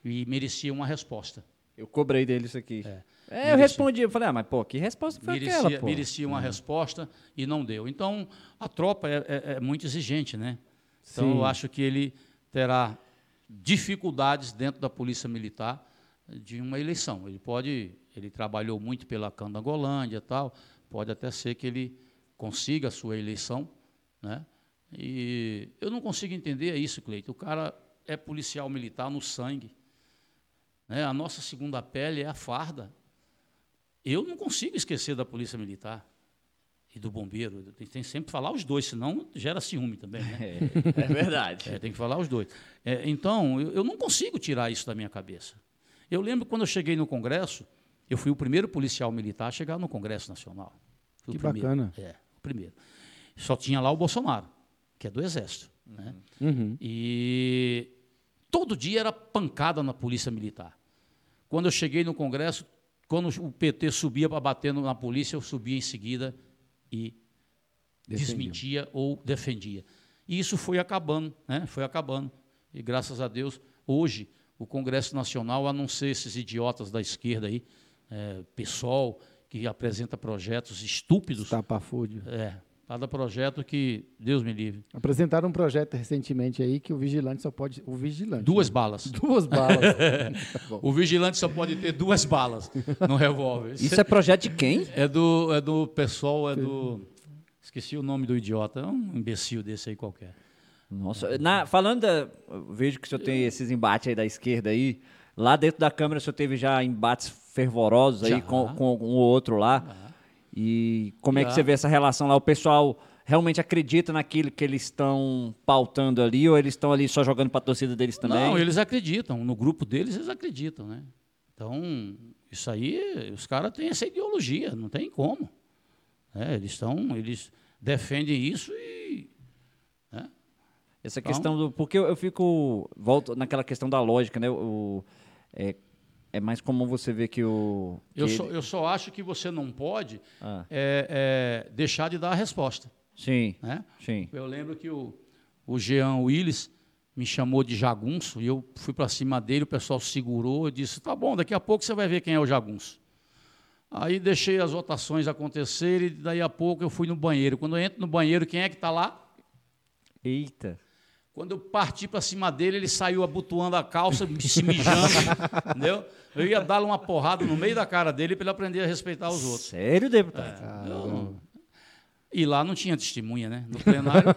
e merecia uma resposta. Eu cobrei dele isso aqui. É. É, eu respondi, eu falei, ah, mas pô, que resposta foi merecia, aquela, pô? merecia uma resposta e não deu. Então, a tropa é, é- é muito exigente, né? Então, Sim. eu acho que ele terá dificuldades dentro da Polícia Militar de uma eleição. Ele pode, ele trabalhou muito pela Candangolândia e tal, pode até ser que ele consiga a sua eleição, né? E eu não consigo entender isso, Cleito. O cara é policial militar no sangue. Né? A nossa segunda pele é a farda. Eu não consigo esquecer da polícia militar e do bombeiro. Tem, tem sempre que falar os dois, senão gera ciúme também. Né? É, é verdade. É, tem que falar os dois. É, então, eu, eu não consigo tirar isso da minha cabeça. Eu lembro quando eu cheguei no Congresso, eu fui o primeiro policial militar a chegar no Congresso Nacional. Fui Que o primeiro. bacana. É, o primeiro. Só tinha lá o Bolsonaro, que é do Exército. Né? Uhum. E todo dia era pancada na polícia militar. Quando eu cheguei no Congresso, quando o PT subia para bater na polícia, eu subia em seguida e desmentia ou defendia. E isso foi acabando, né? foi acabando. E graças a Deus, hoje, o Congresso Nacional, a não ser esses idiotas da esquerda aí, é, PSOL, que apresenta projetos estúpidos, Tapafúdio. é, cada projeto que, Deus me livre, Apresentaram um projeto recentemente aí que o vigilante só pode. O vigilante. duas né? balas. Duas balas. Tá. O vigilante só pode ter duas balas no revólver. Isso é projeto de quem? é do, é do pessoal, é do. Esqueci o nome do idiota, é um imbecil desse aí qualquer. Nossa, na- falando da. Vejo que o senhor tem esses embates aí da esquerda aí. Lá dentro da Câmara o senhor teve já embates fervorosos aí Já. com, com um ou outro lá. E como é que você vê essa relação lá? O pessoal realmente acredita naquilo que eles estão pautando ali ou eles estão ali só jogando para a torcida deles também? Não, eles acreditam. No grupo deles, eles acreditam, né? Então, isso aí, os caras têm essa ideologia, não tem como. É, eles estão, eles defendem isso e. né? Essa Então- questão do. Porque eu, eu fico. Volto naquela questão da lógica, né? O, é, é mais comum você ver que o. que Eu, ele- só, eu só acho que você não pode Ah, é, é, deixar de dar a resposta. sim, Né? sim. Eu lembro que o, o Jean Willis me chamou de jagunço e eu fui para cima dele, o pessoal segurou e disse: tá bom, daqui a pouco você vai ver quem é o jagunço. Aí deixei as votações acontecerem e daí a pouco eu fui no banheiro. Quando eu entro no banheiro, quem é que está lá? Eita. Quando eu parti para cima dele, ele saiu abotoando a calça, se mijando, entendeu? Eu ia dar uma porrada no meio da cara dele para ele aprender a respeitar os outros. Sério, deputado? Não. E lá não tinha testemunha, né? No plenário,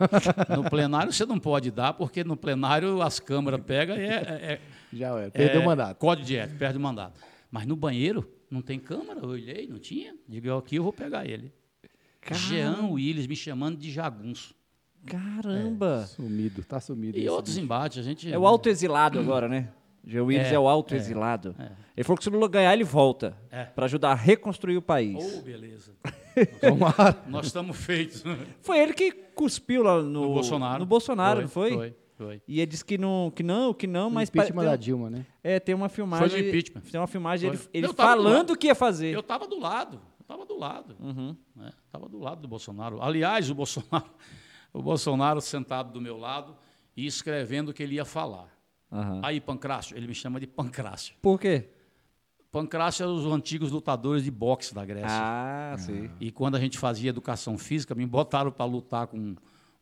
no plenário você não pode dar, porque no plenário as câmaras pegam e é, é, Já é. Perdeu é o mandato. Código de ética, perde o mandato. Mas no banheiro não tem câmara, eu olhei, não tinha. Digo, eu aqui eu vou pegar ele. Jean Willis me chamando de jagunço. Caramba. Sumido, tá sumido. E outros bicho. embates, a gente. É o autoexilado agora, né? Geo Willis é, É, o autoexilado. é. Ele falou que se o Lula ganhar, ele volta. É. Pra ajudar a reconstruir o país. Oh, beleza. Tomara. Nós estamos feitos. Foi ele que cuspiu lá no, No Bolsonaro. No Bolsonaro, não foi? Foi, foi. E ele disse que não, que não, que não, mas... Mas impeachment da Dilma, né? É, tem uma filmagem... Foi do impeachment. Tem uma filmagem Foi. ele, Eu falando o que ia fazer. Eu estava do lado, estava do lado. Uhum. Estava do lado do Bolsonaro. Aliás, o Bolsonaro, o Bolsonaro sentado do meu lado e escrevendo o que ele ia falar. Aham. Aí, Pancrácio, ele me chama de Pancrácio. Por quê? Pancrácio eram os antigos lutadores de boxe da Grécia. Ah, sim. E quando a gente fazia educação física, me botaram para lutar com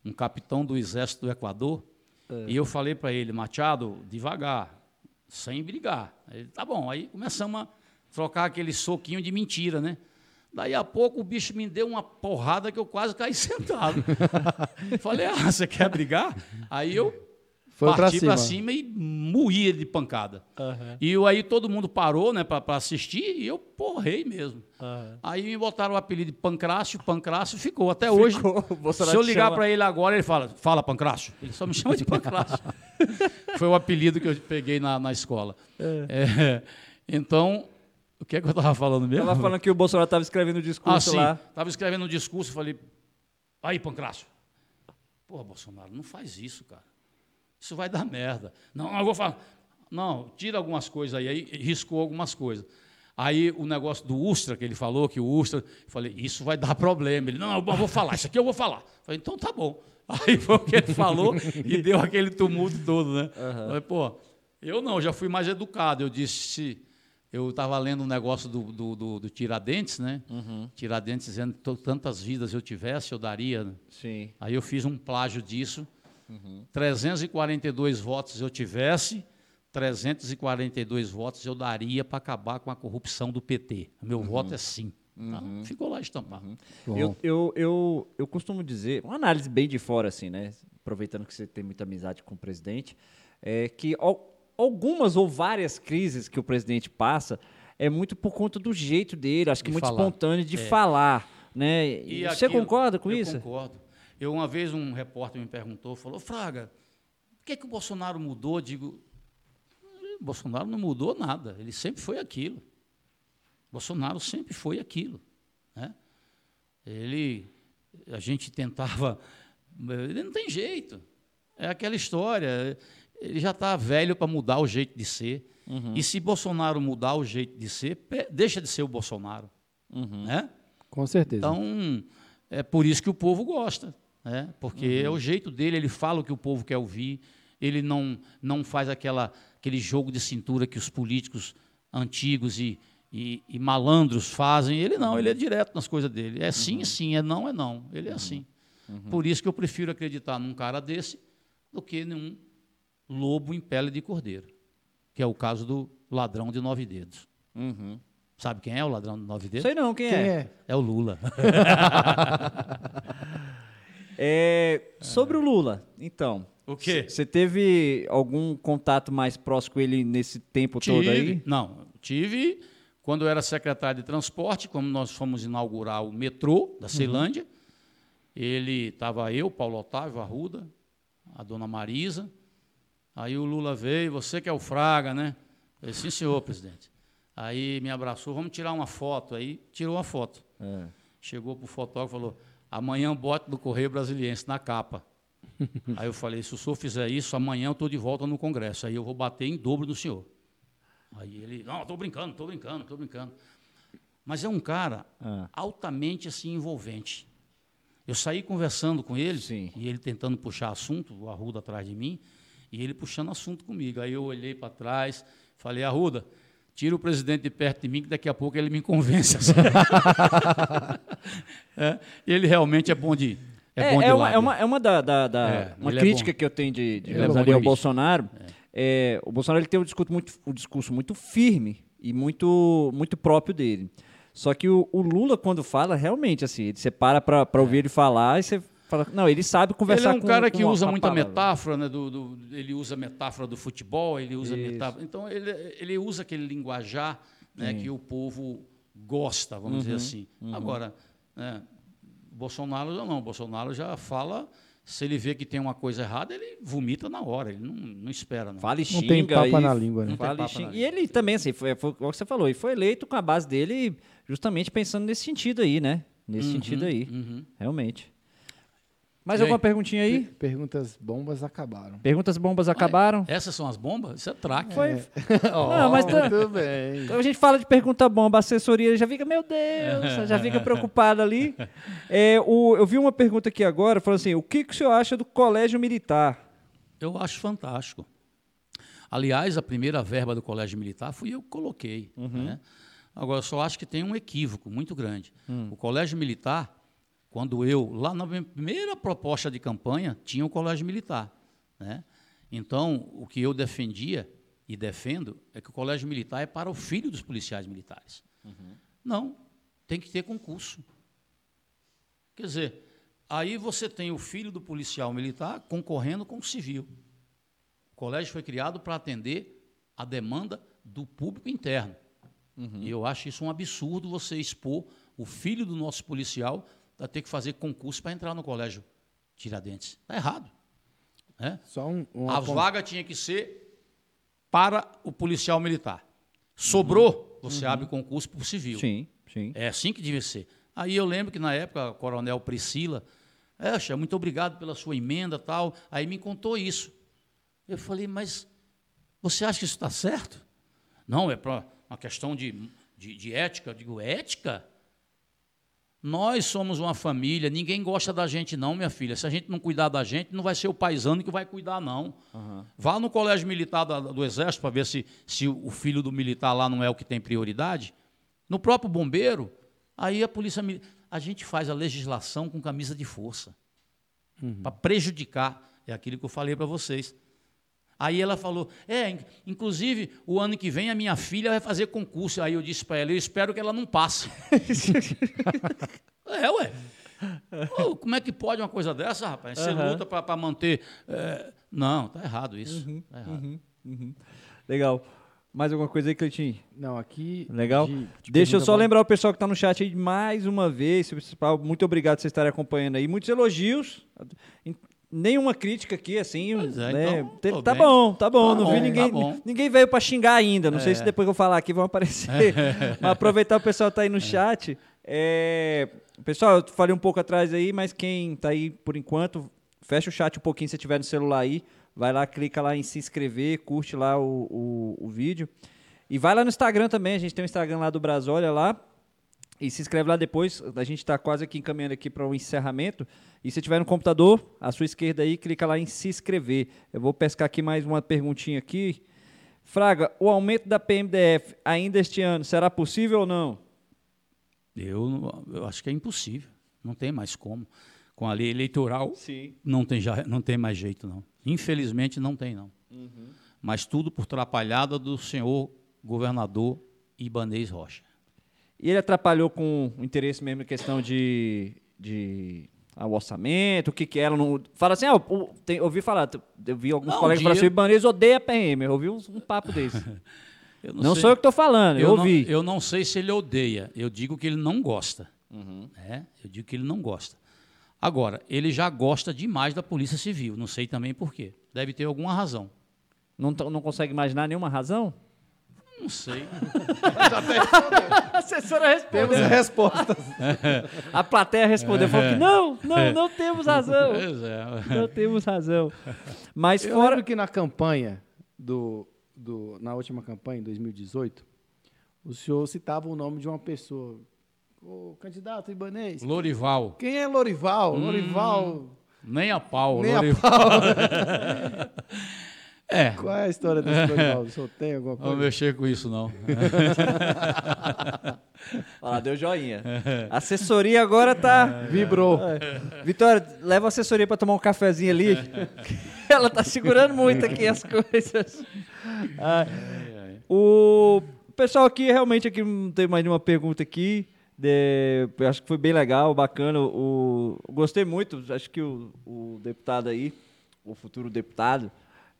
um capitão do exército do Equador. E eu falei para ele, Machado, devagar, sem brigar. Ele, tá bom. Aí começamos a trocar aquele soquinho de mentira, né? Daí a pouco o bicho me deu uma porrada que eu quase caí sentado. falei, ah, você quer brigar? Aí eu Foi pra parti para cima. cima e moí ele de pancada. E eu, aí todo mundo parou né, para assistir e eu porrei mesmo. Aí me botaram o apelido de Pancrácio, Pancrácio ficou até hoje. Ficou. O Se eu ligar chama- para ele agora, ele fala, fala Pancrácio. Ele só me chama de Pancrácio. Foi o apelido que eu peguei na, na escola. É, então, o que é que eu estava falando mesmo? Tava falando que o Bolsonaro estava escrevendo o Ah, discurso sim. lá. Estava escrevendo um discurso, falei, aí, Pancrácio. Porra, Bolsonaro, não faz isso, cara. Isso vai dar merda. Não, eu vou falar. Não, tira algumas coisas aí, aí riscou algumas coisas. Aí o negócio do Ustra, que ele falou, que o Ustra, eu falei, isso vai dar problema. Ele, não, eu vou falar, isso aqui eu vou falar. Eu falei, então tá bom. Aí foi o que ele falou e deu aquele tumulto todo, né? Uhum. Falei, pô, eu não, já fui mais educado. Eu disse, eu estava lendo um negócio do, do, do, do Tiradentes, né? Uhum. Tiradentes dizendo que tantas vidas eu tivesse, eu daria. Né? Sim. Aí eu fiz um plágio disso. Uhum. 342 votos eu tivesse, 342 votos eu daria para acabar com a corrupção do PT. O meu uhum. voto é sim. Tá? Uhum. ficou lá estampado. Uhum. Eu, eu, eu, eu costumo dizer, uma análise bem de fora, assim, né? Aproveitando que você tem muita amizade com o presidente, é que algumas ou várias crises que o presidente passa é muito por conta do jeito dele, acho que de muito falar. espontâneo de é. falar. Né? E Você aquilo, concorda com eu isso? Eu concordo. Eu, uma vez um repórter me perguntou, falou, Fraga, por que, que o Bolsonaro mudou? Digo, Bolsonaro não mudou nada, ele sempre foi aquilo. Bolsonaro sempre foi aquilo. Né? Ele, a gente tentava, ele não tem jeito. É aquela história, ele já está velho para mudar o jeito de ser. Uhum. E se Bolsonaro mudar o jeito de ser, deixa de ser o Bolsonaro. Uhum. Né? Com certeza. Então, é por isso que o povo gosta. Né? Porque uhum. é o jeito dele, ele fala o que o povo quer ouvir, ele não, não faz aquela, aquele jogo de cintura que os políticos antigos e, e, e, malandros fazem. Ele não, ele é direto nas coisas dele. É sim, uhum. sim, é não, é não. Ele é assim. Uhum. Por isso que eu prefiro acreditar num cara desse do que num lobo em pele de cordeiro, que é o caso do ladrão de nove dedos. Uhum. Sabe quem é o ladrão de nove dedos? Sei não, quem, quem é? é? É o Lula. é, sobre o Lula, então. O quê? Você teve algum contato mais próximo com ele nesse tempo tive, todo aí? Não, tive quando eu era secretário de transporte, quando nós fomos inaugurar o metrô da uhum. Ceilândia, uhum. ele estava eu, Paulo Otávio, Arruda, a dona Marisa. Aí o Lula veio, você que é o Fraga, né? Eu falei, sim, senhor, presidente. Aí me abraçou, vamos tirar uma foto. Aí tirou uma foto. É. Chegou para o fotógrafo e falou: amanhã bote do Correio Brasiliense na capa. Aí eu falei: se o senhor fizer isso, amanhã eu estou de volta no Congresso. Aí eu vou bater em dobro do senhor. Aí ele, não, estou brincando, estou brincando, estou brincando. Mas é um cara ah. altamente assim envolvente. Eu saí conversando com ele, Sim. e ele tentando puxar assunto, o Arruda atrás de mim, e ele puxando assunto comigo. Aí eu olhei para trás, falei, Arruda, tira o presidente de perto de mim, que daqui a pouco ele me convence. é, ele realmente é bom de. É, é, bom de é, uma, é, uma, é uma da, da, da é, uma é crítica que eu tenho de, de ali ao Bolsonaro. É é, o Bolsonaro ele tem um discurso muito, um discurso muito firme e muito, muito próprio dele. Só que o, o Lula, quando fala, realmente, assim, você para para ouvir ele falar e você fala, não, ele sabe conversar com Ele é um cara com, que usa muita palavra. metáfora, né, do, do, ele usa metáfora do futebol, ele usa Isso. metáfora... Então, ele, ele usa aquele linguajar né, que o povo gosta, vamos uhum, dizer assim. Uhum. Agora, né, Bolsonaro não, Bolsonaro já fala se ele vê que tem uma coisa errada, ele vomita na hora, ele não, não espera. Não. Fala e xinga. Não tem papo e, na língua, né? Fala e, xinga. e ele também, assim, foi, foi, o que você falou, e foi eleito com a base dele justamente pensando nesse sentido aí, né? Nesse uhum, sentido aí, uhum. realmente. Mais alguma perguntinha aí? Perguntas bombas acabaram. Perguntas bombas acabaram? Essas são as bombas? Isso é traque. Foi. É. oh, não, mas tá... Muito bem. Então a gente fala de pergunta bomba, a assessoria já fica, meu Deus, já fica preocupada ali. É, o, eu vi uma pergunta aqui agora, falando assim: o que, que o senhor acha do colégio militar? Eu acho fantástico. Aliás, a primeira verba do colégio militar fui eu que coloquei. Uhum. Né? Agora, eu só acho que tem um equívoco muito grande. Hum. O colégio militar quando eu, lá na minha primeira proposta de campanha, tinha o colégio militar. Né? Então, o que eu defendia e defendo é que o colégio militar é para o filho dos policiais militares. Uhum. Não, tem que ter concurso. Quer dizer, aí você tem o filho do policial militar concorrendo com o civil. O colégio foi criado para atender a demanda do público interno. Uhum. E eu acho isso um absurdo você expor o filho do nosso policial ter que fazer concurso para entrar no colégio Tiradentes. Está errado. Né? Só um, a vaga tinha que ser para o policial militar. Sobrou, uhum. você uhum. abre concurso para o civil. Sim, sim. É assim que devia ser. Aí eu lembro que na época a coronel Priscila, Exa, muito obrigado pela sua emenda tal. Aí me contou isso. Eu falei, mas você acha que isso está certo? Não, é para uma questão de de, de ética. Eu digo, ética? Nós somos uma família, ninguém gosta da gente, não, minha filha. Se a gente não cuidar da gente, não vai ser o paisano que vai cuidar, não. Aham. Vá no colégio militar da- do Exército para ver se, se o filho do militar lá não é o que tem prioridade. No próprio bombeiro, aí a polícia militar. A gente faz a legislação com camisa de força para prejudicar. É aquilo que eu falei para vocês. Aí ela falou: é, in- inclusive, o ano que vem a minha filha vai fazer concurso. Aí eu disse para ela: eu espero que ela não passe. é, ué. Ô, como é que pode uma coisa dessa, rapaz? Você Aham. luta para manter. é, Não, tá errado isso. Uhum, tá errado. Legal. Mais alguma coisa aí, Cleitinho? Não, aqui. Legal. de- de Deixa eu só boa. lembrar o pessoal que está no chat aí mais uma vez. Muito obrigado por vocês estarem acompanhando aí. Muitos elogios. Nenhuma crítica aqui, assim. É, né? então, tá bem. bom, tá bom. Tá não bom, vi tá ninguém. bom. ninguém veio para xingar ainda. Não sei É. se depois que eu falar aqui vão aparecer. Mas aproveitar o pessoal tá aí no chat. É, Pessoal, eu falei um pouco atrás aí, mas quem tá aí por enquanto, fecha o chat um pouquinho se tiver no celular aí. Vai lá, clica lá em se inscrever, curte lá o, o, o vídeo. E vai lá no Instagram também, a gente tem o Instagram lá do Brasólia lá. E se inscreve lá depois, a gente está quase aqui encaminhando aqui para o encerramento. E se tiver no computador, à sua esquerda aí, clica lá em se inscrever. Eu vou pescar aqui mais uma perguntinha aqui. Fraga, o aumento da PMDF ainda este ano será possível ou não? Eu, eu acho que é impossível. Não tem mais como. Com a lei eleitoral, Sim. não tem, já, não tem mais jeito, não. Infelizmente, não tem, não. Mas tudo por trapalhada do senhor governador Ibanez Rocha. E ele atrapalhou com o interesse mesmo em questão de, de ah, o orçamento, o que que era. Não, fala assim, ah, o- tem, eu ouvi falar, eu vi alguns Não, colegas falando assim, o Ibanez odeia a PM. Eu ouvi um, um papo desse. Eu não sei- sou eu que estou falando, eu, eu ouvi. Não, eu não sei se ele odeia, eu digo que ele não gosta. né? Eu digo que ele não gosta. Agora, ele já gosta demais da Polícia Civil, não sei também por quê. Deve ter alguma razão. Não, não consegue imaginar nenhuma razão? Não sei. A assessora Temos respondeu. respostas. A plateia respondeu, falou que não, não, não temos razão. Pois é. Não temos razão. Mas Eu fora... lembro que na campanha, do, do, na última campanha, em 2018, o senhor citava o nome de uma pessoa. O candidato Ibanês. Lorival, Quem é Lorival? Lorival. nem a pau. Nem a Lorival. é, Qual é a história desse Lorival? O senhor tem alguma não vou coisa? mexer com isso, não. Olha lá, deu joinha. A assessoria agora tá... Vibrou. Vitória, leva a assessoria para tomar um cafezinho ali. Ela tá segurando muito aqui as coisas. Ah, o pessoal aqui, realmente, aqui não tem mais nenhuma pergunta aqui. De- eu acho que foi bem legal, bacana. O, gostei muito. Acho que o, o deputado aí, o futuro deputado,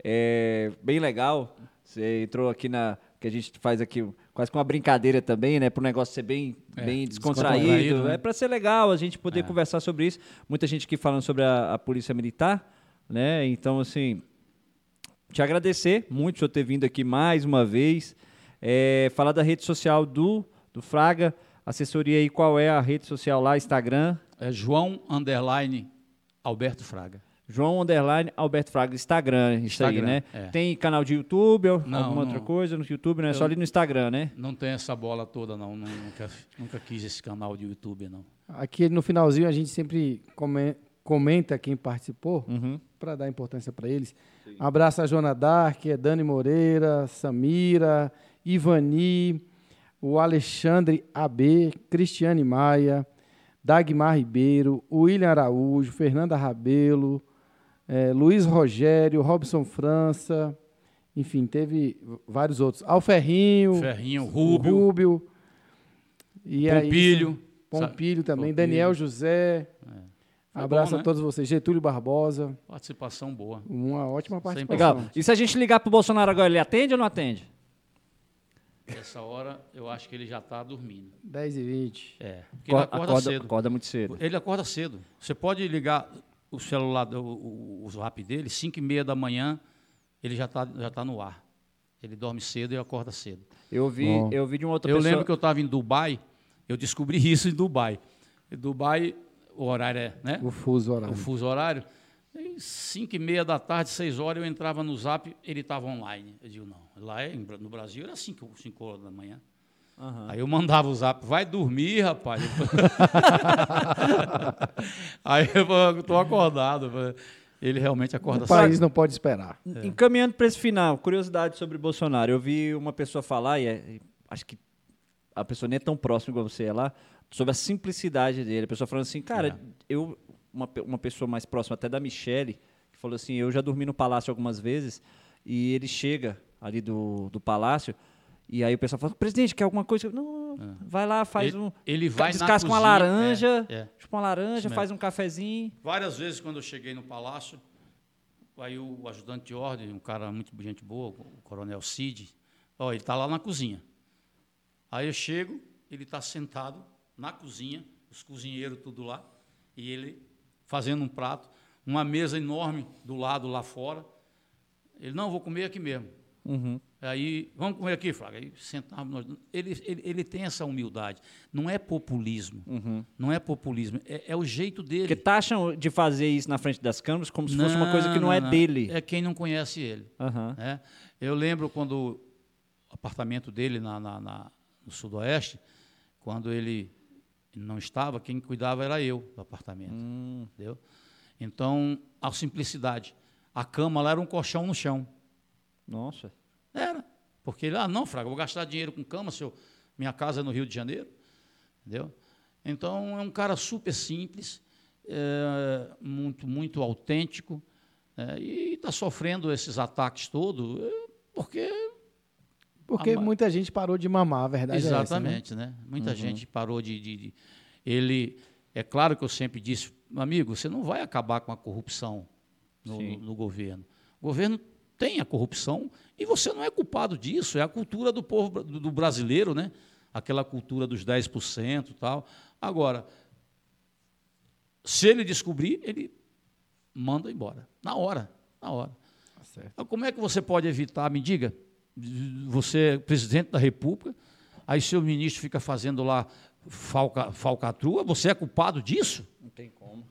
é bem legal. Você entrou aqui na. Que a gente faz aqui quase com uma brincadeira também, né? Para o negócio ser bem, É, bem descontraído. descontraído, né? É para ser legal a gente poder conversar sobre isso. Muita gente aqui falando sobre a, a polícia militar, né? Então, assim, te agradecer muito por ter vindo aqui mais uma vez. É, falar da rede social do, do Fraga. Assessoria aí, qual é a rede social lá? Instagram. É João Underline Alberto Fraga. João Underline Alberto Fraga, Instagram, isso aí, Instagram, né? é. Tem canal de YouTube, ou Não, alguma outra não. coisa no YouTube, não é só ali no Instagram, né? Não tem essa bola toda, não. Nun- Nunca, nunca quis esse canal de YouTube, não. Aqui no finalzinho a gente sempre come- comenta quem participou Uhum. para dar importância para eles. Um abraço a Joana Dark, é Dani Moreira, Samira, Ivani, o Alexandre AB, Cristiane Maia, Dagmar Ribeiro, William Araújo, Fernanda Rabelo, eh, Luiz Rogério, Robson França, enfim, teve vários outros. Alferrinho, Ferrinho, o Rúbio, Rúbio e aí- Pompilho. Pompilho também, Pompilho. Daniel José. Foi Abraço bom, a né? todos vocês. Getúlio Barbosa, Participação boa. uma ótima participação. Legal. E se a gente ligar pro Bolsonaro agora, ele atende ou não atende? Essa hora eu acho que ele já está dormindo. 10 e 20. É. Porque ele acorda, cedo. acorda muito cedo. Ele acorda cedo. Você pode ligar o celular, do- o, o zap dele, 5 e meia da manhã, ele já está já tá no ar. Ele dorme cedo e acorda cedo. Eu vi, Bom. eu vi de uma outra eu pessoa. lembro que eu estava em Dubai, eu descobri isso em Dubai. Em Dubai, o horário é, né? O fuso horário. o fuso horário. Em 5 e meia da tarde, 6 horas, eu entrava no zap, ele estava online. Eu digo, não, lá é no Brasil era 5 horas da manhã. Aí eu mandava o zap, vai dormir, rapaz. Aí eu estou acordado. Ele realmente acorda O país não pode esperar. É. Encaminhando para esse final, curiosidade sobre Bolsonaro. Eu vi uma pessoa falar, e é, acho que a pessoa nem é tão próxima igual você é lá, sobre a simplicidade dele. A pessoa falando assim, cara, é. eu, uma, uma pessoa mais próxima até da Michelle, que falou assim, eu já dormi no palácio algumas vezes, e ele chega ali do, do palácio, e aí o pessoal fala, presidente, quer alguma coisa? Não, é. vai lá, faz ele, um... Ele vai Descasca uma laranja, é, é. chupa uma laranja, faz um cafezinho. Várias vezes quando eu cheguei no palácio, aí o ajudante de ordem, um cara muito gente boa, o coronel Cid, ó, ele está lá na cozinha. Aí eu chego, ele está sentado na cozinha, os cozinheiros tudo lá, e ele fazendo um prato, uma mesa enorme do lado lá fora. Ele, não, vou comer aqui mesmo. Uhum. Aí, vamos comer aqui, Fraga. Aí sentamos ele, ele, ele tem essa humildade. Não é populismo. Uhum. Não é populismo. É, é, o jeito dele. Porque taxam de fazer isso na frente das câmeras como se não, fosse uma coisa que não, não é não. dele. É quem não conhece ele. Uhum. É. Eu lembro quando o apartamento dele na, na, na, no Sudoeste, quando ele não estava, quem cuidava era eu do apartamento. Hum. Entendeu? Então, a simplicidade. A cama lá era um colchão no chão. Nossa. Era. Porque ele, ah, não, Fraga, vou gastar dinheiro com cama, seu, minha casa é no Rio de Janeiro. Entendeu? Então, é um cara super simples, é, muito, muito autêntico, é, e está sofrendo esses ataques todos, é, porque. Porque a, muita gente parou de mamar, a verdade Exatamente, é essa, né? né? Muita uhum. gente parou de, de, de. Ele. É claro que eu sempre disse, amigo, você não vai acabar com a corrupção no, no governo. O governo tem a corrupção e você não é culpado disso, é a cultura do povo do brasileiro, né? Aquela cultura dos 10% e tal. Agora, se ele descobrir, ele manda embora. Na hora, na hora. Tá Como é que você pode evitar, me diga, você é presidente da República, aí seu ministro fica fazendo lá falca, falcatrua, você é culpado disso? Não tem como.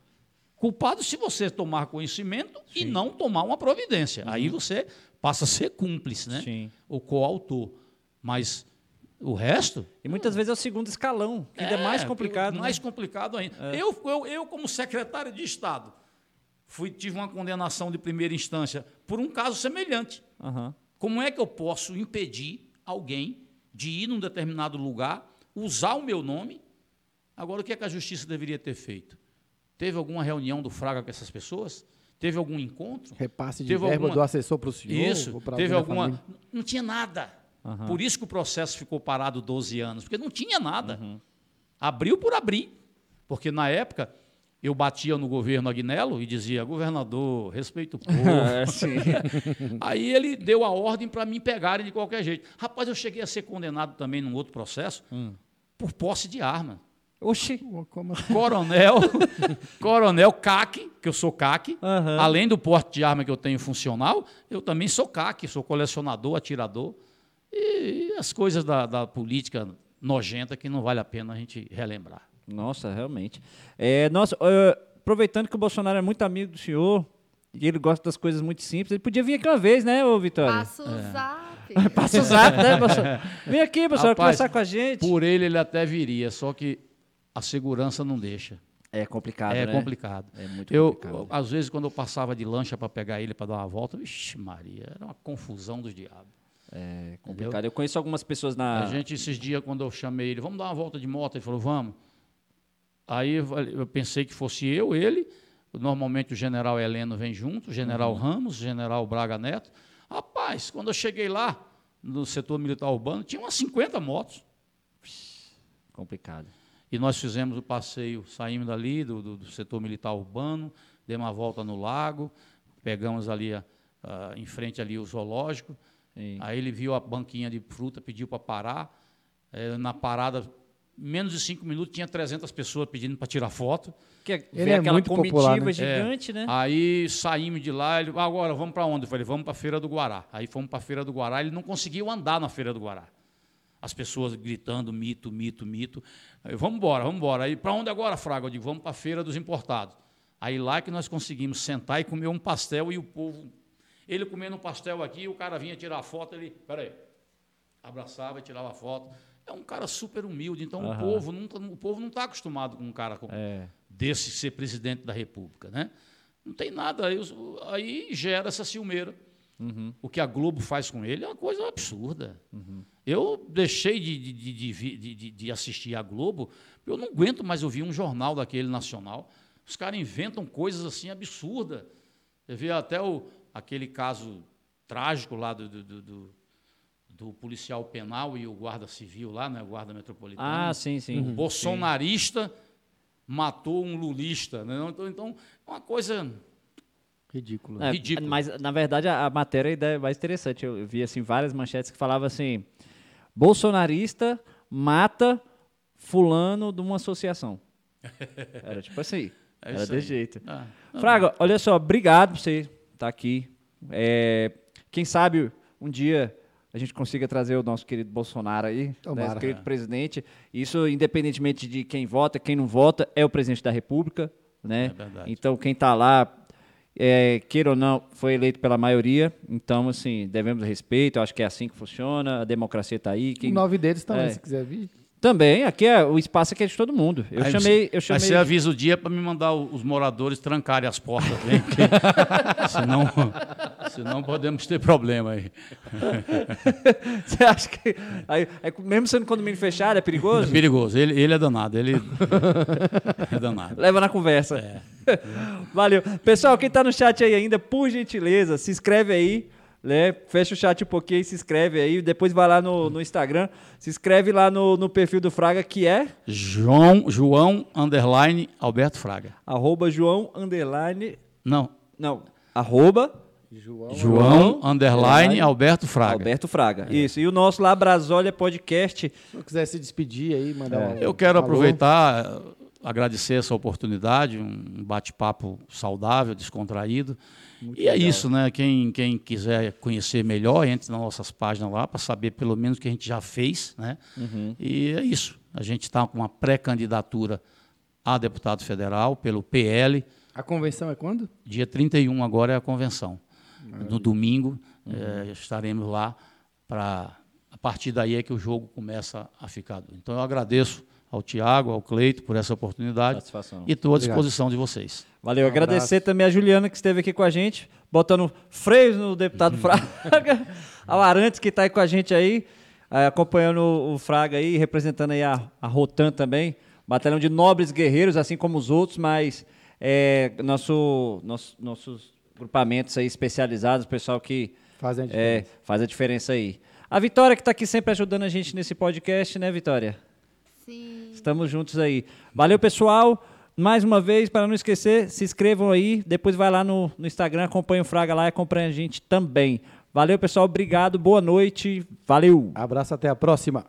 Culpado se você tomar conhecimento Sim. e não tomar uma providência. Uhum. Aí você passa a ser cúmplice, né? Sim. O coautor. Mas o resto. E muitas vezes é o segundo escalão, que é, é mais complicado. Mais né? complicado ainda. É. Eu, eu, eu, como secretário de Estado, fui, tive uma condenação de primeira instância por um caso semelhante. Uhum. Como é que eu posso impedir alguém de ir num determinado lugar, usar o meu nome? Agora, o que, é que a justiça deveria ter feito? Teve alguma reunião do Fraga com essas pessoas? Teve algum encontro? Repasse de teve verba alguma... do assessor para o senhor? Isso. Teve alguma. Não tinha nada. Uhum. Por isso que o processo ficou parado 12 anos, porque não tinha nada. Uhum. Abriu por abrir. Porque na época eu batia no governo Agnello e dizia, governador, respeito o povo. É, Aí ele deu a ordem para me pegarem de qualquer jeito. Rapaz, eu cheguei a ser condenado também num outro processo hum. por posse de arma. Oxi. Assim? Coronel, coronel CAC, que eu sou CAC, uhum. além do porte de arma que eu tenho funcional, eu também sou CAC, sou colecionador, atirador. E as coisas da, da política nojenta que não vale a pena a gente relembrar. Nossa, realmente. É, nossa, uh, aproveitando que o Bolsonaro é muito amigo do senhor, e ele gosta das coisas muito simples, ele podia vir aqui uma vez, né, ô Vitória? Passa o é. zap. Passa o zap, né, Bolsonaro? Vem aqui, Bolsonaro, Rapaz, conversar com a gente. Por ele, ele até viria, só que a segurança não deixa. É complicado, É né? complicado. É muito eu, complicado. Às vezes, quando eu passava de lancha para pegar ele para dar uma volta, vixi, Maria, era uma confusão dos diabos. É complicado. Entendeu? Eu conheço algumas pessoas na. A gente, esses dias, quando eu chamei ele, vamos dar uma volta de moto, ele falou, vamos. Aí eu pensei que fosse eu, ele. Normalmente o general Heleno vem junto, o general uhum. Ramos, o general Braga Neto. Rapaz, quando eu cheguei lá, no setor militar urbano, tinha umas 50 motos. Complicado. E nós fizemos o passeio, saímos dali do, do, do setor militar urbano, demos uma volta no lago, pegamos ali a, a, em frente ali o zoológico. Sim. Aí ele viu a banquinha de fruta, pediu para parar. É, na parada, menos de cinco minutos, tinha 300 pessoas pedindo para tirar foto. Que é, ele é aquela muito comitiva popular, né? gigante, é. né? Aí saímos de lá, ele, agora vamos para onde? Eu falei, vamos para a Feira do Guará. Aí fomos para a Feira do Guará, ele não conseguiu andar na Feira do Guará as pessoas gritando mito, mito, mito. Aí, vamos embora, vamos embora. Aí, para onde agora, Fraga? Eu digo, vamos para a feira dos importados. Aí lá que nós conseguimos sentar e comer um pastel e o povo. Ele comendo um pastel aqui, o cara vinha tirar foto, ele. Peraí. Abraçava e tirava foto. é um cara super humilde. Então Aham. o povo não tá- o povo não está acostumado com um cara com, É. desse ser presidente da República, né? Não tem nada aí, aí gera essa ciumeira. O que a Globo faz com ele é uma coisa absurda. Eu deixei de, de, de, de assistir a Globo, eu não aguento mais ouvir um jornal daquele nacional. Os caras inventam coisas assim absurdas. Eu vi até o, aquele caso trágico lá do, do, do- do- policial penal e o guarda civil lá, né, o guarda metropolitano Ah, sim, sim. um bolsonarista matou um lulista. Né? Então, então, é uma coisa. Ridículo. É, Ridículo. Mas, na verdade, a, a matéria ainda é mais interessante. Eu, vi assim, várias manchetes que falavam assim: bolsonarista mata fulano de uma associação. Era tipo assim. É era isso desse aí. jeito. Ah, Fraga, olha só, obrigado por você estar aqui. É, quem sabe um dia a gente consiga trazer o nosso querido Bolsonaro aí, né, Tomara. nosso querido presidente. Isso, independentemente de quem vota, quem não vota, é o presidente da República. Né? É verdade. Então, quem está lá, é, queira ou não, foi eleito pela maioria. Então, assim, devemos respeito. Eu acho que é assim que funciona. A democracia está aí. Quem... O nove deles também, É. se quiser vir. Também, aqui é, o espaço aqui é de todo mundo. Eu aí chamei. Você, Eu chamei Aí você avisa o dia para me mandar os moradores trancarem as portas, hein? Porque senão, senão podemos ter problema aí. Você acha que. Aí, é, mesmo sendo condomínio fechado, é É perigoso? perigoso. Ele, ele é danado. Ele é danado. Leva na conversa. Valeu. Pessoal, quem tá no chat aí ainda, por gentileza, se inscreve aí. Né? Fecha o chat um pouquinho e se inscreve aí. Depois vai lá no, no Instagram. Se inscreve lá no, no perfil do Fraga, que é João, João underline Alberto Fraga. arroba João underline. Não. Não. Arroba João. João underline underline Alberto Fraga. Alberto Fraga. Isso. E o nosso lá, Brasólia Podcast. Se eu quiser se despedir aí, mandar um. Eu quero alô. aproveitar, agradecer essa oportunidade, um bate-papo saudável, descontraído. E é isso, né? Quem, quem quiser conhecer melhor, entre nas nossas páginas lá para saber pelo menos o que a gente já fez, né? E é isso. A gente está com uma pré-candidatura a deputado federal pelo PL. A convenção é quando? Dia 31 agora é a convenção. No domingo eh, estaremos lá para a partir daí é que o jogo começa a ficar. Então eu agradeço ao Tiago, ao Cleito por essa oportunidade Satisfação. e estou à Obrigado. disposição de vocês. Valeu. Um Agradecer também a Juliana que esteve aqui com a gente, botando freios no deputado Fraga, ao Arantes que está aí com a gente aí, eh, acompanhando o, Fraga aí, representando aí a, a Rotan também, batalhão de nobres guerreiros, assim como os outros, mas é, nosso, nosso- nossos grupamentos aí especializados, pessoal que Fazem a é, faz a diferença aí. A Vitória que está aqui sempre ajudando a gente nesse podcast, né, Vitória? Sim. Estamos juntos aí. Valeu, pessoal. Mais uma vez, para não esquecer, se inscrevam aí. Depois vai lá no, no Instagram, acompanha o Fraga lá e acompanha a gente também. Valeu, pessoal. Obrigado. Boa noite. Valeu. Abraço, até a próxima.